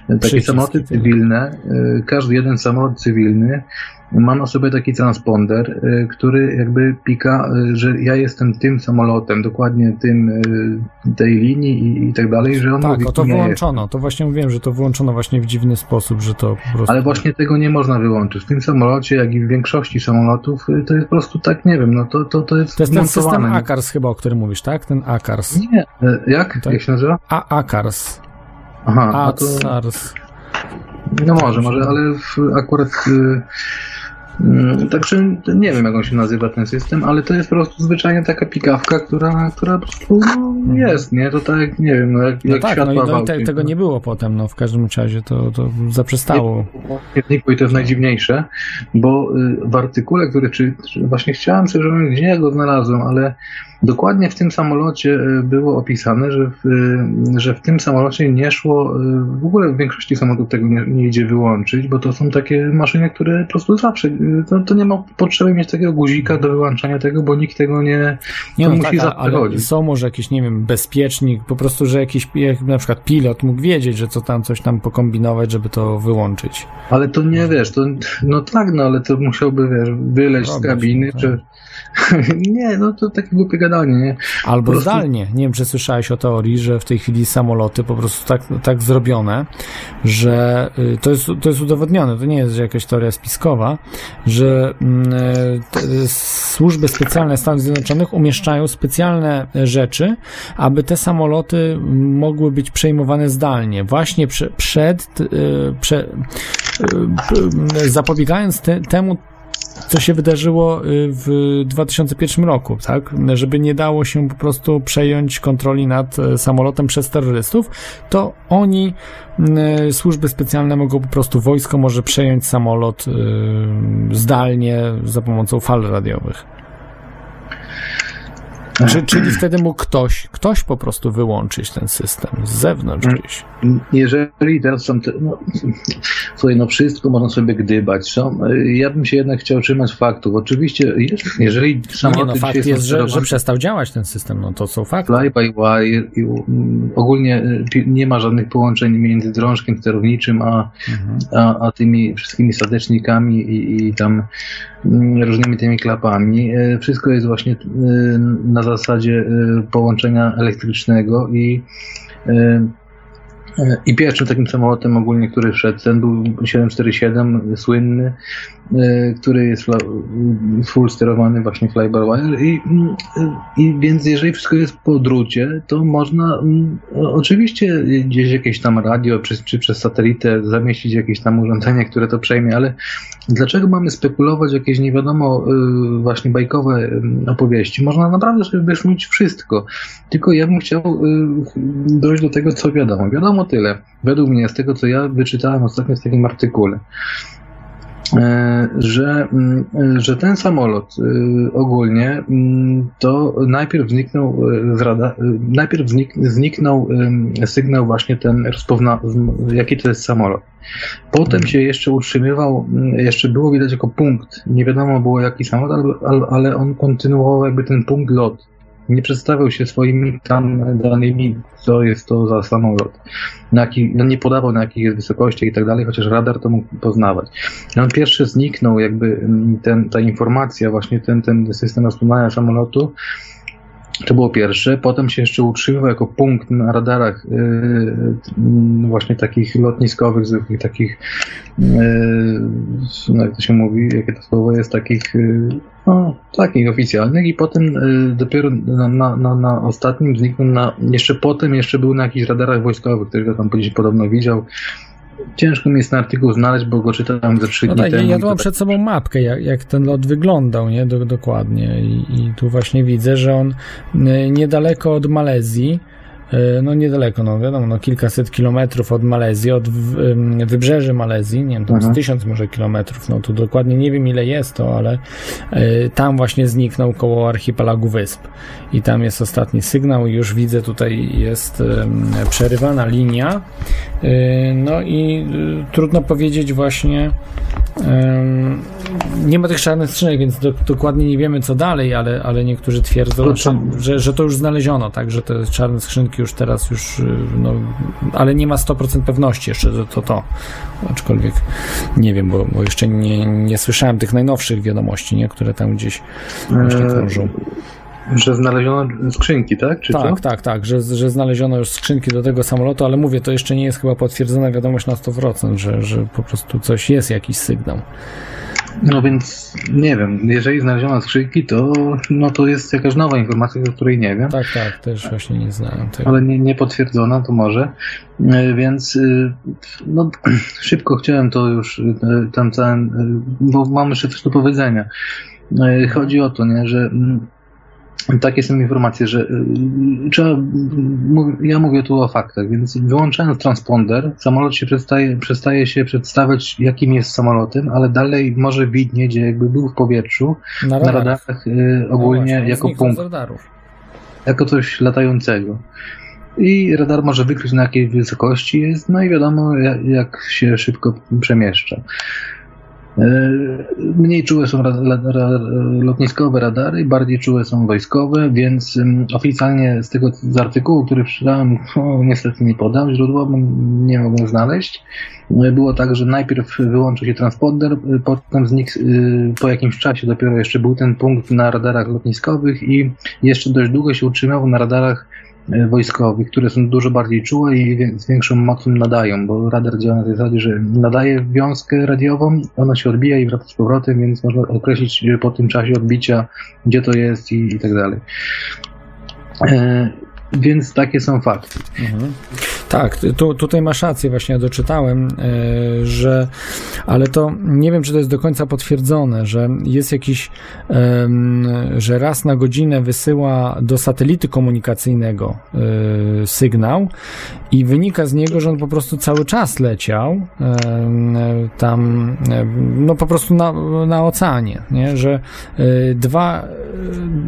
takie Przycisk samoloty cywilne, e, każdy jeden samolot cywilny ma na sobie taki transponder, e, który jakby pika, e, że ja jestem tym samolotem, dokładnie tym e, tej linii i, i tak dalej, że on Tak, mówi, to nie jest. wyłączono. To właśnie mówiłem, że to wyłączono właśnie w dziwny sposób, że to po prostu. Ale właśnie tego nie można wyłączyć. W tym samolocie, jak i w większości samolotów, to jest po prostu tak, nie wiem, no to, to, to jest To jest ten system. ACARS chyba, o którym mówisz, tak? Ten ACARS. Nie, e, jak? Tak. Jak się nazywa? A ACARS. Aha, no to... No może, może, ale w, akurat. Y, y, Także nie wiem, jak on się nazywa ten system, ale to jest po prostu zwyczajnie taka pikawka, która, która po prostu no, jest, nie? To tak, jak, nie wiem, no jak, No jak tak, no i, światła no i te, tego no. nie było potem, no w każdym razie to, to zaprzestało. śmietniku i to jest najdziwniejsze, bo y, w artykule, który czy, czy właśnie chciałem sobie, żebym gdzie ja go znalazłem, ale dokładnie w tym samolocie y, było opisane, że w, y, że w tym samolocie nie szło, y, w ogóle w większości samolotów tego nie, nie idzie wyłączyć, bo to są takie maszyny, które po prostu zawsze, to, to nie ma potrzeby mieć takiego guzika do wyłączania tego, bo nikt tego nie, Nie no musi tak, ale są może jakiś, nie wiem, bezpiecznik, po prostu, że jakiś, jak na przykład pilot mógł wiedzieć, że co tam, coś tam pokombinować, żeby to wyłączyć. Ale to nie wiesz, to, no tak, no ale to musiałby, wiesz, wyleźć z Robić, kabiny, no tak. czy... <laughs> nie, no to takie głupie gadanie, nie? Albo prostu- zdalnie. Nie wiem, czy słyszałeś o teorii, że w tej chwili samoloty po prostu tak, tak zrobione, że y, to jest, to jest udowodnione, to nie jest że jakaś teoria spiskowa, że mm, e, służby specjalne Stanów Zjednoczonych umieszczają specjalne rzeczy, aby te samoloty mogły być przejmowane zdalnie. Właśnie prze, przed, y, prze, y, y, zapobiegając te, temu, co się wydarzyło y, w 2001 roku, tak? Żeby nie dało się po prostu przejąć kontroli nad e, samolotem przez terrorystów, to oni, y, służby specjalne mogą po prostu, wojsko może przejąć samolot y, zdalnie za pomocą fal radiowych. Czy, czyli wtedy mógł ktoś, ktoś po prostu wyłączyć ten system z zewnątrz gdzieś. Jeżeli teraz są te, no, słuchaj, no wszystko można sobie gdybać. Są, ja bym się jednak chciał trzymać faktów. Oczywiście, jeżeli No nie, samoloty no dzisiaj fakt jest, że, że przestał działać ten system, no to są fakty. fly by wire i ogólnie y, nie ma żadnych połączeń między drążkiem sterowniczym a, Mhm. a, a tymi wszystkimi statecznikami i, i tam różnymi tymi klapami. E, Wszystko jest właśnie y, na zasadzie y, połączenia elektrycznego i i pierwszym takim samolotem ogólnie, który wszedł, ten był 747, słynny, który jest full sterowany właśnie fly by wire i, mm, i więc jeżeli wszystko jest po drucie, to można mm, oczywiście gdzieś jakieś tam radio czy, czy przez satelitę zamieścić jakieś tam urządzenie, które to przejmie, ale dlaczego mamy spekulować jakieś nie wiadomo y, właśnie bajkowe y, opowieści? Można naprawdę sobie wysnuć wszystko. Tylko ja bym chciał y, dojść do tego, co wiadomo. Wiadomo tyle, według mnie, z tego, co ja wyczytałem ostatnio w takim artykule. E, że, mm, e, że ten samolot e, ogólnie mm, to najpierw zniknął e, rada, e, najpierw znik, zniknął sygnał właśnie ten rozpozna, z- jaki to jest samolot. Potem się jeszcze utrzymywał, mm, jeszcze było widać jako punkt, nie wiadomo było jaki samolot, ale, ale, ale on kontynuował jakby ten punkt lot. Nie przedstawiał się swoimi tam danymi, co jest to za samolot. Na jaki, no nie podawał na jakich jest wysokości i tak dalej, chociaż radar to mógł poznawać. On pierwszy zniknął jakby mm, ten, ta informacja, właśnie ten, ten system rozpoznania samolotu, to było pierwsze. Potem się jeszcze utrzymywał jako punkt na radarach yy, właśnie takich lotniskowych, zwykłych takich, yy, no jak to się mówi, jakie to słowo jest, takich, yy, no, takich oficjalnych i potem yy, dopiero na, na, na, na ostatnim zniknął na, jeszcze potem jeszcze był na jakichś radarach wojskowych, których tam gdzieś podobno widział. Ciężko mi jest ten artykuł znaleźć, bo go czytałem ze trzy No dni tak, temu. ja tu mam przed sobą mapkę, jak, jak ten lot wyglądał, nie? Do, dokładnie. I, I tu właśnie widzę, że on y, niedaleko od Malezji, no niedaleko, no wiadomo, no kilkaset kilometrów od Malezji, od wybrzeży Malezji, nie wiem, tam Mhm. z tysiąc może kilometrów, no tu dokładnie nie wiem ile jest to, ale y, tam właśnie zniknął koło archipelagu wysp. I tam jest ostatni sygnał i już widzę tutaj jest przerywana linia, y, no i trudno powiedzieć właśnie nie ma tych czarnych skrzynek, więc do, dokładnie nie wiemy co dalej, ale, ale niektórzy twierdzą, że, że to już znaleziono, tak, że te czarne skrzynki już teraz już, y, no, ale nie ma 100% pewności jeszcze, że to to. Aczkolwiek nie wiem, bo, bo jeszcze nie, nie słyszałem tych najnowszych wiadomości, nie, które tam gdzieś właśnie Eee, krążą. Że znaleziono skrzynki, tak? Czy Tak, co? tak, tak, że, że znaleziono już skrzynki do tego samolotu, ale mówię, to jeszcze nie jest chyba potwierdzona wiadomość na 100%, że, że po prostu coś jest, jakiś sygnał. No więc nie wiem, jeżeli znaleziono skrzynki, to, no to jest jakaś nowa informacja, o której nie wiem, Tak, tak, też właśnie nie znałem tego. ale nie, nie potwierdzona, to może. E, Więc y, no, <clears throat> szybko chciałem to już y, ten całym, y, bo mam jeszcze coś do powiedzenia. E, Chodzi o to, nie, że mm, takie są informacje, że y, trzeba, ja mówię tu o faktach, więc wyłączając transponder, samolot się przestaje, przestaje się przedstawiać, jakim jest samolotem, ale dalej może widnieć, jakby był w powietrzu, Na na radarach y, ogólnie No właśnie, jako punkt, jako coś latającego. I radar może wykryć na jakiej wysokości jest, no i wiadomo jak, jak się szybko przemieszcza. Y, Mniej czułe są lotniskowe radary, bardziej czułe są wojskowe, więc oficjalnie z tego z artykułu, który przeczytałem, <laughs> no, niestety nie podam źródła, nie mogłem znaleźć. Y, Było tak, że najpierw wyłączył się transponder, y, potem znikł, po jakimś czasie dopiero jeszcze był ten punkt na radarach lotniskowych i jeszcze dość długo się utrzymywał na radarach e, wojskowych, które są dużo bardziej czułe i z większą mocą nadają, bo radar działa na tej zasadzie, że nadaje wiązkę radiową, ona się odbija i wraca z powrotem, więc można określić e, po tym czasie odbicia, gdzie to jest i, i tak dalej. Więc takie są fakty. Mhm. Tak, tu, tutaj masz rację, właśnie ja doczytałem, e, że, ale to nie wiem, czy to jest do końca potwierdzone, że jest jakiś, em, że raz na godzinę wysyła do satelity komunikacyjnego e, sygnał i wynika z niego, że on po prostu cały czas leciał tam, no po prostu na, na oceanie, nie? że e, dwa,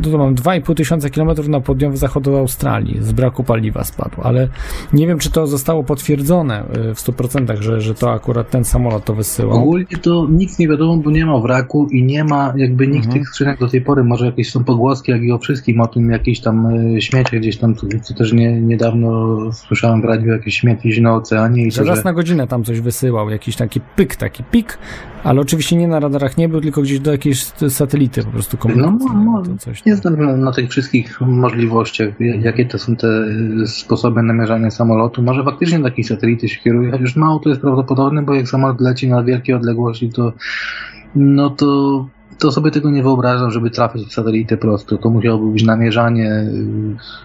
to mam 2,5 tysiąca kilometrów na południowy zachód od Australii z braku paliwa spadł, ale nie wiem, czy to zostało potwierdzone y, w 100%, że, że to akurat ten samolot to wysyłał. Ogólnie to nic nie wiadomo, bo nie ma wraku i nie ma jakby nikt Mhm. tych skrzynek do tej pory, może jakieś są pogłoski, jak i o wszystkim, o tym jakieś tam e, śmiecie gdzieś tam, co, też nie, niedawno słyszałem w radiu, jakieś śmieci gdzieś na oceanie i to, raz że... na godzinę tam coś wysyłał, jakiś taki pyk, taki pik, ale oczywiście nie na radarach nie był, tylko gdzieś do jakiejś satelity po prostu komunikacyjnej. No, no, Nie znam na, tych wszystkich możliwościach, ja- jakie to są te y, sposoby namierzania samolotu. Może faktycznie takie satelity się kieruje, chociaż mało to jest prawdopodobne, bo jak samolot leci na wielkie odległości, to no to, to sobie tego nie wyobrażam, żeby trafić w satelitę prosto. To musiałoby być namierzanie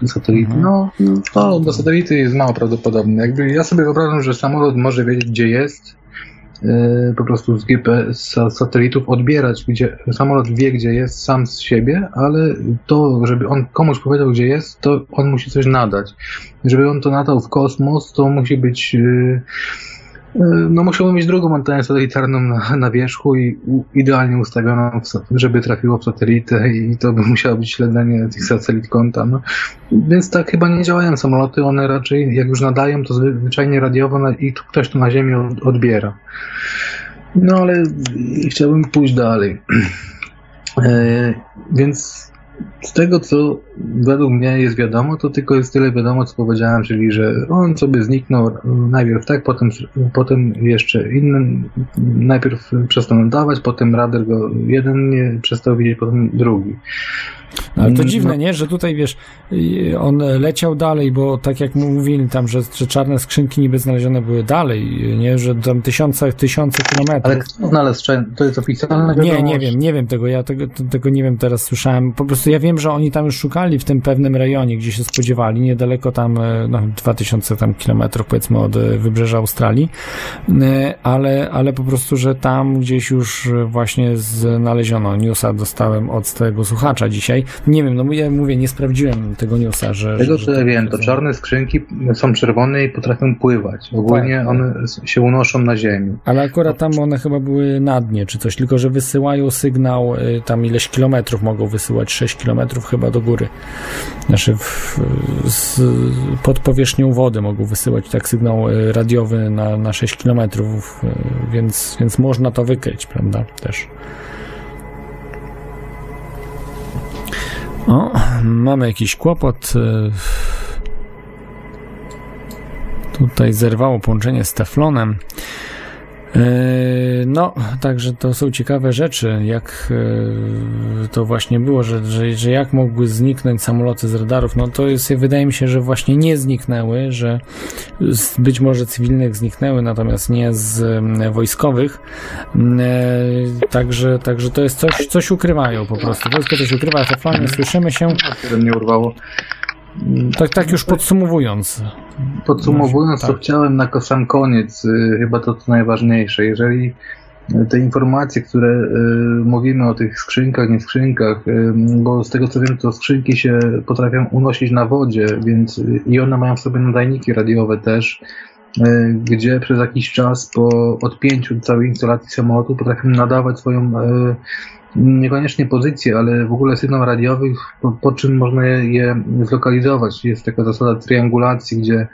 y, satelity. Mhm. No, no to do satelity jest mało prawdopodobne. Jakby ja sobie wyobrażam, że samolot może wiedzieć, gdzie jest, po prostu z GPS, z satelitów odbierać, gdzie samolot wie, gdzie jest sam z siebie, ale to, żeby on komuś powiedział, gdzie jest, to on musi coś nadać. Żeby on to nadał w kosmos, to musi być y, No musiałbym mieć drugą antenę satelitarną na, na wierzchu i u, idealnie ustawioną, w, żeby trafiło w satelitę i to by <laughs> musiało być śledzenie tych satelit konta. No. Więc tak chyba nie działają samoloty, one raczej jak już nadają, to zwyczajnie radiowo na, i ktoś to na ziemi od, odbiera. No ale chciałbym pójść dalej. E, <clears throat> więc z tego, co według mnie jest wiadomo, to tylko jest tyle wiadomo, co powiedziałem, czyli że on sobie zniknął najpierw tak, potem, potem jeszcze innym, najpierw przestał nadawać, potem radar go jeden nie przestał widzieć, potem drugi. No, ale to Mm, dziwne, no. nie? Że tutaj, wiesz, on leciał dalej, bo tak jak mówili tam, że, że czarne skrzynki niby znalezione były dalej, nie? Że tam tysiące, tysiące kilometrów. Ale kto znalazł? To jest oficjalne Nie, nie wiem, nie wiem tego, ja tego, tego nie wiem, teraz słyszałem. Po prostu ja wiem, że oni tam już szukali w tym pewnym rejonie, gdzie się spodziewali, niedaleko tam, e, no, 2000 tam kilometrów powiedzmy od e, wybrzeża Australii, E, ale, ale po prostu, że tam gdzieś już właśnie znaleziono newsa, dostałem od tego słuchacza dzisiaj. Nie wiem, no ja mówię, nie sprawdziłem tego newsa, że... Tego że, co że wiem, to czarne skrzynki są czerwone i potrafią pływać. Ogólnie Tak. one się unoszą na ziemi. Ale akurat tam one chyba były na dnie czy coś, tylko że wysyłają sygnał, tam ileś kilometrów mogą wysyłać, 6 kilometrów chyba do góry. Znaczy w, z, pod powierzchnią wody mogą wysyłać tak sygnał y, radiowy na, na 6 kilometrów, y, więc, więc można to wykryć, prawda, też. O, mamy jakiś kłopot. y, Tutaj zerwało połączenie z Teflonem. Yy, No, także to są ciekawe rzeczy, jak yy, to właśnie było, że, że, że jak mogły zniknąć samoloty z radarów. No to jest, wydaje mi się, że właśnie nie zniknęły, że być może cywilnych zniknęły, natomiast nie z wojskowych. Yy, Także, także to jest coś, coś ukrywają po prostu. Wojsko coś ukrywa, Teflonie, słyszymy się. Mnie urwało. Tak, tak już podsumowując. Podsumowując, to Tak. chciałem na sam koniec, y, chyba to co najważniejsze. Jeżeli y, te informacje, które y, mówimy o tych skrzynkach, nie skrzynkach, y, bo z tego co wiem, to skrzynki się potrafią unosić na wodzie, więc y, i one mają w sobie nadajniki radiowe też, gdzie przez jakiś czas po odpięciu całej instalacji samolotu potrafią nadawać swoją niekoniecznie pozycję, ale w ogóle sygnał radiowy, po, po czym można je, zlokalizować. Jest taka zasada triangulacji, gdzie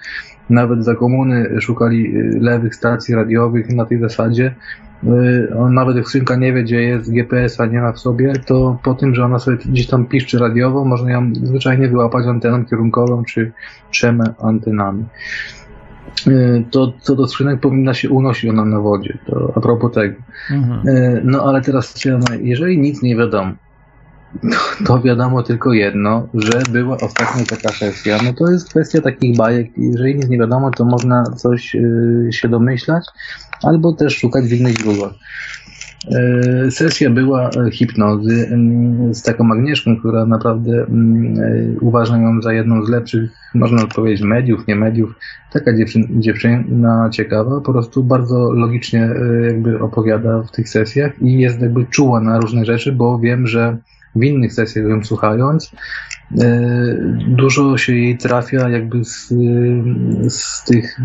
nawet za komuny szukali y, lewych stacji radiowych na tej zasadzie. Y, nawet jak skrzynka nie wie, gdzie jest GPS-a, nie ma w sobie, to po tym, że ona sobie gdzieś tam piszczy radiowo, można ją zwyczajnie wyłapać anteną kierunkową czy trzema antenami. Y, To co do skrzynek powinna się unosić ona na wodzie, to a propos tego. Mhm. E, No ale teraz jeżeli nic nie wiadomo, to, <laughs> to wiadomo tylko jedno, że była ostatnio taka sesja. No to jest kwestia takich bajek. Jeżeli nic nie wiadomo, to można coś y, się domyślać, albo też szukać w innych źródłach. E, Sesja była e, hipnozy z taką Agnieszką, która naprawdę e, uważam ją za jedną z lepszych, można powiedzieć, mediów, nie mediów. Taka dziewczyn, dziewczyna ciekawa, po prostu bardzo logicznie jakby opowiada w tych sesjach i jest jakby czuła na różne rzeczy, bo wiem, że w innych sesjach ją słuchając, dużo się jej trafia jakby z, e, z tych,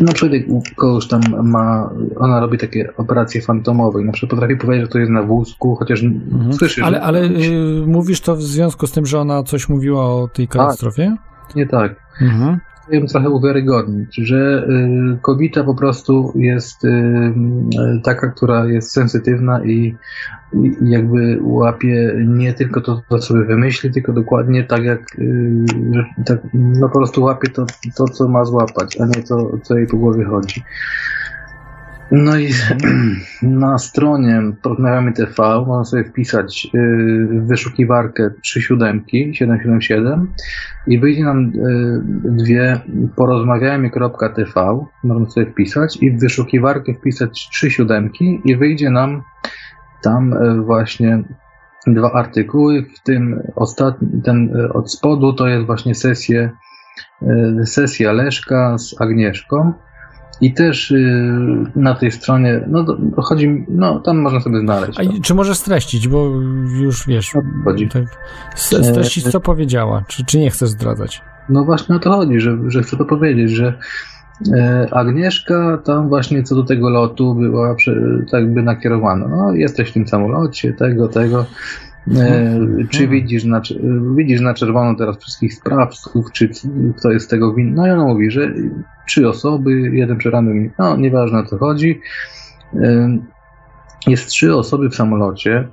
na przykład jak u kogoś tam ma, ona robi takie operacje fantomowe i na przykład potrafi powiedzieć, że to jest na wózku, chociaż Mhm. słyszy, Ale, ale y, mówisz to w związku z tym, że ona coś mówiła o tej katastrofie? nie tak. Mhm. Chciałbym trochę uwiarygodnić, że y, kobieta po prostu jest y, y, taka, która jest sensytywna i, jakby łapie nie tylko to, co sobie wymyśli, tylko dokładnie tak jak, tak, no po prostu łapie to, to, co ma złapać, a nie to, co jej po głowie chodzi. No i <clears throat> na stronie Portnawami TV można sobie wpisać y, w wyszukiwarkę 3 siódemki, 777 i wyjdzie nam y, dwie porozmawiajmy.tv, można sobie wpisać i w wyszukiwarkę wpisać 3 siódemki i wyjdzie nam tam y, właśnie dwa artykuły, w tym ostatni, ten y, od spodu to jest właśnie sesję, y, sesja Leszka z Agnieszką. I też y, na tej stronie, no chodzi, no tam można sobie znaleźć. A czy możesz streścić, bo już wiesz, O co chodzi? tak, s- streścić co powiedziała, czy, czy nie chcesz zdradzać? No właśnie o to chodzi, że, że chcę to powiedzieć, że E, Agnieszka tam właśnie co do tego lotu była tak jakby nakierowana. No, jesteś w tym samolocie, tego, tego. E, czy widzisz na, widzisz na czerwono teraz wszystkich sprawców, czy kto jest tego winny? No i ona mówi, że trzy osoby, jeden przerany, no nieważne o co chodzi. E, Jest trzy osoby w samolocie.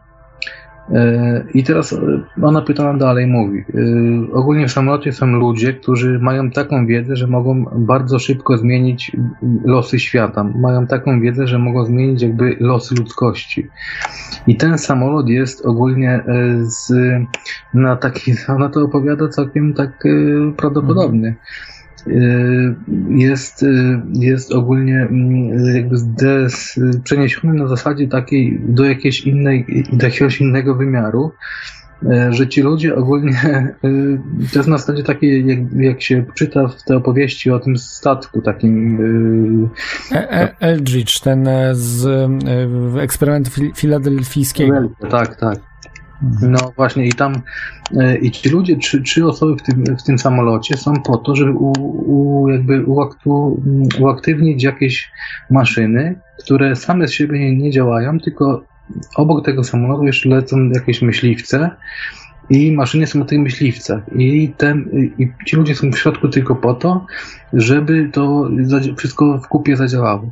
E, I teraz e, ona pytała dalej, mówi. e, Ogólnie w samolocie są ludzie, którzy mają taką wiedzę, że mogą bardzo szybko zmienić losy świata. Mają taką wiedzę, że mogą zmienić jakby losy ludzkości. I ten samolot jest ogólnie z, na taki, <laughs> ona to opowiada całkiem tak prawdopodobny. E, Jest, e, jest ogólnie mm, jakby zdes, przeniesiony na zasadzie takiej do jakiejś innej, do jakiegoś innego wymiaru, e, że ci ludzie ogólnie, <laughs> to jest na zasadzie takiej, jak, jak się czyta w te opowieści o tym statku takim e, E- Eldridge, ten e, z eksperymentu fil- filadelfijskiego. Tak, tak. No właśnie i tam e, i ci ludzie, trzy, trzy osoby w tym, w tym samolocie są po to, żeby u, u, jakby uaktu, uaktywnić jakieś maszyny, które same z siebie nie, nie działają, tylko obok tego samolotu jeszcze lecą jakieś myśliwce i maszyny są na tych myśliwcach i, ten, i ci ludzie są w środku tylko po to, żeby to wszystko w kupie zadziałało.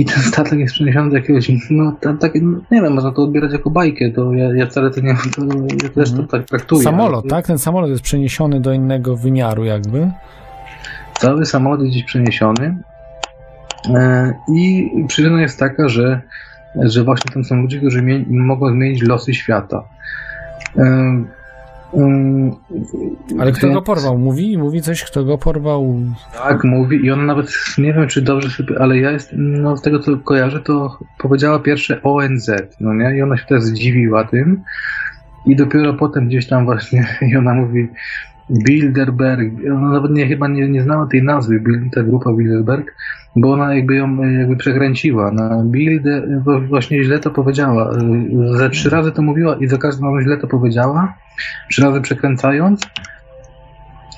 I ten statek jest przeniesiony do jakiegoś, no tam, tak, nie wiem, można to odbierać jako bajkę, to ja, ja wcale to nie to, ja też to tak traktuję. Samolot, tak? Ten samolot jest przeniesiony do innego wymiaru jakby. Cały samolot jest gdzieś przeniesiony e, i przyczyna jest taka, że, że właśnie tam są ludzie, którzy mie- mogą zmienić losy świata. E, Ale kto więc- go porwał? Mówi? Mówi coś, kto go porwał? Tak, mówi i on nawet, nie wiem czy dobrze sobie, ale ja jest, no z tego co kojarzę, to powiedziała pierwsze ONZ, no nie? I ona się też zdziwiła tym i dopiero potem gdzieś tam właśnie, <laughs> i ona mówi Bilderberg, nawet nie, chyba nie, nie znała tej nazwy, ta grupa Bilderberg, bo ona jakby ją e, jakby przekręciła. Na Bilde, właśnie źle to powiedziała. E, Ze trzy razy to mówiła i za każdym razem źle to powiedziała, trzy razy przekręcając.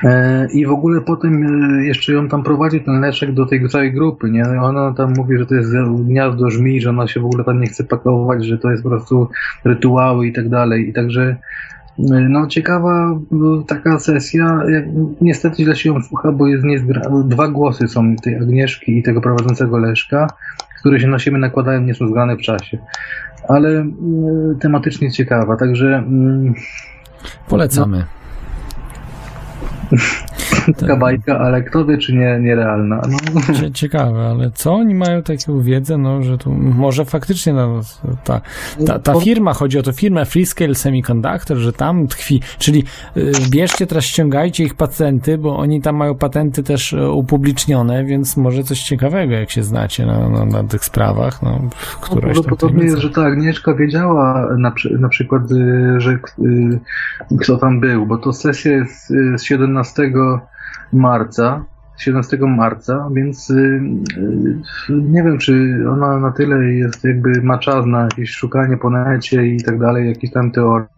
E, I w ogóle potem jeszcze ją tam prowadzi ten Leszek do tej całej grupy, nie? Ona tam mówi, że to jest gniazdo żmi, że ona się w ogóle tam nie chce pakować, że to jest po prostu rytuały i tak dalej. I także no ciekawa taka sesja, niestety źle się ją słucha, bo jest niezgra- dwa głosy są tej Agnieszki i tego prowadzącego Leszka, które się na siebie nakładają, nie są zgrane w czasie. Ale e, tematycznie ciekawa, także mm, Polecamy. <laughs> <laughs> taka bajka, ale kto wie, czy nie, nierealna. No, <laughs> Cie- Ciekawe, ale co oni mają taką wiedzę, no, że tu może faktycznie no, ta, ta, ta firma, chodzi o to firmę Freescale Semiconductor, że tam tkwi, czyli y, bierzcie teraz, ściągajcie ich patenty, bo oni tam mają patenty też y, upublicznione, więc może coś ciekawego, jak się znacie na, na, na tych sprawach, no, któraś tam Prawdopodobnie jest, że ta Agnieszka wiedziała na, na przykład, y, że kto tam był, bo to sesja jest z 17 marca, 17 marca, więc y, y, nie wiem, czy ona na tyle jest jakby ma czas na jakieś szukanie po necie i tak dalej, jakieś tam teorii.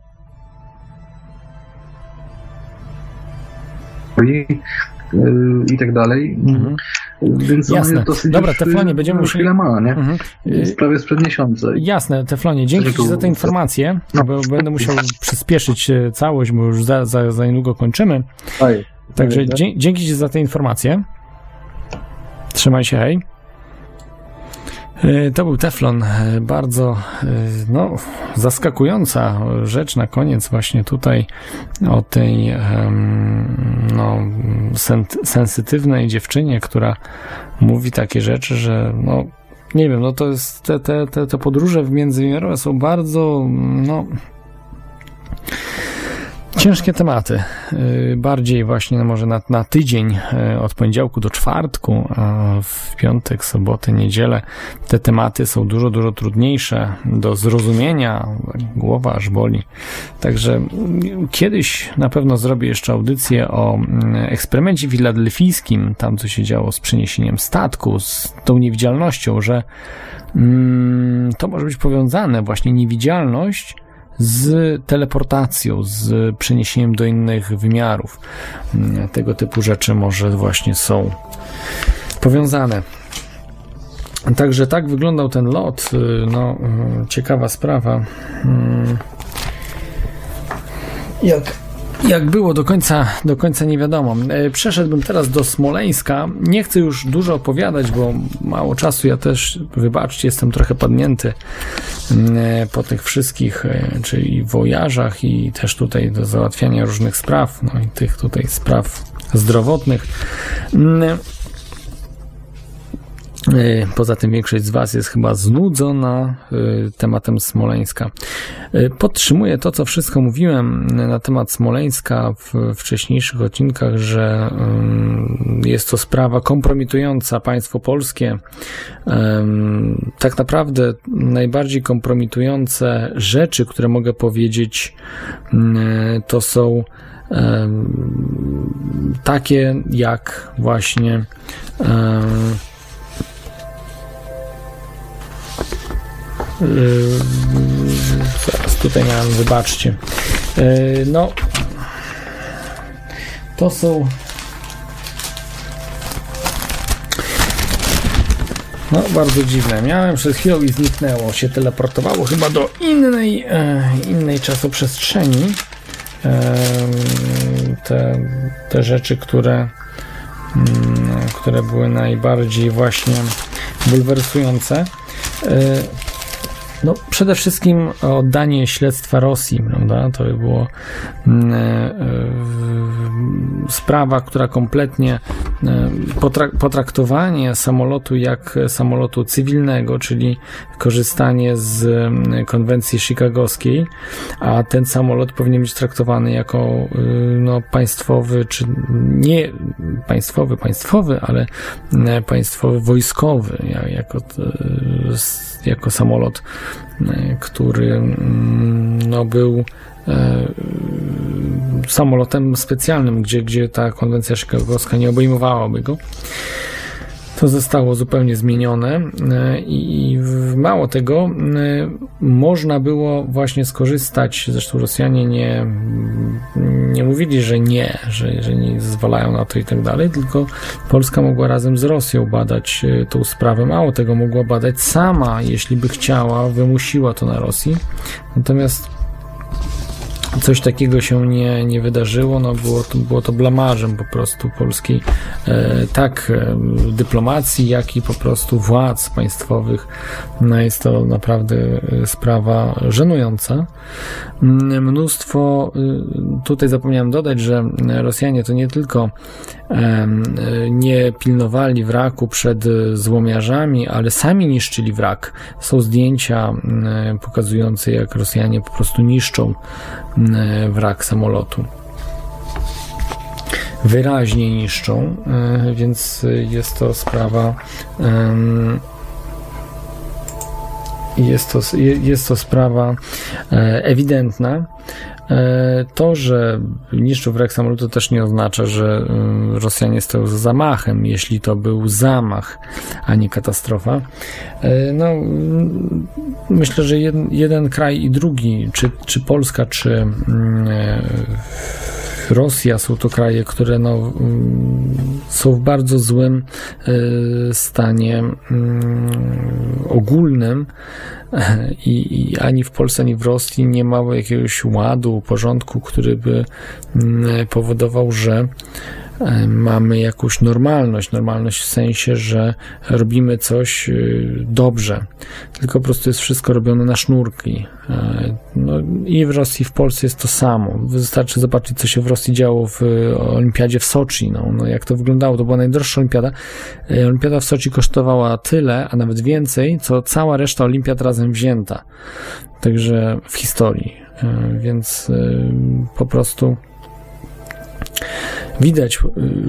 y, I tak dalej. Mhm. Więc Jasne. jest dosyć Dobra, już, Teflonie, będziemy musieli- chwilę ma, nie? Mhm. Jest prawie sprzed miesiąca. Jasne, Teflonie, dzięki Ci za te informacje, No. bo będę musiał przyspieszyć e, całość, bo już za, za, za niedługo kończymy. Oj. Także dzie- dzięki Ci za te informacje. Trzymaj się, hej. E, To był Teflon. E, Bardzo e, no, zaskakująca rzecz na koniec właśnie tutaj o tej no, sen- sensytywnej dziewczynie, która mówi takie rzeczy, że no, nie wiem, no to jest te, te, te, te podróże w międzywymiarowe są bardzo no, Ciężkie tematy. Yy, Bardziej właśnie no może na, na tydzień yy, od poniedziałku do czwartku, a w piątek, sobotę, niedzielę te tematy są dużo, dużo trudniejsze do zrozumienia. Głowa aż boli. Także mm, kiedyś na pewno zrobię jeszcze audycję o mm, eksperymencie filadelfijskim, tam co się działo z przeniesieniem statku, z tą niewidzialnością, że mm, to może być powiązane właśnie niewidzialność z teleportacją, z przeniesieniem do innych wymiarów. Mm, Tego typu rzeczy może właśnie są powiązane. Także tak wyglądał ten lot. y, No, y, ciekawa sprawa. Mm. Jak, jak było do końca, do końca nie wiadomo. E, Przeszedłbym teraz do Smoleńska. Nie chcę już dużo opowiadać, bo mało czasu. Ja też, wybaczcie, jestem trochę padnięty mm, e, po tych wszystkich, e, czyli wojażach i też tutaj do załatwiania różnych spraw, no i tych tutaj spraw zdrowotnych. E, Poza tym większość z Was jest chyba znudzona e, tematem Smoleńska. E, Podtrzymuję to, co wszystko mówiłem na temat Smoleńska w wcześniejszych odcinkach, że mm, jest to sprawa kompromitująca państwo polskie. Tak naprawdę najbardziej kompromitujące rzeczy, które mogę powiedzieć, mm, to są takie jak właśnie Zaraz tutaj miałem, wybaczcie. Yy, No, to są. No, bardzo dziwne. Miałem przed chwilą i zniknęło. Się teleportowało chyba do innej, e, innej czasoprzestrzeni. E, te, te rzeczy, które, mm, które były najbardziej właśnie bulwersujące. No, przede wszystkim oddanie śledztwa Rosji, prawda? To było mm, e, sprawa, która kompletnie e, potrak- potraktowanie samolotu jak samolotu cywilnego, czyli korzystanie z mm, konwencji chicagowskiej, a ten samolot powinien być traktowany jako y, no, państwowy, czy nie państwowy, państwowy, ale e, państwowy wojskowy, ja- jako, e, s- jako samolot, e, który mm, no, był e, samolotem specjalnym, gdzie, gdzie ta konwencja chicagowska nie obejmowałaby go. To zostało zupełnie zmienione e, i mało tego, e, można było właśnie skorzystać, zresztą Rosjanie nie, nie mówili, że nie, że, że nie zezwalają na to i tak dalej, tylko Polska mogła razem z Rosją badać e, tą sprawę. Mało tego, mogła badać sama, jeśli by chciała, wymusiła to na Rosji. Natomiast coś takiego się nie, nie wydarzyło, no było to, było to blamarzem po prostu polskiej e, tak e, dyplomacji, jak i po prostu władz państwowych. No jest to naprawdę e, sprawa żenująca. Mm, Mnóstwo, y, tutaj zapomniałem dodać, że Rosjanie to nie tylko y, nie pilnowali wraku przed y, złomiarzami, ale sami niszczyli wrak. Są zdjęcia y, pokazujące, jak Rosjanie po prostu niszczą wrak samolotu. Wyraźnie niszczą, y, więc jest to sprawa. Jest to, je- jest to sprawa e, ewidentna. E, To, że niszczył wrak samolotu też nie oznacza, że y, Rosjanie stoją za zamachem, jeśli to był zamach, a nie katastrofa. E, No, myślę, że jeden, jeden kraj i drugi, czy, czy Polska, czy mm, e, Rosja są to kraje, które no, mm, są w bardzo złym e, stanie mm, ogólnym <laughs> i, i ani w Polsce, ani w Rosji nie ma jakiegoś ładu, porządku, który by mm, powodował, że mamy jakąś normalność. Normalność w sensie, że robimy coś y, dobrze, tylko po prostu jest wszystko robione na sznurki. E, No, I w Rosji, w Polsce jest to samo. Wystarczy zobaczyć, co się w Rosji działo w Olimpiadzie w Soczi. No, no jak to wyglądało? To była najdroższa olimpiada. E, Olimpiada w Soczi kosztowała tyle, a nawet więcej, co cała reszta olimpiad razem wzięta. Także w historii. E, Więc po prostu widać,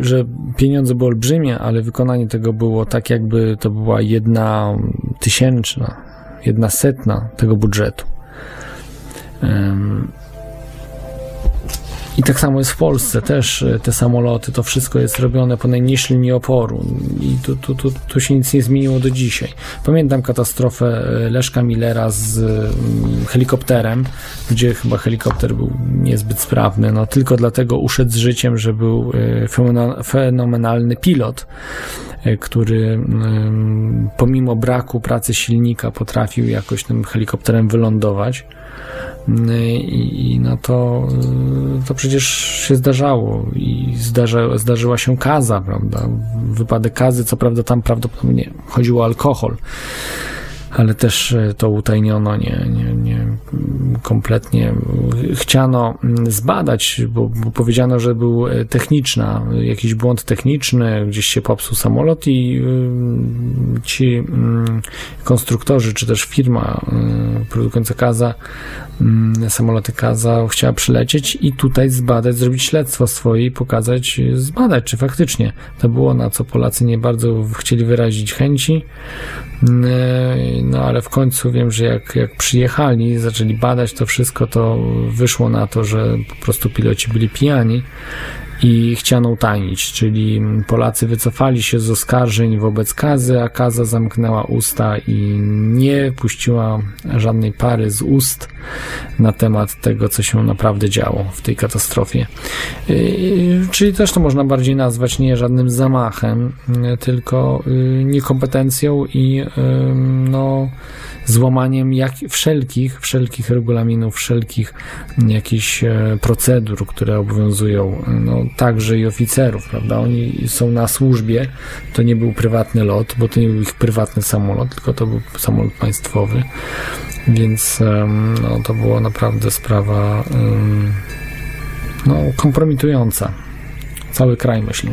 że pieniądze były olbrzymie, ale wykonanie tego było tak, jakby to była jedna tysięczna, jedna setna tego budżetu. I tak samo jest w Polsce, też e, te samoloty, to wszystko jest robione po najniższej linii oporu i tu, tu, tu, tu się nic nie zmieniło do dzisiaj. Pamiętam katastrofę e, Leszka Millera z mm, helikopterem, gdzie chyba helikopter był niezbyt sprawny, no tylko dlatego uszedł z życiem, że był e, fenomena- fenomenalny pilot, e, który em, pomimo braku pracy silnika potrafił jakoś tym helikopterem wylądować. Mm, I, no to, y, to przecież się zdarzało i zdarza, zdarzyła się kaza, prawda? Wypadek kazy, co prawda tam prawdopodobnie chodziło o alkohol, ale też e, to utajniono, nie, nie, nie mm, kompletnie chciano mm, zbadać, bo, bo powiedziano, że był e, techniczna, jakiś błąd techniczny, gdzieś się popsuł samolot i y, ci mm, konstruktorzy, czy też firma y, produkująca Kaza, mm, samoloty Kaza chciała przylecieć i tutaj zbadać, zrobić śledztwo swoje i pokazać, zbadać, czy faktycznie to było, na co Polacy nie bardzo chcieli wyrazić chęci. No ale w końcu wiem, że jak, jak przyjechali, zaczęli badać to wszystko, to wyszło na to, że po prostu piloci byli pijani i chciano utajnić, czyli Polacy wycofali się z oskarżeń wobec Kazy, a Kaza zamknęła usta i nie puściła żadnej pary z ust na temat tego, co się naprawdę działo w tej katastrofie. Yy, Czyli też to można bardziej nazwać nie żadnym zamachem, yy, tylko yy, niekompetencją i no, złamaniem jak wszelkich, wszelkich regulaminów, wszelkich jakichś e, procedur, które obowiązują no, także i oficerów, prawda? Oni są na służbie, to nie był prywatny lot, bo to nie był ich prywatny samolot, tylko to był samolot państwowy, więc no, to była naprawdę sprawa no, kompromitująca. Cały kraj myślę.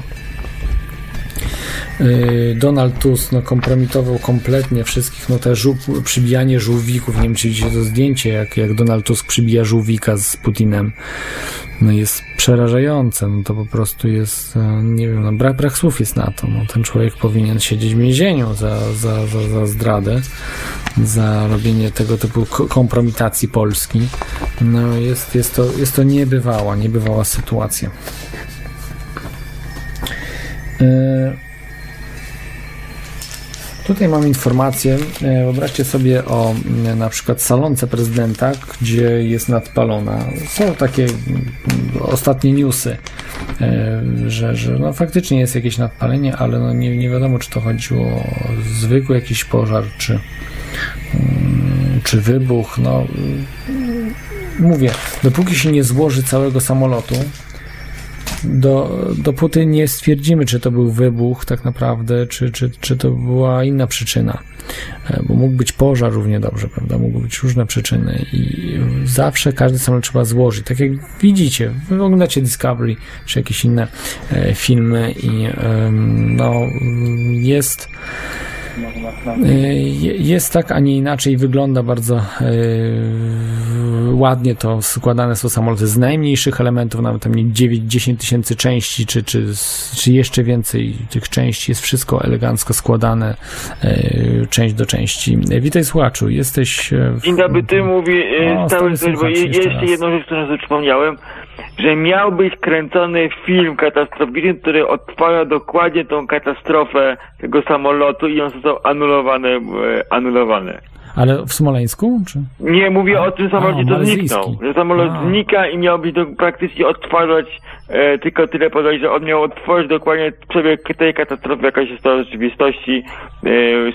Yy, Donald Tusk no, kompromitował kompletnie wszystkich, no te przybijanie żółwików, nie wiem czy widzicie to zdjęcie, jak, jak Donald Tusk przybija żółwika z Putinem, no jest przerażające, no to po prostu jest, e, nie wiem, no brak, brak słów jest na to, no ten człowiek powinien siedzieć w więzieniu za, za, za, za zdradę, za robienie tego typu ko- kompromitacji Polski, no jest, jest, to, jest to niebywała, niebywała sytuacja. Yy, Tutaj mam informację. e, Wyobraźcie sobie o m, na przykład salonce prezydenta, gdzie jest nadpalona. Są takie m, ostatnie newsy, e, że, że no faktycznie jest jakieś nadpalenie, ale no nie, nie wiadomo, czy to chodziło o zwykły jakiś pożar, czy, mm, czy wybuch. No, mm, mówię, dopóki się nie złoży całego samolotu, do, dopóty nie stwierdzimy, czy to był wybuch tak naprawdę, czy, czy, czy to była inna przyczyna. E, Bo mógł być pożar równie dobrze, prawda? Mogły być różne przyczyny i zawsze każdy samolot trzeba złożyć. Tak jak widzicie, wy oglądacie Discovery, czy jakieś inne e, filmy i no, jest je- jest tak, a nie inaczej, wygląda bardzo e, ładnie to składane są samoloty z najmniejszych elementów, nawet tam nie 9-10 tysięcy części, czy, czy, czy jeszcze więcej tych części, jest wszystko elegancko składane, e, część do części. Witaj słuchaczu, jesteś... e, w- Dzień dobry, ty mówi O, e, stały bo słuchacz, je, jeszcze jeszcze jedną rzecz, którą sobie przypomniałem, że miał być kręcony film katastroficzny, który odtwarza dokładnie tą katastrofę tego samolotu i on został anulowany, anulowany. Ale w Smoleńsku? Czy? Nie, mówię A, o tym samolocie, co zniknął. Że samolot A. znika i miał być to praktycznie odtwarzać, e, tylko tyle podać, że on miał odtworzyć dokładnie przebieg tej katastrofy, jaka się stała w rzeczywistości. E,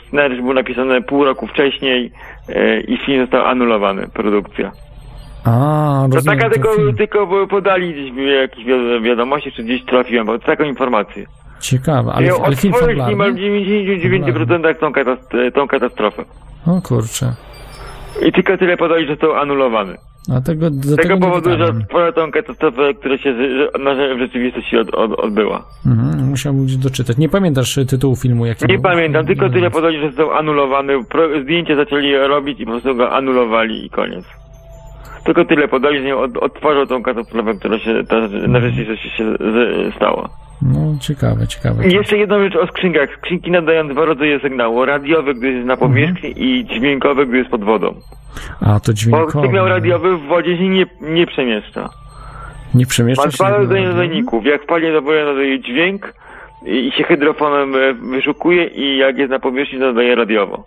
scenariusz był napisany pół roku wcześniej e, i film został anulowany, produkcja. A, To taka tylko, film. tylko podali gdzieś jakieś wi- wiadomości, czy gdzieś trafiłem, bo taką informację. Ciekawe, ale, ale film odtworzyć niemal w fabularny? 99% tą, katast- tą katastrofę. O kurczę. I tylko tyle podali, że został anulowany. A tego, Z tego tego powodu, że odtwarza tą katastrofę, która się że w rzeczywistości od, od, odbyła. Mhm, musiałbym gdzieś doczytać. Nie pamiętasz y, tytułu filmu, jaki Nie był? pamiętam, tylko Nie tyle podali, że został anulowany. Pro, zdjęcie zaczęli robić i po prostu go anulowali i koniec. Tylko tyle podali, że nie od, odtwarzał tą katastrofę, która się ta, na rzeczywistości się stała. No, ciekawe, ciekawe. I jeszcze jedną rzecz o skrzynkach. Skrzynki nadają dwa rodzaje sygnału. Radiowy, gdy jest na powierzchni i dźwiękowy, gdy jest pod wodą. A, to Bo dźwiękowe. sygnał radiowy w wodzie się nie, nie przemieszcza. Nie przemieszcza Ma się? dwa do rodzaje nadajników. Jak do wody, nadaje dźwięk i się hydrofonem e, wyszukuje i jak jest na powierzchni, nadaje radiowo.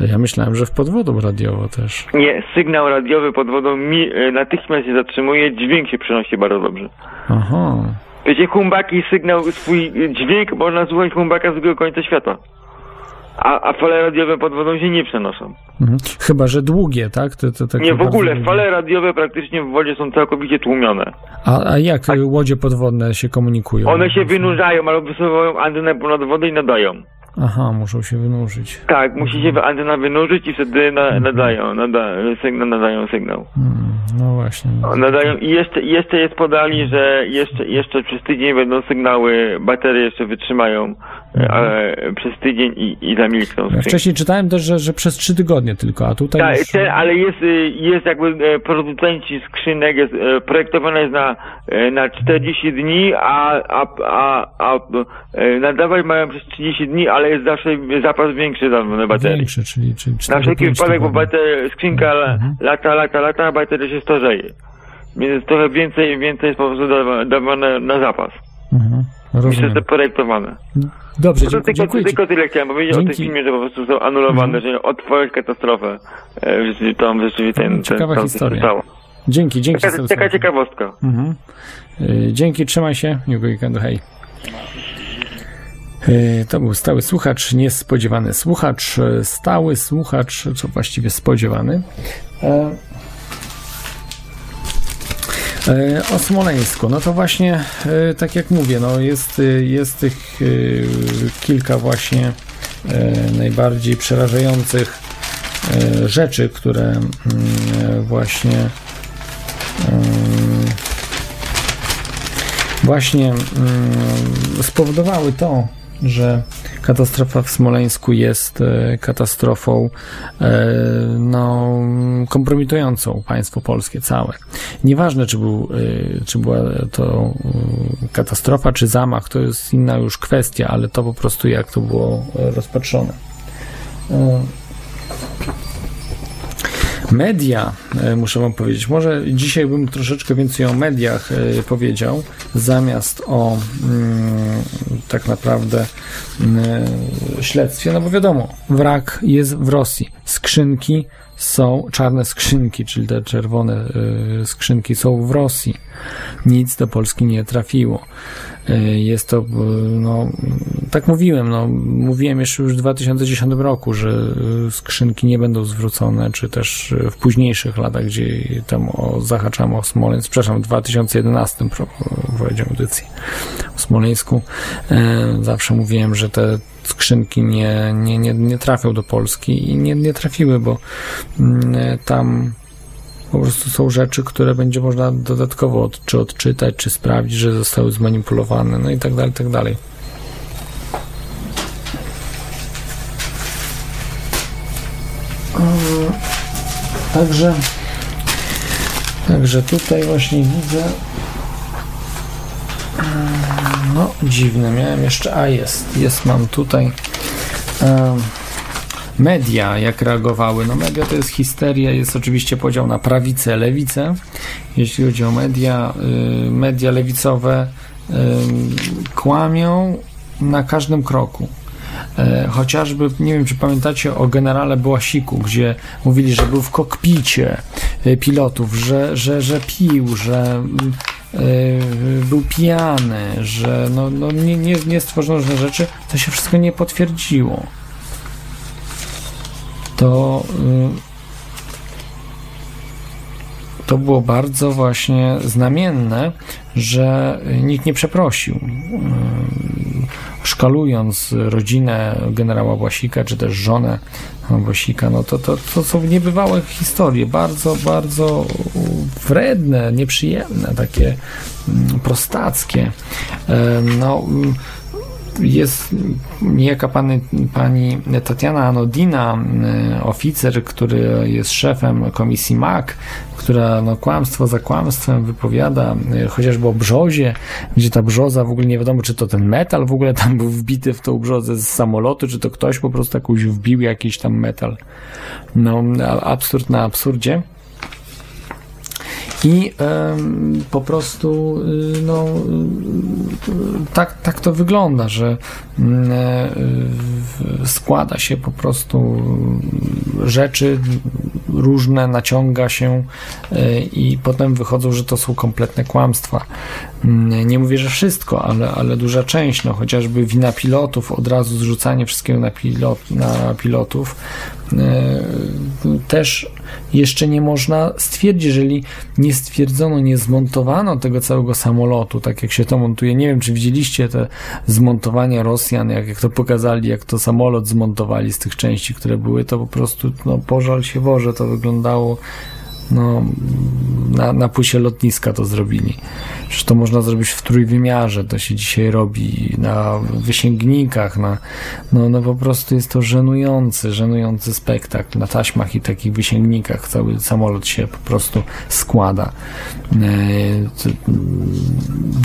Ja myślałem, że w podwodą radiowo też. Nie, sygnał radiowy pod wodą mi, e, natychmiast się zatrzymuje, dźwięk się przenosi bardzo dobrze. Aha. Wiecie, humbaki sygnał, swój dźwięk można słuchać humbaka z drugiego końca świata. A, a fale radiowe pod wodą się nie przenoszą. Mhm. Chyba, że długie, tak? To, to takie Nie, w ogóle długie. fale radiowe praktycznie w wodzie są całkowicie tłumione. A, a jak y, łodzie podwodne się komunikują? One się wynurzają albo wysuwają antenę ponad wodę i nadają. Aha, muszą się wynurzyć. Tak, musi się antena wynurzyć i wtedy na, nadają, nada, sygnał, nadają sygnał. Hmm, no właśnie. No. Nadają i jeszcze, jeszcze jest podali, że jeszcze, jeszcze przez tydzień będą sygnały, baterie jeszcze wytrzymają e, przez tydzień i, i zamilkną. Ja wcześniej czytałem też, że, że przez trzy tygodnie tylko, a tutaj Tak, już... te, ale jest, y, jest jakby e, producenci skrzynek, jest, e, projektowane jest na, e, na 40 dni, a, a, a, a nadawać mają przez 30 dni, ale jest zawsze zapas większy na baterii. Większy, czyli... czyli Na cztery, wszelki wypadek, bo bateria, skrzynka Mhm. lata, lata, lata, a bateria się starzeje. Więc trochę więcej, więcej jest po prostu dawa- dawane na zapas. Mhm. Rozumiem. jest to projektowane. Dobrze, To dziękuję, tylko, dziękuję tylko tyle chciałem powiedzieć o Dzięki. tym filmie, że po prostu są anulowane, że otworzyć katastrofę. E, że tam rzeczywiście ten, ten, Ciekawa coś historia. Dzięki, dzięki. Taka, taka ciekawostka. Mhm. Y, Dzięki, trzymaj się. Miłego weekendu, hej. Y, To był stały słuchacz, niespodziewany słuchacz, y, stały słuchacz, co właściwie spodziewany. E, e, O Smoleńsku, no to właśnie, e, tak jak mówię, no jest, y, jest tych kilka właśnie e, najbardziej przerażających e, rzeczy, które mm, właśnie mm, właśnie mm, spowodowały to, że katastrofa w Smoleńsku jest e, katastrofą e, no, kompromitującą państwo polskie całe. Nieważne, czy, był, e, czy była to katastrofa, czy zamach, to jest inna już kwestia, ale to po prostu jak to było rozpatrzone. E, Media, e, muszę Wam powiedzieć, może dzisiaj bym troszeczkę więcej o mediach e, powiedział, zamiast o mm, tak naprawdę mm, śledztwie, no bo wiadomo, wrak jest w Rosji, skrzynki są, czarne skrzynki, czyli te czerwone e, skrzynki są w Rosji, nic do Polski nie trafiło. E, Jest to, e, no, tak mówiłem, no, mówiłem jeszcze już w 2010 roku, że e, skrzynki nie będą zwrócone, czy też w późniejszych latach, gdzie tam o, zahaczamy o Smoleńsk, przepraszam, w 2011 pro- prowadziłem audycję o Smoleńsku. Zawsze mówiłem, że te skrzynki nie, nie, nie, nie trafią do Polski i nie, nie trafiły, bo mm, tam po prostu są rzeczy, które będzie można dodatkowo od, czy odczytać, czy sprawdzić, że zostały zmanipulowane, no i tak dalej, tak dalej. Także Także tutaj właśnie widzę mm, no dziwne, miałem jeszcze, a jest, jest mam tutaj em, media jak reagowały. No media to jest histeria, jest oczywiście podział na prawicę, lewicę. Jeśli chodzi o media, y, media lewicowe y, kłamią na każdym kroku. E, Chociażby, nie wiem czy pamiętacie o generale Błasiku, gdzie mówili, że był w kokpicie e, pilotów, że, że, że pił, że mm, e, był pijany, że no, no nie, nie, nie stworzono różne rzeczy, to się wszystko nie potwierdziło. To y, to było bardzo właśnie znamienne, że nikt nie przeprosił. Ym, Szkalując rodzinę generała Błasika, czy też żonę Błasika, no to, to, to są niebywałe historie, bardzo, bardzo wredne, nieprzyjemne, takie mm, prostackie. Ym, No, jest niejaka pani, pani Tatiana Anodina, y, oficer, który jest szefem komisji MAK, która no, kłamstwo za kłamstwem wypowiada, y, chociażby o brzozie, gdzie ta brzoza w ogóle nie wiadomo, czy to ten metal w ogóle tam był wbity w tą brzozę z samolotu, czy to ktoś po prostu jakąś wbił jakiś tam metal. No, absurd na absurdzie. I po prostu y, no, y, tak, tak to wygląda, że mm, e, składa się po prostu rzeczy różne, naciąga się y, i potem wychodzą, że to są kompletne kłamstwa. Mm, Nie mówię, że wszystko, ale, ale duża część, no chociażby wina pilotów, od razu zrzucanie wszystkiego na, pilot, na pilotów, też jeszcze nie można stwierdzić, jeżeli nie stwierdzono, nie zmontowano tego całego samolotu, tak jak się to montuje. Nie wiem, czy widzieliście te zmontowania Rosjan, jak, jak to pokazali, jak to samolot zmontowali z tych części, które były, to po prostu no, pożal się Boże, to wyglądało no, na, na płycie lotniska to zrobili. Przecież to można zrobić w trójwymiarze, to się dzisiaj robi na wysięgnikach, na, no, no po prostu jest to żenujący, żenujący spektakl na taśmach i takich wysięgnikach. Cały samolot się po prostu składa. E, to-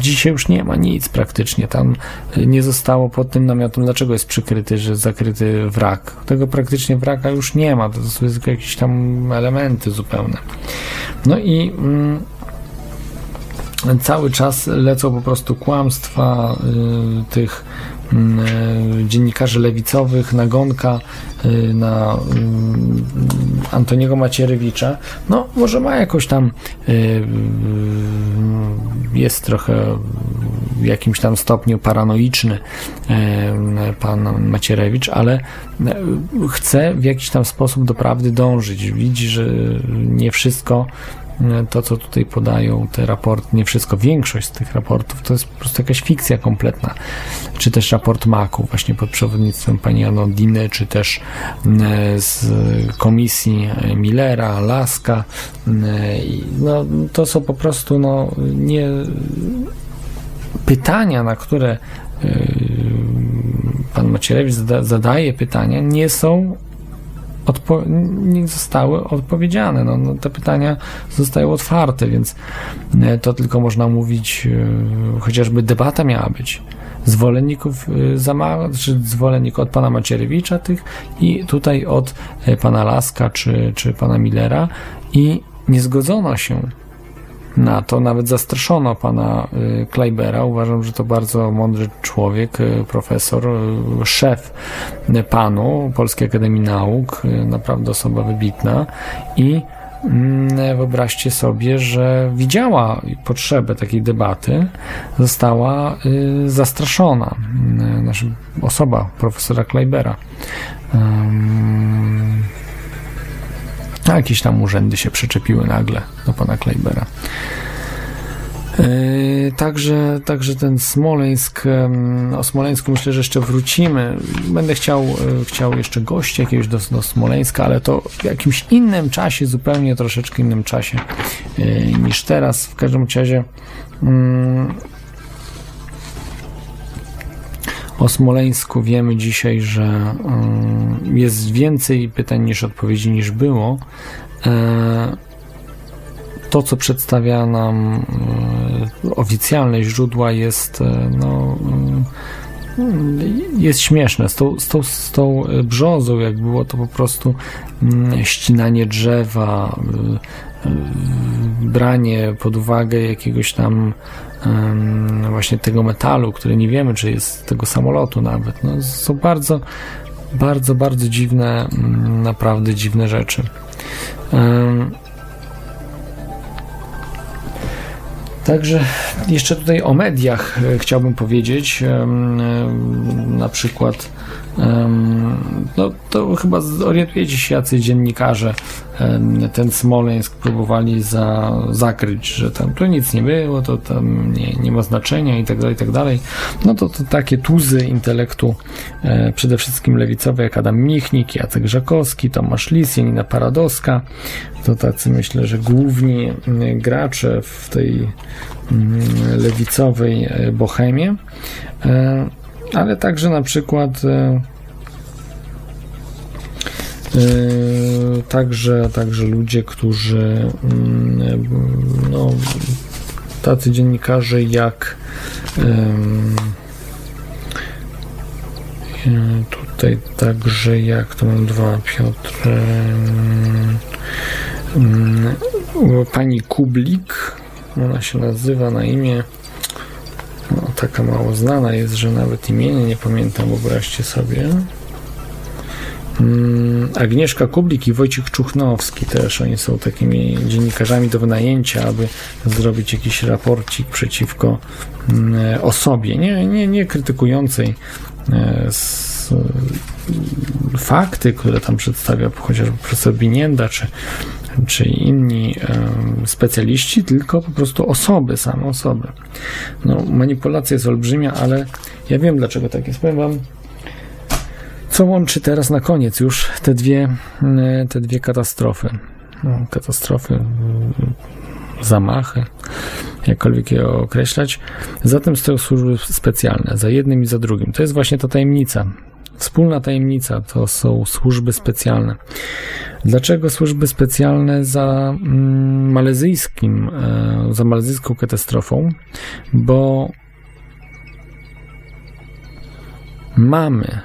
Dzisiaj już nie ma nic praktycznie. Tam nie zostało pod tym namiotem, dlaczego jest przykryty, że zakryty wrak. Tego praktycznie wraka już nie ma. To są tylko jakieś tam elementy zupełne. No i mm, cały czas lecą po prostu kłamstwa y, tych mm, y, dziennikarzy lewicowych, nagonka y, na y, Antoniego Macierewicza. No, może ma jakoś tam y, y, jest trochę w jakimś tam stopniu paranoiczny pan Macierewicz, ale y, chce w jakiś tam sposób do prawdy dążyć. Widzi, że nie wszystko to, co tutaj podają te raporty, nie wszystko, większość z tych raportów to jest po prostu jakaś fikcja kompletna. Czy też raport Maku, właśnie pod przewodnictwem pani Anodiny, czy też e, z komisji Millera, Laska. e, No, to są po prostu no, nie pytania, na które e, pan Macierewicz zada, zadaje pytania, nie są odpo- nie zostały odpowiedziane. No, no, te pytania zostają otwarte, więc e, to tylko można mówić, e, chociażby debata miała być. Zwolenników e, Zama, czy zwolenników od pana Macierewicza tych i tutaj od pana Laska czy, czy pana Millera i nie zgodzono się na to, nawet zastraszono pana y, Kleibera. Uważam, że to bardzo mądry człowiek, y, profesor, y, szef panu Polskiej Akademii Nauk, naprawdę osoba wybitna i mm, wyobraźcie sobie, że widziała potrzebę takiej debaty, została zastraszona. Znaczy, osoba profesora Kleibera. A jakieś tam urzędy się przyczepiły nagle do pana Kleibera. Yy, Także, także ten Smoleńsk, em, o Smoleńsku myślę, że jeszcze wrócimy. Będę chciał, e, chciał jeszcze gości jakiegoś do, do Smoleńska, ale to w jakimś innym czasie, zupełnie troszeczkę innym czasie e, niż teraz. W każdym razie o Smoleńsku wiemy dzisiaj, że mm, jest więcej pytań niż odpowiedzi niż było. E, to, co przedstawia nam e, oficjalne źródła, jest e, no, mm, jest śmieszne. Z tą, z, tą, z tą brzozą, jak było to po prostu mm, ścinanie drzewa, branie pod uwagę jakiegoś tam właśnie tego metalu, który nie wiemy, czy jest tego samolotu nawet. No, są bardzo, bardzo, bardzo dziwne, mm, naprawdę dziwne rzeczy. Także jeszcze tutaj o mediach e, chciałbym powiedzieć. Em, Na przykład, no to chyba zorientujecie się, jacy dziennikarze. Ten Smoleńsk próbowali za, zakryć, że tam tu nic nie było, to tam nie, nie ma znaczenia i tak dalej, tak dalej. No to, to takie tuzy intelektu, e, przede wszystkim lewicowe, jak Adam Michnik, Jacek Żakowski, Tomasz Lis, Janina Paradowska, to tacy myślę, że główni mm, gracze w tej mm, lewicowej e, bohemie, E, ale także na przykład e, także, także ludzie, którzy mm, no, tacy dziennikarze jak e, tutaj także jak to mam dwa Piotr Mm, pani Kublik. Ona się nazywa na imię. No, taka mało znana jest, że nawet imienia nie pamiętam, wyobraźcie sobie. Mm, Agnieszka Kublik i Wojciech Czuchnowski też. Oni są takimi dziennikarzami do wynajęcia, aby zrobić jakiś raporcik przeciwko mm, osobie, nie, nie, nie krytykującej e, fakty, które tam przedstawia chociażby profesor Binienda, czy, czy inni specjaliści, tylko po prostu osoby, same osoby. No, manipulacja jest olbrzymia, ale ja wiem dlaczego tak jest. Powiem wam, co łączy teraz na koniec już te dwie, te dwie katastrofy. No, katastrofy, zamachy, jakkolwiek je określać. Zatem stoją służby specjalne, za jednym i za drugim. To jest właśnie ta tajemnica. Wspólna tajemnica to są służby specjalne. Dlaczego służby specjalne za mm, malezyjskim, e, za malezyjską katastrofą? Bo mamy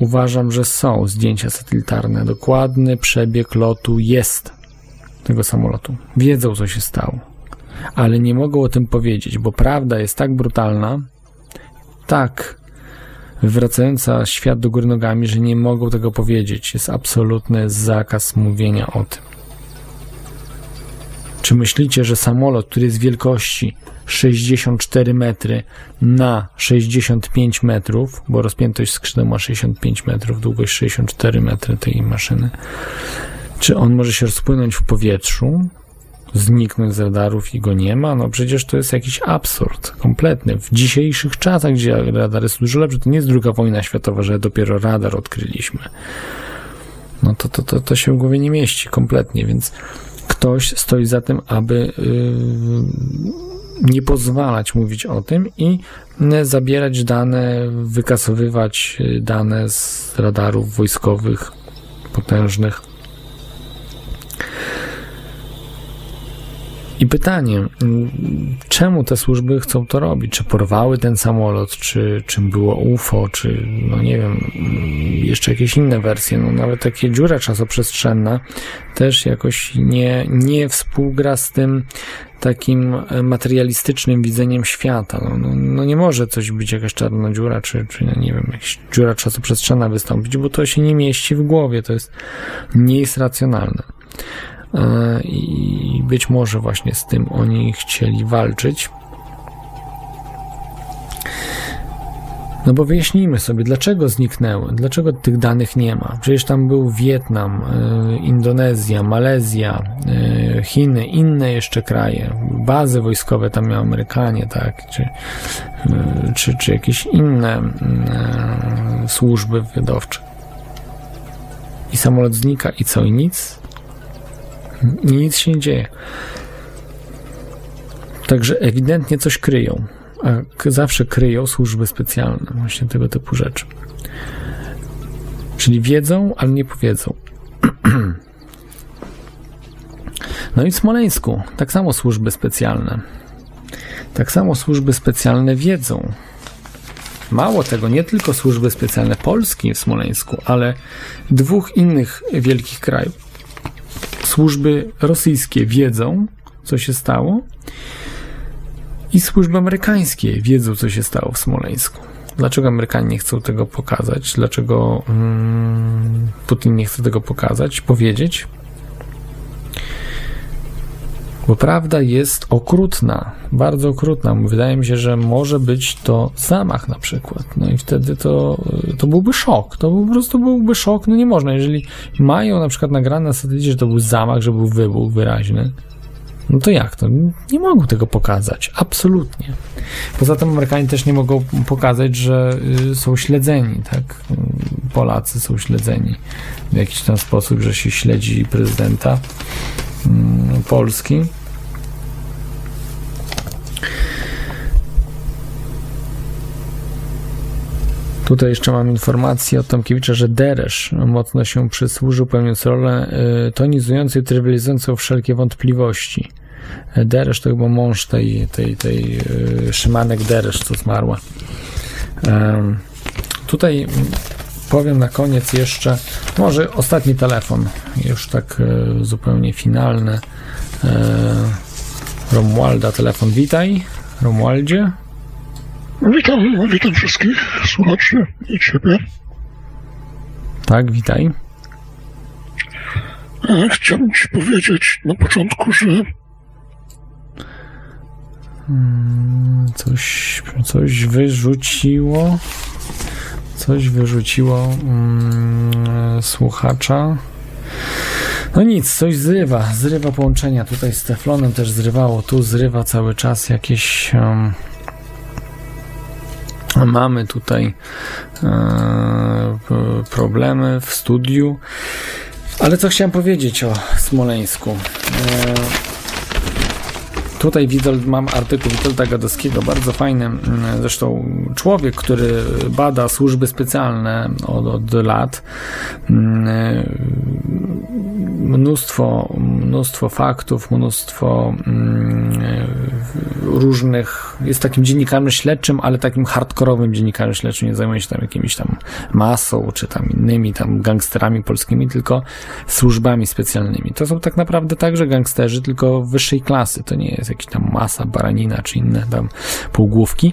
Uważam, że są zdjęcia satelitarne. Dokładny przebieg lotu jest tego samolotu. Wiedzą, co się stało. Ale nie mogą o tym powiedzieć, bo prawda jest tak brutalna, tak wywracająca świat do góry nogami, że nie mogą tego powiedzieć. Jest absolutny zakaz mówienia o tym. Czy myślicie, że samolot, który jest wielkości 64 metry na 65 metrów, bo rozpiętość skrzydeł ma 65 metrów, długość 64 metry tej maszyny, czy on może się rozpłynąć w powietrzu, zniknąć z radarów i go nie ma? No przecież to jest jakiś absurd kompletny. W dzisiejszych czasach, gdzie radar jest dużo lepszy, to nie jest druga wojna światowa, że dopiero radar odkryliśmy. No to, to, to, to się w głowie nie mieści kompletnie, więc ktoś stoi za tym, aby yy, nie pozwalać mówić o tym i yy, zabierać dane, wykasowywać yy, dane z radarów wojskowych potężnych. I pytanie, czemu te służby chcą to robić? Czy porwały ten samolot, czy czym było UFO, czy no nie wiem, jeszcze jakieś inne wersje, no nawet takie dziura czasoprzestrzenna też jakoś nie, nie współgra z tym takim materialistycznym widzeniem świata. No, no, no nie może coś być jakaś czarna dziura, czy, czy no nie wiem, jakaś dziura czasoprzestrzenna wystąpić, bo to się nie mieści w głowie, to jest, nie jest racjonalne. E, i być może właśnie z tym oni chcieli walczyć. No bo wyjaśnijmy sobie, dlaczego zniknęły, dlaczego tych danych nie ma. Przecież tam był Wietnam, e, Indonezja, Malezja, e, Chiny, inne jeszcze kraje. Bazy wojskowe tam miał Amerykanie, tak, czy, czy, czy jakieś inne służby wywiadowcze. I samolot znika i co, i nic? Nic się nie dzieje. Także ewidentnie coś kryją. A zawsze kryją służby specjalne, właśnie tego typu rzeczy. Czyli wiedzą, ale nie powiedzą. <clears throat> No i w Smoleńsku tak samo służby specjalne. Tak samo służby specjalne wiedzą. Mało tego, nie tylko służby specjalne Polski w Smoleńsku, ale dwóch innych wielkich krajów służby rosyjskie wiedzą, co się stało, i służby amerykańskie wiedzą, co się stało w Smoleńsku. Dlaczego Amerykanie nie chcą tego pokazać? Dlaczego mm, Putin nie chce tego pokazać, powiedzieć? Bo prawda jest okrutna, bardzo okrutna. Wydaje mi się, że może być to zamach na przykład. No i wtedy to, to byłby szok. To po prostu byłby szok. No nie można. Jeżeli mają na przykład nagrane na satelicie, że to był zamach, że był wybuch wyraźny, no to jak to? Nie mogą tego pokazać. Absolutnie. Poza tym Amerykanie też nie mogą pokazać, że y, są śledzeni, tak? Polacy są śledzeni w jakiś tam sposób, że się śledzi prezydenta Polski. Tutaj jeszcze mam informację od Tomkiewicza, że Deresz mocno się przysłużył, pełniąc rolę y, tonizującą i trywializującą wszelkie wątpliwości. Deresz to chyba mąż tej, tej, tej y, Szymanek Deresz, co zmarła. Tutaj powiem na koniec jeszcze, może ostatni telefon, już tak y, zupełnie finalny e, Romualda telefon. Witaj, Romualdzie. Witam, witam wszystkich słuchaczy i ciebie. Tak, witaj. E, Chciałbym ci powiedzieć na początku, że Mm, Coś, coś wyrzuciło. Coś wyrzuciło mm, słuchacza. No nic, coś zrywa, zrywa połączenia. Tutaj z Teflonem też zrywało, tu zrywa cały czas jakieś. mamy tutaj e, problemy w studiu. Ale co chciałem powiedzieć o Smoleńsku? E, Tutaj Witold, mam artykuł Witolda Gadowskiego, bardzo fajny. mm, Zresztą człowiek, który bada służby specjalne od, od lat. Mm, Mnóstwo, mnóstwo faktów, mnóstwo mm, różnych. Jest takim dziennikarzem śledczym, ale takim hardkorowym dziennikarzem śledczym. Nie zajmuje się tam jakimiś tam masą, czy tam innymi tam gangsterami polskimi, tylko służbami specjalnymi. To są tak naprawdę także gangsterzy, tylko wyższej klasy. To nie jest jakiś tam masa, baranina, czy inne tam półgłówki,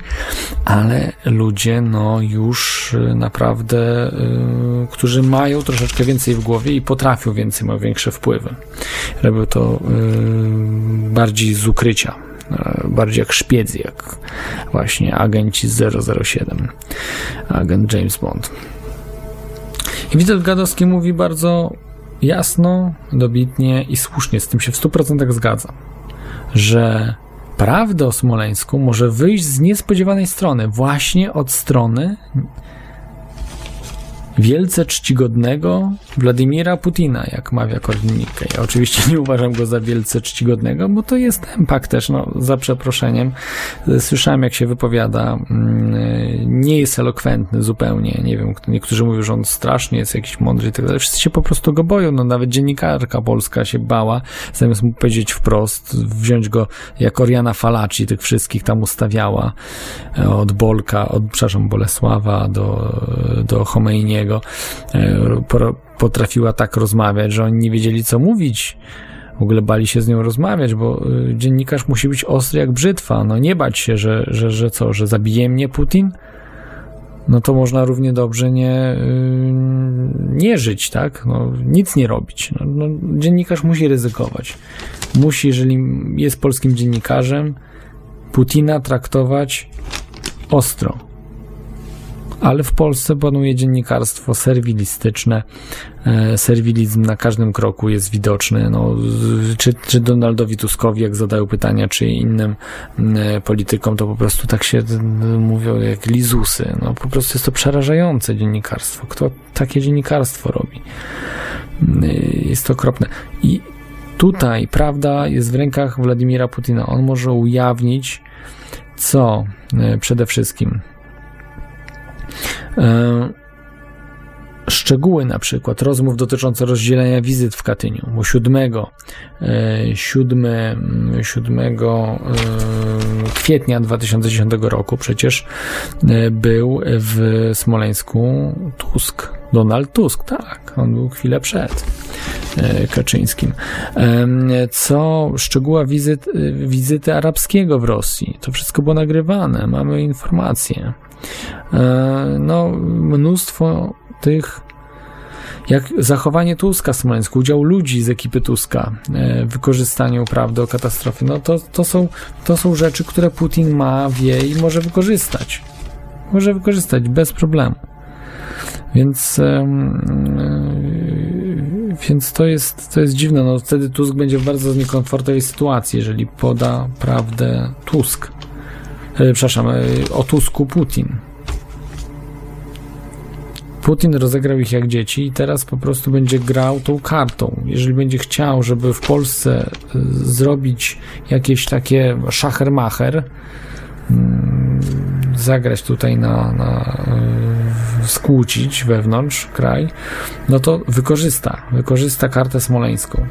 ale ludzie, no już y, naprawdę, y, którzy mają troszeczkę więcej w głowie i potrafią więcej, mają większe wpływy. Robią to y, bardziej z ukrycia. y, Bardziej jak szpiedzy, jak właśnie agenci z 007, agent James Bond. I Witold Gadowski mówi bardzo jasno, dobitnie i słusznie, z tym się w 100% zgadzam, że prawda o Smoleńsku może wyjść z niespodziewanej strony, właśnie od strony wielce czcigodnego Władimira Putina, jak mawia Korwin-Mikke. Ja oczywiście nie uważam go za wielce czcigodnego, bo to jest empak też, no, za przeproszeniem. Słyszałem, jak się wypowiada. Mm, Nie jest elokwentny zupełnie. Nie wiem, niektórzy mówią, że on strasznie jest jakiś mądry i tak dalej. Wszyscy się po prostu go boją. No, nawet dziennikarka polska się bała, zamiast mu powiedzieć wprost, wziąć go jak Oriana Falaci, tych wszystkich tam ustawiała e, od Bolka, od, przepraszam, Bolesława do, do Chomeiniego. E, po- Potrafiła tak rozmawiać, że oni nie wiedzieli, co mówić. W ogóle bali się z nią rozmawiać, bo y, dziennikarz musi być ostry jak brzytwa. No nie bać się, że, że, że co, że zabije mnie Putin? No to można równie dobrze nie, y, nie żyć, tak? No, nic nie robić. No, no, dziennikarz musi ryzykować. Musi, jeżeli jest polskim dziennikarzem, Putina traktować ostro. Ale w Polsce panuje dziennikarstwo serwilistyczne. E, Serwilizm na każdym kroku jest widoczny. No, czy, czy Donaldowi Tuskowi, jak zadają pytania, czy innym m, politykom, to po prostu tak się mówią jak lizusy. No, po prostu jest to przerażające dziennikarstwo. Kto takie dziennikarstwo robi? M, Jest to okropne. I tutaj prawda jest w rękach Władimira Putina. On może ujawnić, co e, przede wszystkim E, szczegóły na przykład rozmów dotyczące rozdzielenia wizyt w Katyniu, bo 7, e, 7, mm, 7 e, kwietnia 2010 roku przecież e, był w Smoleńsku Tusk. Donald Tusk, tak, on był chwilę przed e, Kaczyńskim. Co szczegóła wizyt, e, wizyty arabskiego w Rosji, to wszystko było nagrywane, mamy informacje. E, no, mnóstwo tych jak zachowanie Tuska w Smoleńsku, udział ludzi z ekipy Tuska w wykorzystaniu prawdy o katastrofie, no to, to, są, to są rzeczy, które Putin ma, wie i może wykorzystać. Może wykorzystać bez problemu. Więc, e, więc to jest, to jest dziwne. No, wtedy Tusk będzie w bardzo niekomfortowej sytuacji, jeżeli poda prawdę Tusk. E, przepraszam, e, o Tusku Putin. Putin rozegrał ich jak dzieci i teraz po prostu będzie grał tą kartą. Jeżeli będzie chciał, żeby w Polsce zrobić jakieś takie szachermacher, mm, zagrać tutaj na, na skłócić wewnątrz kraj, no to wykorzysta, wykorzysta kartę smoleńską.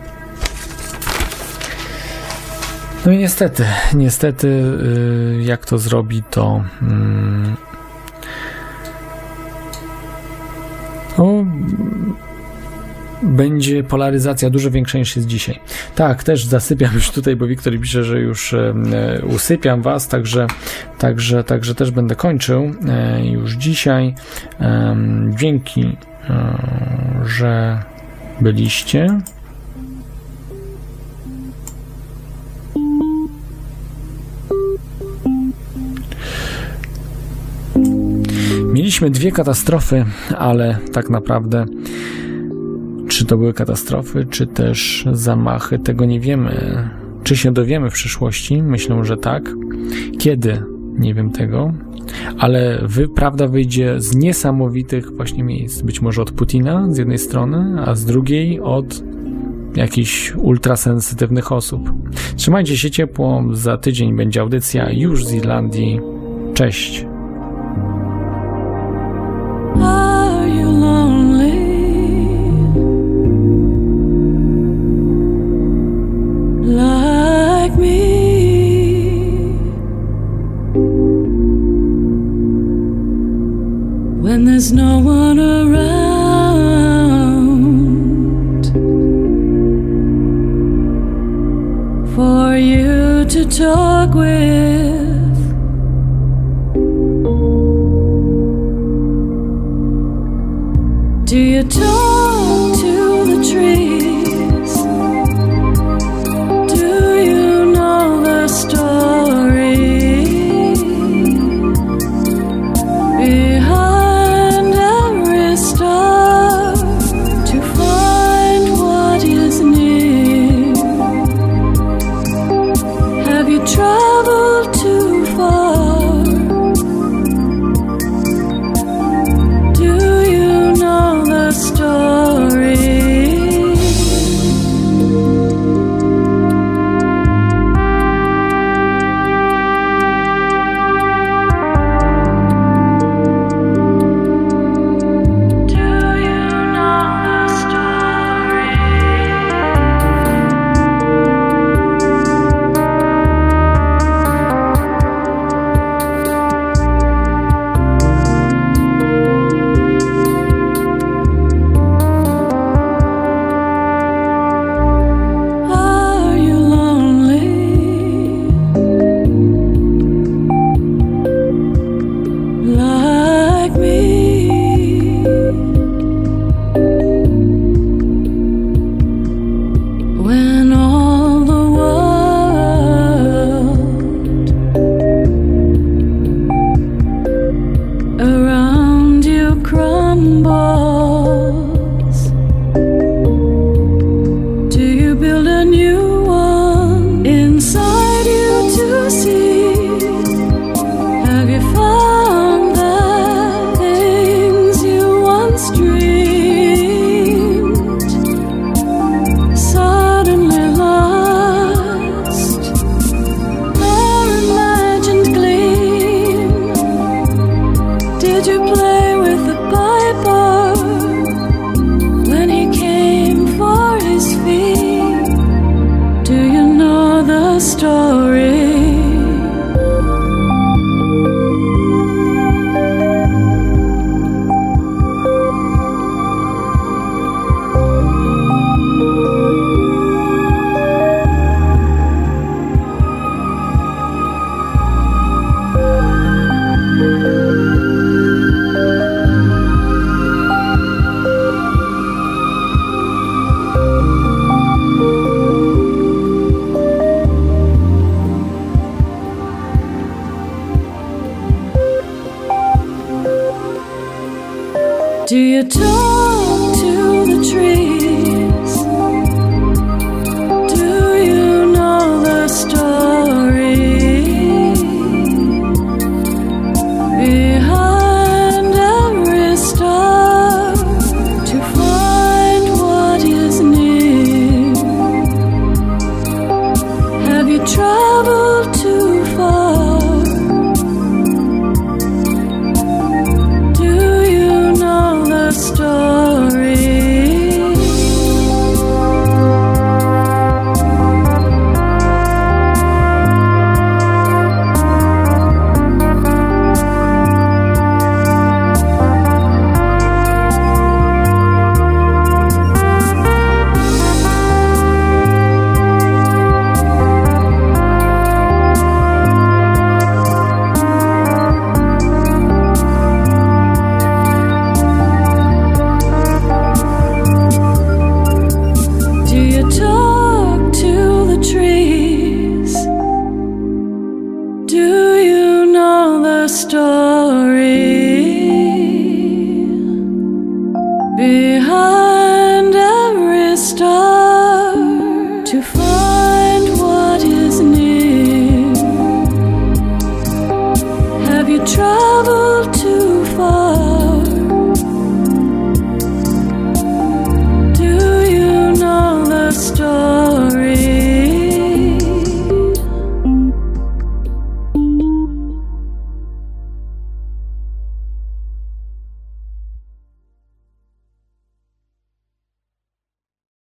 No i niestety, niestety, y, jak to zrobi, to mm, no, będzie polaryzacja dużo większa niż jest dzisiaj. Tak, też zasypiam już tutaj, bo Wiktor pisze, że już e, e, usypiam was, także, także, także też będę kończył e, już dzisiaj. E, dzięki, że byliście. Mieliśmy dwie katastrofy, ale tak naprawdę czy to były katastrofy, czy też zamachy, tego nie wiemy. Czy się dowiemy w przyszłości? Myślę, że tak. Kiedy? Nie wiem tego. Ale wy, prawda wyjdzie z niesamowitych właśnie miejsc. Być może od Putina z jednej strony, a z drugiej od jakichś ultrasensytywnych osób. Trzymajcie się ciepło, za tydzień będzie audycja już z Irlandii. Cześć! There's no one around for you to talk with. Do you talk